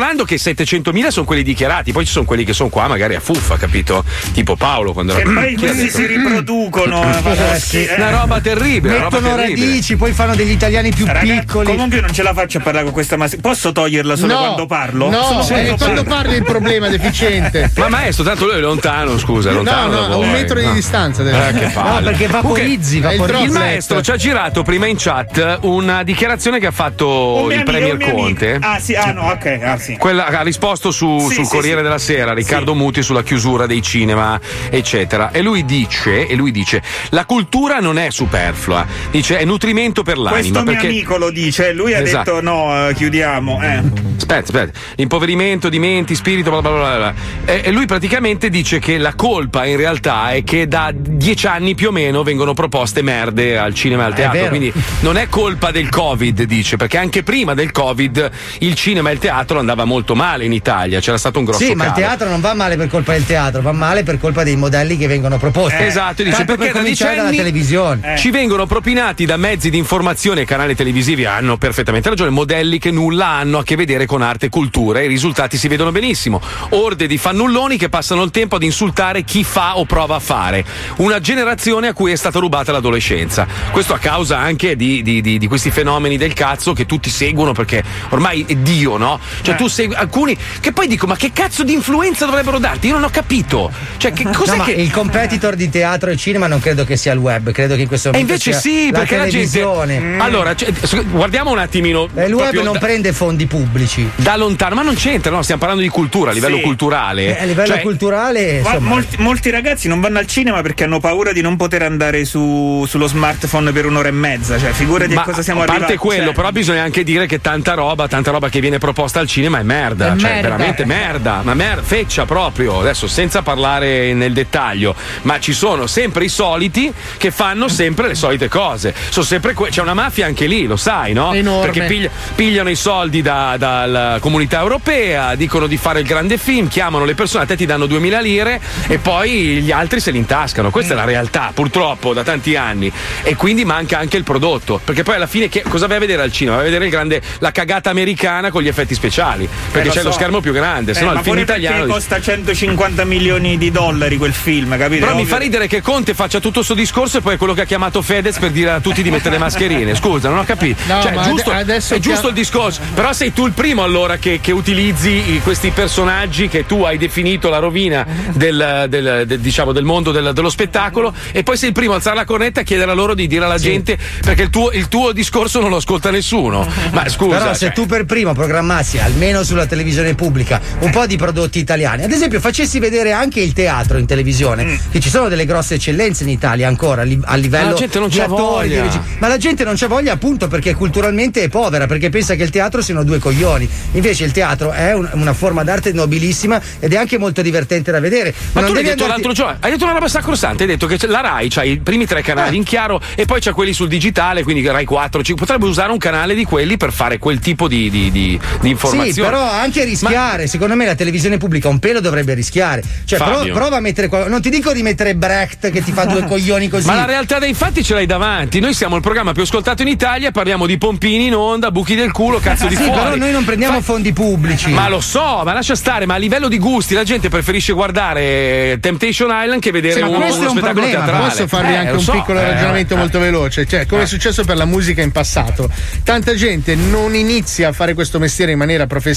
calcolando che 700.000 sono quelli dichiarati, poi ci sono quelli che sono qua magari a fuffa, capito? Tipo Paolo quando E era poi questi si riproducono. Vadoschi, eh. Una roba terribile, una roba Mettono terribile. radici, poi fanno degli italiani più Ragazzi, piccoli. Comunque io non ce la faccio a parlare con questa maschera. Posso toglierla solo No, quando parlo? no, Solo è quando parli il problema è deficiente. Ma maestro, tanto lui è lontano, scusa, è lontano. No, no, a un metro di No. distanza deve Eh, che palle. No, perché vaporizzi, vaporizzi. Il maestro ci ha girato prima in chat una dichiarazione che ha fatto Un mio il amico, Premier mio amico. Conte. Ah, sì, ah, no, ok. Ah, sì. Quella ha risposto su- Sì, sul sì, Corriere della Sera, Riccardo Muti, sulla chiusura dei cinema, eccetera. E lui dice: e lui dice la cultura non è superflua, dice è nutrimento per l'anima. Questo mio perché... amico lo dice, lui ha Esatto. detto no, eh, chiudiamo. Eh. Aspetta, aspetta. Impoverimento di menti, spirito, bla bla bla bla. E, e lui praticamente dice che la colpa in realtà è che da dieci anni più o meno vengono proposte merde al cinema e al teatro. Quindi non è colpa del Covid, dice, perché anche prima del Covid il cinema e il teatro andava molto male in Italia. C'era stato un grosso Sì, ma il calo. teatro non va male per colpa del teatro, va male per colpa dei modelli che vengono proposti. esatto, dice perché per da cominciare dalla anni televisione. ci vengono propinati da mezzi di informazione e canali televisivi hanno perfettamente ragione, modelli che nulla hanno a che vedere con arte e cultura e i risultati si vedono benissimo. Orde di fannulloni che passano il tempo ad insultare chi fa o prova a fare. Una generazione a cui è stata rubata l'adolescenza. Questo a causa anche di, di- di- di questi fenomeni del cazzo che tutti seguono perché ormai è Dio, no? Cioè tu segui alcuni che poi dico ma che cazzo di influenza dovrebbero darti? Io non ho capito. Cioè che cos'è No, che... il competitor di teatro e cinema non credo che sia il web, credo che in questo E momento invece sia sì, la perché la gente. televisione. Allora, cioè, guardiamo un attimino. E il web non da, prende fondi pubblici. da lontano, ma non c'entra, no? Stiamo parlando di cultura a livello Sì. culturale. Eh, a livello Cioè, culturale, Ma insomma, molti, molti ragazzi non vanno al cinema perché hanno paura di non poter andare su- sullo smartphone per un'ora e mezza. Cioè, figurati ma a cosa siamo a parte arrivati. quello, cioè. però bisogna anche dire che tanta roba, tanta roba che viene proposta al cinema è merda. È cioè, merda. veramente merda. Ma mer- feccia proprio. Adesso, senza parlare nel dettaglio, ma ci sono sempre i soliti che fanno sempre le solite cose. Sono sempre que- C'è una mafia anche lì, lo sai, no? Enorme. Perché piglia- pigliano i soldi da- dalla comunità europea, dicono di fare il grande film, chiamano le persone, a te ti danno 2000 lire e poi gli altri se li intascano. Questa è la realtà, purtroppo, da tanti anni. E quindi manca anche il prodotto. Perché poi alla fine che- cosa vai a vedere al cinema? Vai a vedere il grande, la cagata americana con gli effetti speciali. Perché Eh, c'è lo so. schermo più grande, se Eh, no ma il film italiano. costa 150 milioni di dollari quel film, capito? Però mi fa ridere che Conte faccia tutto questo discorso e poi è quello che ha chiamato Fedez per dire a tutti di mettere le mascherine. Scusa, non ho capito. No, cioè, ma giusto, adesso è giusto il discorso. Però sei tu il primo allora che, che utilizzi questi personaggi che tu hai definito la rovina del, del- del- diciamo, del mondo del- dello spettacolo e poi sei il primo a alzare la cornetta e chiedere a loro di dire alla gente perché il tuo, il tuo discorso non lo ascolta nessuno. Ma scusa. Però se cioè- tu per primo programmassi almeno sulla televisione pubblica un po' di prodotti italiani, ad esempio facessi vedere anche il teatro in televisione, che ci sono delle grosse eccellenze in Italia ancora a li- a livello Ma la gente non di c'ha attori, di regi- ma la gente non c'ha voglia appunto perché culturalmente è povera, perché pensa che il teatro siano due coglioni. Invece il teatro è un- una forma d'arte nobilissima ed è anche molto divertente da vedere. Ma non tu l'hai detto andarti- l'altro giorno, hai detto una roba sacrosanta, hai detto che la Rai c'ha i primi tre canali in chiaro e poi c'ha quelli sul digitale, quindi Rai 4, 5, potrebbe usare un canale di quelli per fare quel tipo di, di, di, di informazioni. Sì, però anche rischiare. Secondo me la televisione pubblica un pelo dovrebbe rischiare. Cioè, Fabio. prova, a mettere. qual- Non ti dico di mettere Brecht che ti fa due coglioni così. Ma la realtà dei fatti ce l'hai davanti. Noi siamo il programma più ascoltato in Italia, parliamo di pompini in onda, buchi del culo, cazzo di sì, fuori. però noi non prendiamo fondi pubblici. Ma lo so, ma lascia stare, ma a livello di gusti la gente preferisce guardare Temptation Island che vedere Sì, ma uno, questo uno è un spettacolo problema. teatrale. Posso farvi Eh, anche un so, piccolo eh, ragionamento eh. molto veloce? Cioè, come Eh. è successo per la musica in passato, tanta gente non inizia a fare questo mestiere in maniera professionale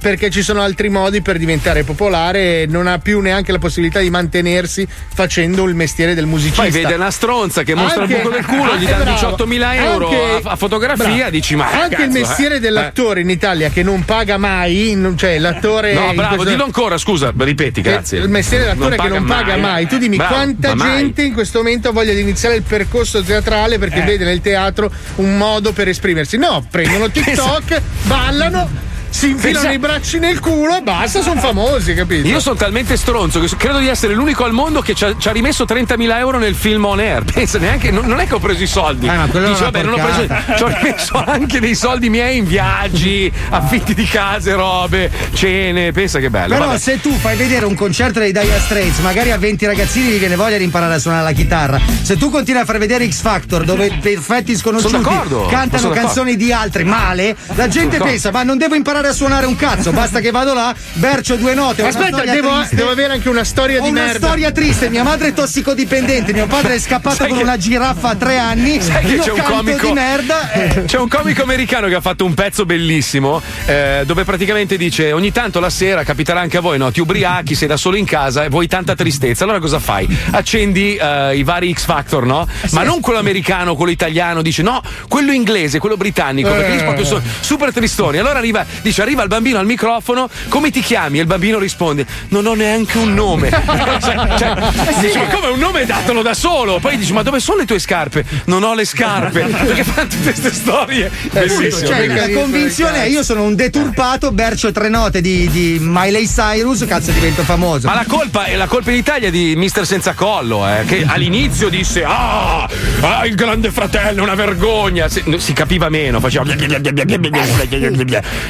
perché ci sono altri modi per diventare popolare e non ha più neanche la possibilità di mantenersi facendo il mestiere del musicista. Poi vede una stronza che mostra Anche- il buco del culo, gli eh, dà bravo. 18.000 euro Anche- a, a fotografia, bravo. dici ma anche il cazzo, mestiere eh. dell'attore in Italia che non paga mai, non- cioè l'attore No, bravo, questo- dillo ancora, scusa, ripeti, che- grazie. Il mestiere dell'attore che non paga mai. Tu dimmi Bravo, quanta ma mai. gente in questo momento ha voglia di iniziare il percorso teatrale perché Eh. vede nel teatro un modo per esprimersi. No, prendono TikTok, ballano. Si infilano Pensa- i bracci nel culo e basta, sono famosi, capito? Io sono talmente stronzo che credo di essere l'unico al mondo che ci ha, ci ha rimesso 30.000 euro nel film on air. Pensa, neanche, non, non è che ho preso i soldi. Dice, una vabbè, non ho preso. porcata. Ci ho rimesso anche dei soldi miei in viaggi, affitti di case, robe, cene. Pensa che bello. Però vabbè. se tu fai vedere un concerto dei Dire Straits, magari a 20 ragazzini gli viene voglia di imparare a suonare la chitarra. Se tu continui a far vedere X Factor dove perfetti sconosciuti cantano canzoni di altri male, la gente pensa "Ma non devo imparare a suonare un cazzo, basta che vado là, bercio due note". una Aspetta, devo, devo avere anche una storia Ho di una merda. storia triste, mia madre è tossicodipendente, mio padre è scappato Sai con che- una giraffa a tre anni. Sai che c'è un comico di merda. eh. C'è un comico americano che ha fatto un pezzo bellissimo eh, dove praticamente dice ogni tanto la sera capiterà anche a voi, no? Ti ubriachi, sei da solo in casa e vuoi tanta tristezza. Allora cosa fai? Accendi eh, i vari X Factor, no? Ma non quello americano, quello italiano, dice no, quello inglese, quello britannico, perché lì proprio sono super tristoni. Allora arriva, dice, arriva il bambino al microfono, come ti chiami? E il bambino risponde: Non ho neanche un nome. cioè, cioè, dice, ma come un nome datelo da solo? Poi dice: Ma dove sono le tue scarpe? Non ho le scarpe. Perché fanno tutte queste storie. Bellissime. Cioè, la convinzione è io sono un deturpato, bercio tre note di, di Miley Cyrus, cazzo divento famoso. Ma la colpa è la colpa in Italia di Mister Senza Collo, eh, che all'inizio disse: Ah, ah, il grande fratello una vergogna. Si, si capiva meno, faceva.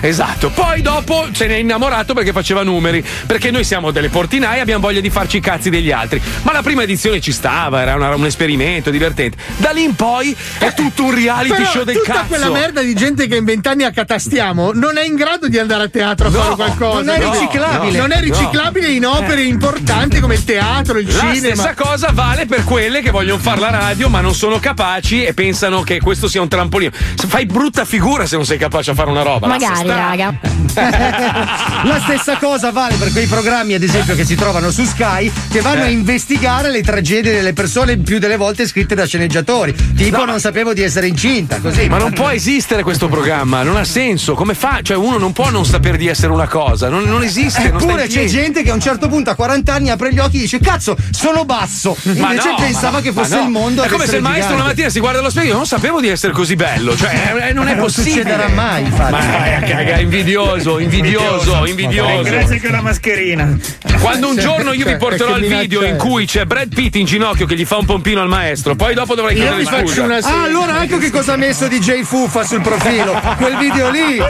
Esatto. Poi dopo se ne è innamorato perché faceva numeri. Perché noi siamo delle portinaie e abbiamo voglia di farci i cazzi degli altri. Ma la prima edizione ci stava, era una- un esperimento divertente. Da lì in poi è tutto un reality Però show del tutta cazzo. quella merda di gente che in vent'anni accatastiamo non è in grado di andare a teatro a No, fare qualcosa. non è riciclabile. Non è No. riciclabile in opere Eh. importanti come il teatro, il La cinema. stessa cosa vale per quelle che vogliono fare la radio ma non sono capaci e pensano che questo sia un trampolino. Fai brutta figura se non sei capace a fare una roba. Magari, raga. La stessa cosa vale per quei programmi, ad esempio, che si trovano su Sky, che vanno Eh. a investigare le tragedie delle persone più delle volte scritte da sceneggiatori. Tipo, non sapevo di essere incinta, così. Ma non può esistere questo programma, non ha senso. Come fa? Cioè, uno non può non sapere di essere una cosa, non, non esiste. non Eppure c'è gente che a un certo punto a 40 anni apre gli occhi e dice cazzo sono basso Ma invece no, pensava ma no, che fosse no. il mondo È come se il maestro gigante. una mattina si guarda allo specchio e non sapevo di essere così bello. Cioè, eh, non è Non possibile. succederà mai, infatti. Ma vai a cagare, invidioso, invidioso, invidioso. Grazie che la mascherina. Quando un giorno io vi porterò il video in cui c'è Brad Pitt in ginocchio che gli fa un pompino al maestro, poi dopo dovrai Io chiedere vi faccio scusa. una Ah, allora ecco che cosa ha messo DJ Fuffa sul profilo. Quel video lì.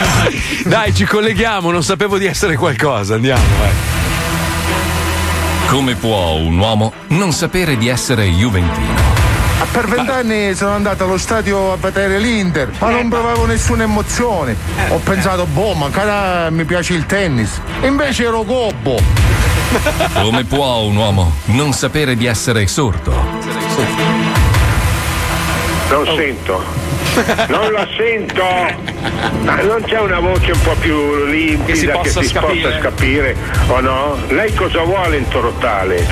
Dai, ci colleghiamo, non sapevo di essere qualcosa. Andiamo, vai. Come può un uomo non sapere di essere juventino? Per vent'anni sono andato allo stadio a vedere l'Inter, ma non provavo nessuna emozione. Ho pensato, boh, magari mi piace il tennis. Invece ero gobbo. Come può un uomo non sapere di essere sordo? Non sento. Non la sento. Ma non c'è una voce un po' più limpida Che si possa possa capire. capire o no? Lei cosa vuole in Torottale?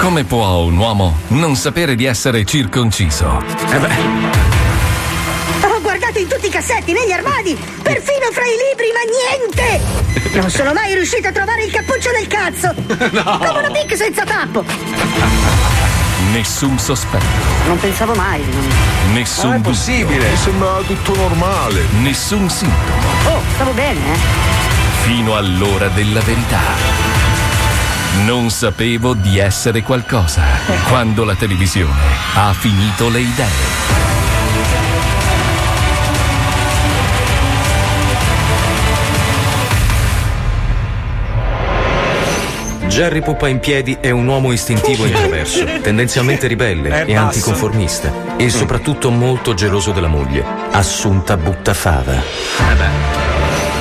Come può un uomo non sapere di essere circonciso? Ho guardato in tutti i cassetti, negli armadi, perfino fra i libri, ma niente! Non sono mai riuscita a trovare il cappuccio del cazzo! No. Come una pic senza tappo! Nessun sospetto, Non pensavo mai. nessun dubbio. Mi sembrava tutto normale. Nessun sintomo, Oh, stavo bene, eh? fino all'ora della verità. Non sapevo di essere qualcosa quando la televisione ha finito le idee. Jerry Puppa in piedi è un uomo istintivo e introverso, tendenzialmente ribelle e anticonformista e soprattutto molto geloso della moglie, Assunta Buttafava.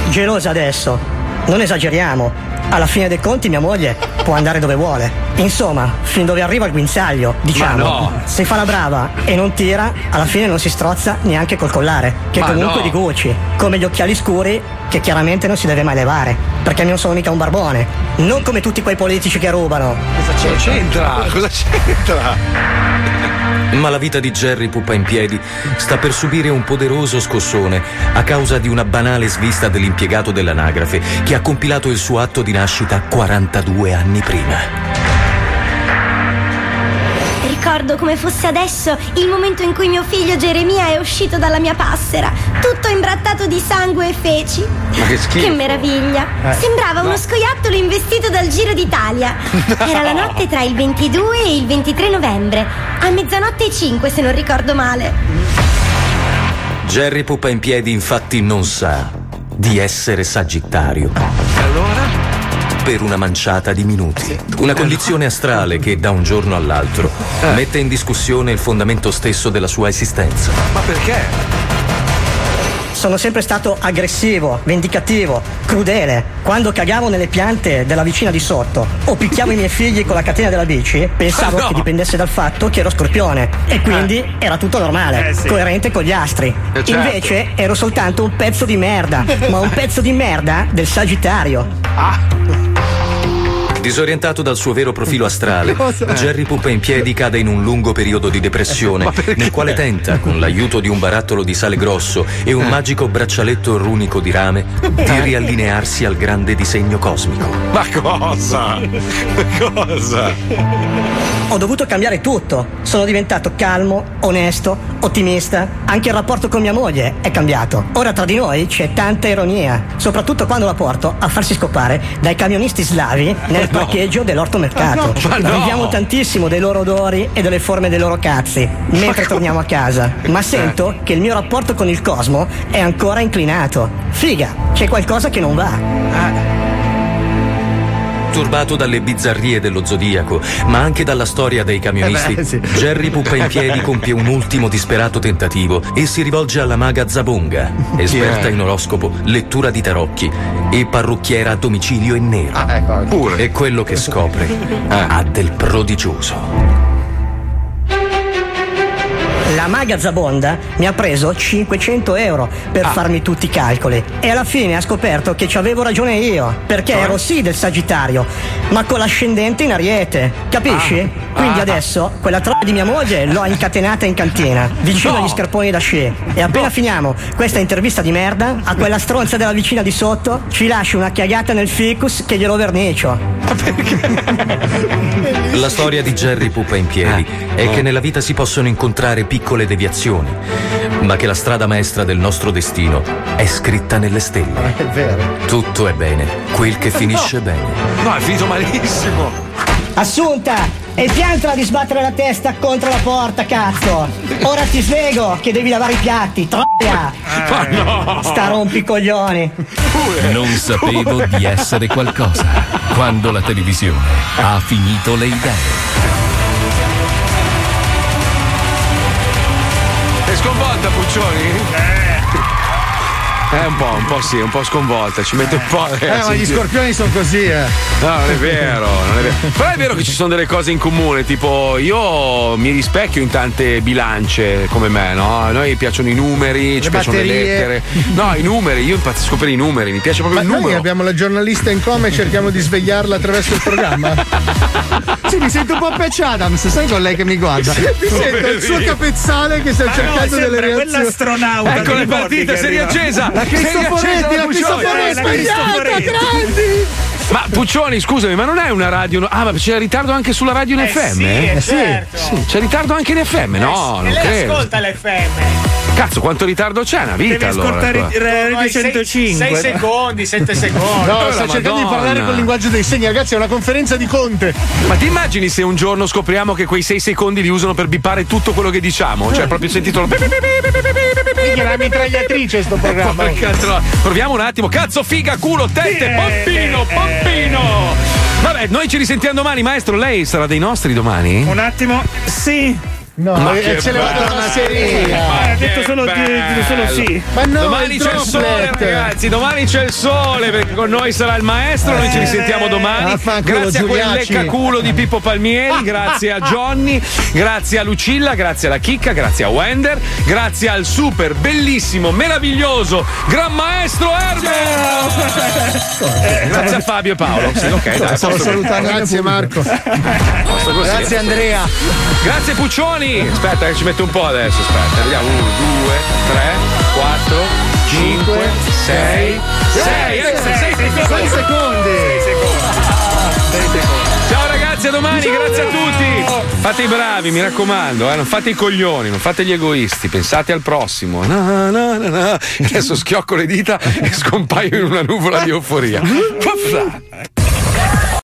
Gelosa adesso. Non esageriamo. Alla fine dei conti mia moglie può andare dove vuole. Insomma, fin dove arriva il guinzaglio, diciamo. Ma no. Se fa la brava e non tira, alla fine non si strozza neanche col collare, che Ma comunque no. di Gucci. Come gli occhiali scuri, che chiaramente non si deve mai levare. Perché non sono mica un barbone. Non come tutti quei politici che rubano. Cosa c'entra? Cosa c'entra? Ma la vita di Jerry Puppa in piedi sta per subire un poderoso scossone a causa di una banale svista dell'impiegato dell'anagrafe che ha compilato il suo atto di nascita 42 anni prima. Ricordo come fosse adesso il momento in cui mio figlio Geremia è uscito dalla mia passera, tutto imbrattato di sangue e feci. Ma che schifo. Che meraviglia! Eh, Sembrava no. uno scoiattolo investito dal Giro d'Italia. Era la notte tra il 22 e il 23 novembre, a mezzanotte e 5 se non ricordo male. Jerry Pupa in piedi infatti non sa di essere sagittario. Allora? Per una manciata di minuti. Una condizione astrale che da un giorno all'altro mette in discussione il fondamento stesso della sua esistenza. Ma perché? Sono sempre stato aggressivo, vendicativo, crudele. Quando cagavo nelle piante della vicina di sotto o picchiavo i miei figli con la catena della bici, pensavo Ah, no. che dipendesse dal fatto che ero scorpione e quindi era tutto normale, Eh, sì. coerente con gli astri. Eh, certo. Invece ero soltanto un pezzo di merda, ma un pezzo di merda del Sagittario. Disorientato dal suo vero profilo astrale? Jerry Pupa in piedi cade in un lungo periodo di depressione, nel quale tenta, con l'aiuto di un barattolo di sale grosso e un magico braccialetto runico di rame, di riallinearsi al grande disegno cosmico. Ma cosa? cosa? Ho dovuto cambiare tutto. Sono diventato calmo, onesto, ottimista. Anche il rapporto con mia moglie è cambiato. Ora tra di noi c'è tanta ironia, soprattutto quando la porto a farsi scopare dai camionisti slavi nel no. parcheggio dell'ortomercato. Ma no. Viviamo tantissimo dei loro odori e delle forme dei loro cazzi mentre torniamo a casa. Ma sento che il mio rapporto con il cosmo è ancora inclinato. Figa, c'è qualcosa che non va. Turbato dalle bizzarrie dello zodiaco, ma anche dalla storia dei camionisti, Eh beh, sì. Jerry Pupa in piedi compie un ultimo disperato tentativo e si rivolge alla maga Zabonga, esperta è? in oroscopo, lettura di tarocchi e parrucchiera a domicilio in nero. Ah, ecco, E quello che scopre Eh. ha del prodigioso. Maga Zabonda mi ha preso 500 euro per farmi tutti i calcoli e alla fine ha scoperto che ci avevo ragione io, perché ero sì del Sagittario, ma con l'ascendente in Ariete, capisci? Quindi Ah. adesso quella troia di mia moglie l'ho incatenata in cantina, vicino No. agli scarponi da sci. E appena finiamo questa intervista di merda, a quella stronza della vicina di sotto ci lascio una chiagata nel ficus che glielo vernicio. La storia di Jerry Pupa in piedi è che nella vita si possono incontrare piccole deviazioni, ma che la strada maestra del nostro destino è scritta nelle stelle. È vero. Tutto è bene, quel che finisce bene. No, è finito malissimo. Assunta! E piantala di sbattere la testa contro la porta, cazzo! Ora ti svego che devi lavare i piatti, troia! Ma no! Sta rompicoglioni! Non sapevo di essere qualcosa quando la televisione ha finito le idee. Sconvolta, Puccioni? Eh, un po', un po' sì, un po' sconvolta, ci mette un po'. Eh, ragazzi. ma gli scorpioni sono così, eh. No, non è vero, non è vero. Però è vero che ci sono delle cose in comune, tipo io mi rispecchio in tante bilance come me, no? A noi piacciono i numeri, ci piacciono le batterie. lettere. No, i numeri, io impazzisco per i numeri, mi piace proprio Ma il noi numero. abbiamo la giornalista in coma e cerchiamo di svegliarla attraverso il programma. sì, mi sento un po' Patch Adams, sai con lei che mi guarda? Mi sento il suo capezzale che sta Ma no, cercando delle reazioni. quell'astronauta, Ecco le partite, si è riaccesa. La Cristoforetti, la Cristoforetti grandi! Ma Puccioni, scusami, ma non è una radio. Ah, ma c'è ritardo anche sulla radio in Eh FM? sì, eh, certo. sì. C'è ritardo anche in FM? No, e non lei credo. ascolta l'FM. Cazzo, quanto ritardo c'è? Una vita Devi allora. ascoltare qua. il Radio Ormai sei- 105. sei secondi, sette secondi. No, Oh, sta cercando di parlare col linguaggio dei segni, ragazzi, è una conferenza di Conte. Ma ti immagini se un giorno scopriamo che quei sei secondi li usano per bipare tutto quello che diciamo? Cioè, proprio sentito. Minchia, una mitragliatrice sto programma. Proviamo un attimo. Cazzo, figa, culo, tette, pompino, pompino. Vabbè, noi ci risentiamo domani, maestro. Lei sarà dei nostri domani? Un attimo, sì. No, Ma eh, che ce l'ha bello. la mascherina. Ma ha detto solo, di- bello. solo sì. Ma no, domani il c'è il sole, ragazzi. Domani c'è il sole perché con noi sarà il maestro. Noi ci risentiamo domani. Vaffanculo, Grazie a quel leccaculo di Pippo Palmieri. Grazie a Johnny. Grazie a Lucilla. Grazie alla Chicca. Grazie a Wender. Grazie al super, bellissimo, meraviglioso Gran Maestro Herbert. Grazie a Fabio e Paolo. Sì, ok, dai, così. salutando Grazie Marco. Grazie Andrea. Grazie Puccioni! Aspetta che ci metto un po' adesso, aspetta. Vediamo. 1, 2, 3, 4, 5, 6, 6, 6 secondi. Ciao ragazzi, a domani, grazie a tutti! Fate i bravi, mi raccomando, eh, non fate i coglioni, non fate gli egoisti, pensate al prossimo. Na, na, na, na. Adesso schiocco le dita e scompaio in una nuvola di euforia.